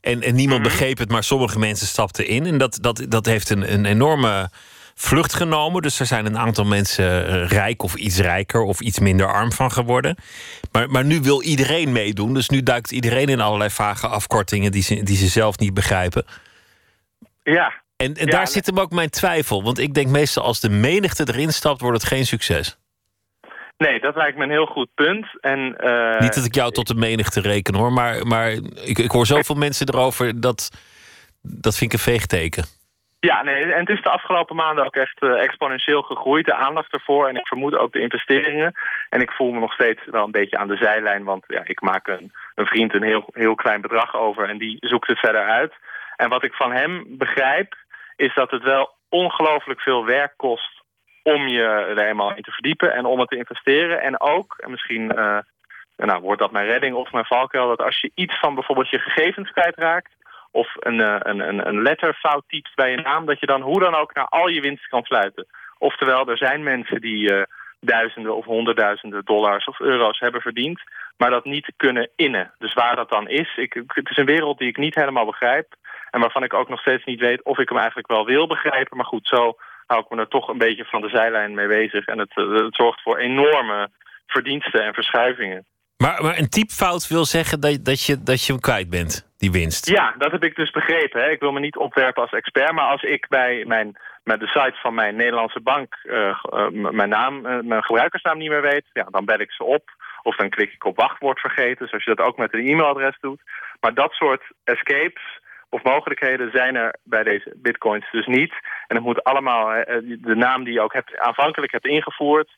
En, en niemand begreep het, maar sommige mensen stapten in. En dat, dat, dat heeft een, een enorme vlucht genomen. Dus er zijn een aantal mensen eh, rijk of iets rijker of iets minder arm van geworden. Maar, maar nu wil iedereen meedoen. Dus nu duikt iedereen in allerlei vage afkortingen die ze, die ze zelf niet begrijpen. Ja. En, en Ja, daar zit hem ook mijn twijfel. Want ik denk meestal als de menigte erin stapt, wordt het geen succes. Nee, dat lijkt me een heel goed punt. En, eh, Niet dat ik jou tot de menigte reken hoor. Maar, maar ik, ik hoor zoveel mensen erover. Dat, dat vind ik een veegteken. Ja, nee, en het is de afgelopen maanden ook echt eh, exponentieel gegroeid. De aandacht ervoor en ik vermoed ook de investeringen. En ik voel me nog steeds wel een beetje aan de zijlijn. Want ja, ik maak een, een vriend een heel, heel klein bedrag over en die zoekt het verder uit. En wat ik van hem begrijp, is dat het wel ongelooflijk veel werk kost om je er helemaal in te verdiepen en om het te investeren. En ook, en misschien eh, nou, wordt dat mijn redding of mijn valkuil, dat als je iets van bijvoorbeeld je gegevens kwijtraakt, of een, eh, een, een, een letterfout typt bij je naam, dat je dan hoe dan ook naar al je winst kan fluiten. Oftewel, er zijn mensen die eh, duizenden of honderdduizenden dollars of euro's hebben verdiend, maar dat niet kunnen innen. Dus waar dat dan is, ik, het is een wereld die ik niet helemaal begrijp en waarvan ik ook nog steeds niet weet of ik hem eigenlijk wel wil begrijpen. Maar goed, zo hou ik me er toch een beetje van de zijlijn mee bezig en het, eh, het zorgt voor enorme verdiensten en verschuivingen. Maar, maar een typfout wil zeggen dat, dat, je, dat je hem kwijt bent, die. Ja, dat heb ik dus begrepen. Hè. Ik wil me niet opwerpen als expert, maar als ik bij mijn, met de site van mijn Nederlandse bank eh, eh, mijn naam, eh, mijn gebruikersnaam niet meer weet, ja, dan bel ik ze op. Of dan klik ik op wachtwoord vergeten, zoals je dat ook met een e-mailadres doet. Maar dat soort escapes of mogelijkheden zijn er bij deze bitcoins dus niet. En het moet allemaal, de naam die je ook hebt, aanvankelijk hebt ingevoerd,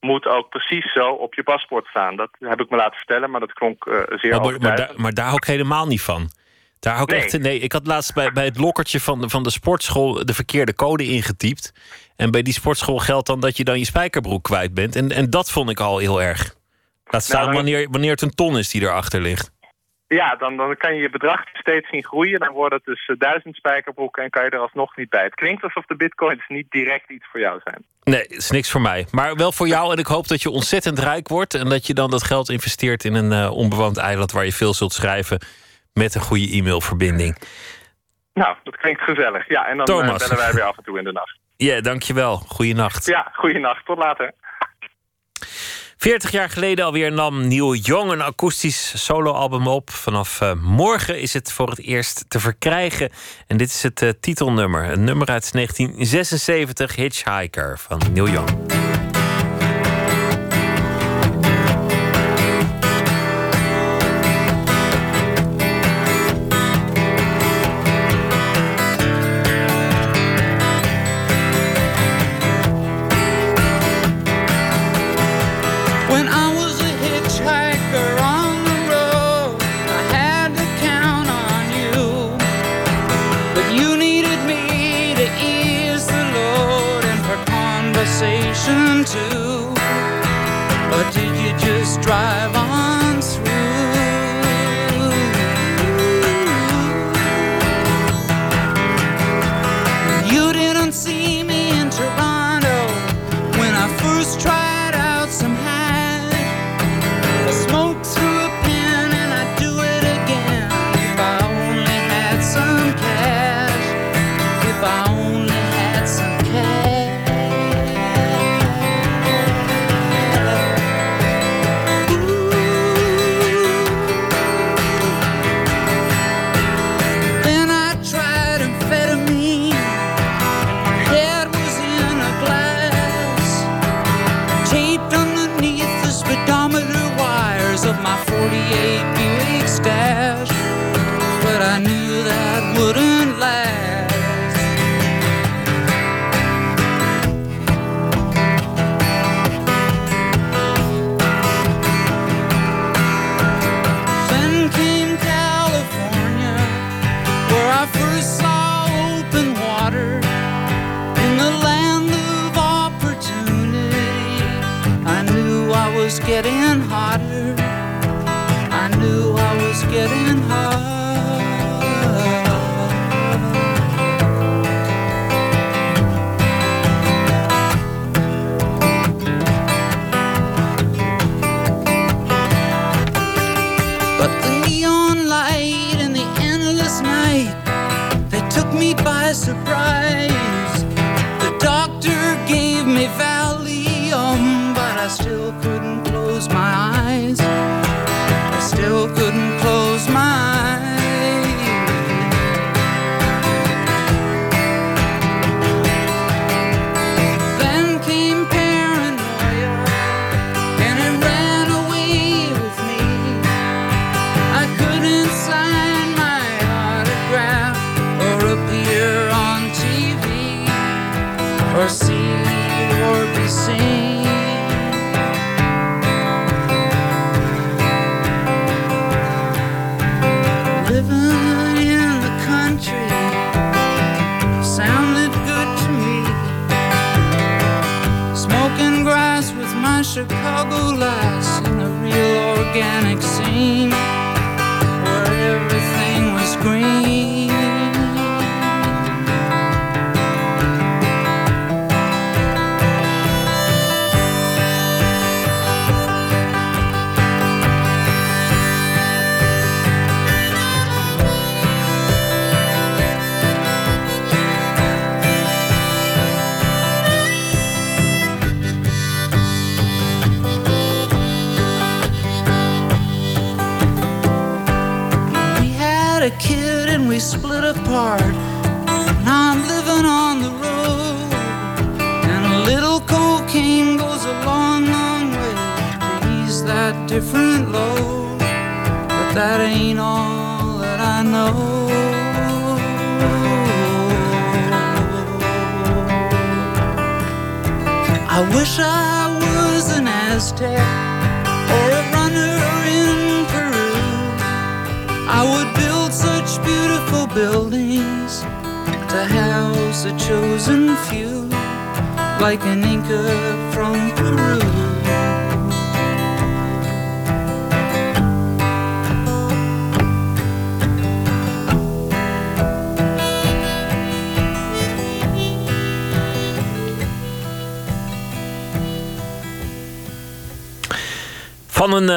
moet ook precies zo op je paspoort staan. Dat heb ik me laten vertellen, maar dat klonk eh, zeer Maar, maar, maar, daar, maar daar hou ik helemaal niet van. Daar hou ik Nee. echt, nee, ik had laatst bij, bij het lokkertje van, de- van de sportschool de verkeerde code ingetypt. En bij die sportschool geldt dan dat je dan je spijkerbroek kwijt bent. En, en dat vond ik al heel erg. Laat staan Nou, dan- wanneer, wanneer het een ton is die erachter ligt. Ja, dan, dan kan je je bedrag steeds zien groeien. Dan wordt het dus eh, duizend spijkerbroeken en kan je er alsnog niet bij. Het klinkt alsof de bitcoins niet direct iets voor jou zijn. Nee, het is niks voor mij. Maar wel voor jou. En ik hoop dat je ontzettend rijk wordt. En dat je dan dat geld investeert in een eh, onbewoond eiland waar je veel zult schrijven. Met een goede e-mailverbinding. Nou, dat klinkt gezellig. Ja, en dan eh, bellen wij weer af en toe in de nacht. Ja, dankjewel. Goeienacht. Ja, goeienacht. Tot later. 40 jaar geleden alweer nam Neil Young een akoestisch soloalbum op. Vanaf eh, morgen is het voor het eerst te verkrijgen. En dit is het eh, titelnummer. Een nummer uit 1976, Hitchhiker van Neil Young.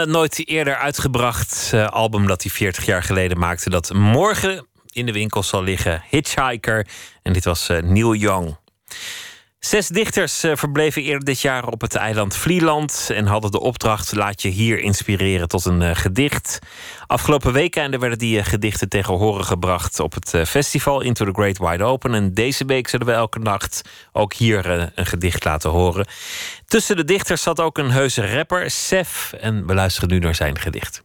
Eh, nooit eerder uitgebracht eh, album dat hij 40 jaar geleden maakte, dat morgen in de winkel zal liggen. Hitchhiker. En dit was eh, Neil Young. Zes dichters eh, verbleven eerder dit jaar op het eiland Vlieland en hadden de opdracht: laat je hier inspireren tot een eh, gedicht. Afgelopen weekenden werden die eh, gedichten tegen horen gebracht op het festival Into the Great Wide Open. En deze week zullen we elke nacht ook hier een gedicht laten horen. Tussen de dichters zat ook een heuse rapper, Sef. En we luisteren nu naar zijn gedicht.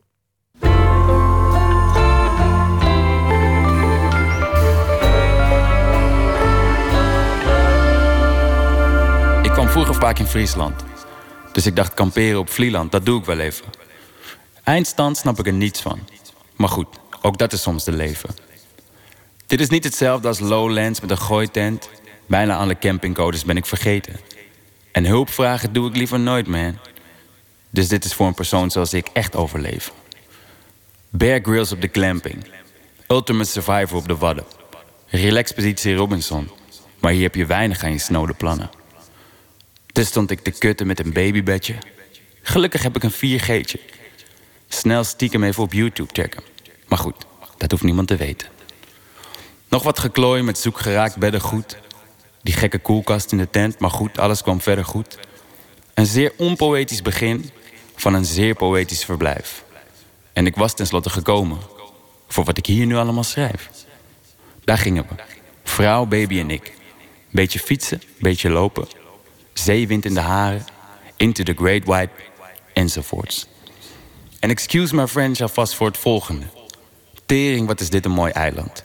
Kwam vroeger vaak in Friesland. Dus ik dacht kamperen op Vlieland, dat doe ik wel even. Eindstand snap ik er niets van. Maar goed, ook dat is soms de leven. Dit is niet hetzelfde als Lowlands met een gooitent. Bijna alle campingcodes ben ik vergeten. En hulp vragen doe ik liever nooit, man. Dus dit is voor een persoon zoals ik echt overleven. Bear Grylls op de glamping. Ultimate Survivor op de Wadden. Relaxpositie Robinson. Maar hier heb je weinig aan je snode plannen. Dus stond ik te kutten met een babybedje. Gelukkig heb ik een 4G'tje. Snel stiekem even op YouTube checken. Maar goed, dat hoeft niemand te weten. Nog wat geklooi met zoekgeraakt beddengoed. Die gekke koelkast in de tent, maar goed, alles kwam verder goed. Een zeer onpoëtisch begin van een zeer poëtisch verblijf. En ik was tenslotte gekomen voor wat ik hier nu allemaal schrijf. Daar gingen we. Vrouw, baby en ik. Beetje fietsen, beetje lopen. Zeewind in de haren. Into the great white. Enzovoorts. En excuse my French alvast voor het volgende. Tering, wat is dit een mooi eiland.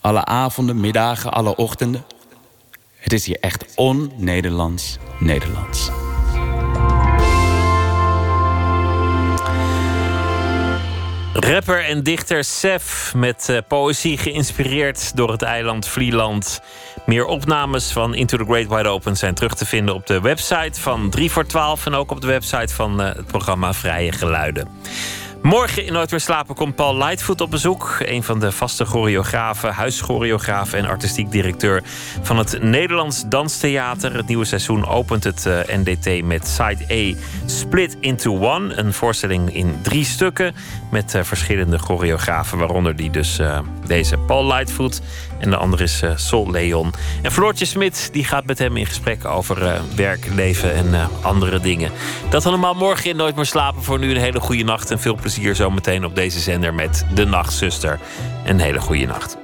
Alle avonden, middagen, alle ochtenden. Het is hier echt on-Nederlands Nederlands. Rapper en dichter Sef met uh, poëzie geïnspireerd door het eiland Vlieland. Meer opnames van Into the Great Wide Open zijn terug te vinden op de website van 3 voor 12 en ook op de website van uh, het programma Vrije Geluiden. Morgen in Nooit meer slapen komt Paul Lightfoot op bezoek. Een van de vaste choreografen, huischoreograaf en artistiek directeur van het Nederlands Danstheater. Het nieuwe seizoen opent het uh, NDT met Side A Split into One. Een voorstelling in drie stukken met uh, verschillende choreografen. Waaronder die dus uh, deze Paul Lightfoot en de andere is Sol Leon. En Floortje Smit die gaat met hem in gesprek over werk, leven en andere dingen. Dat allemaal morgen in Nooit meer slapen. Voor nu een hele goede nacht en veel plezier hier zo meteen op deze zender met De Nachtzuster. Een hele goede nacht.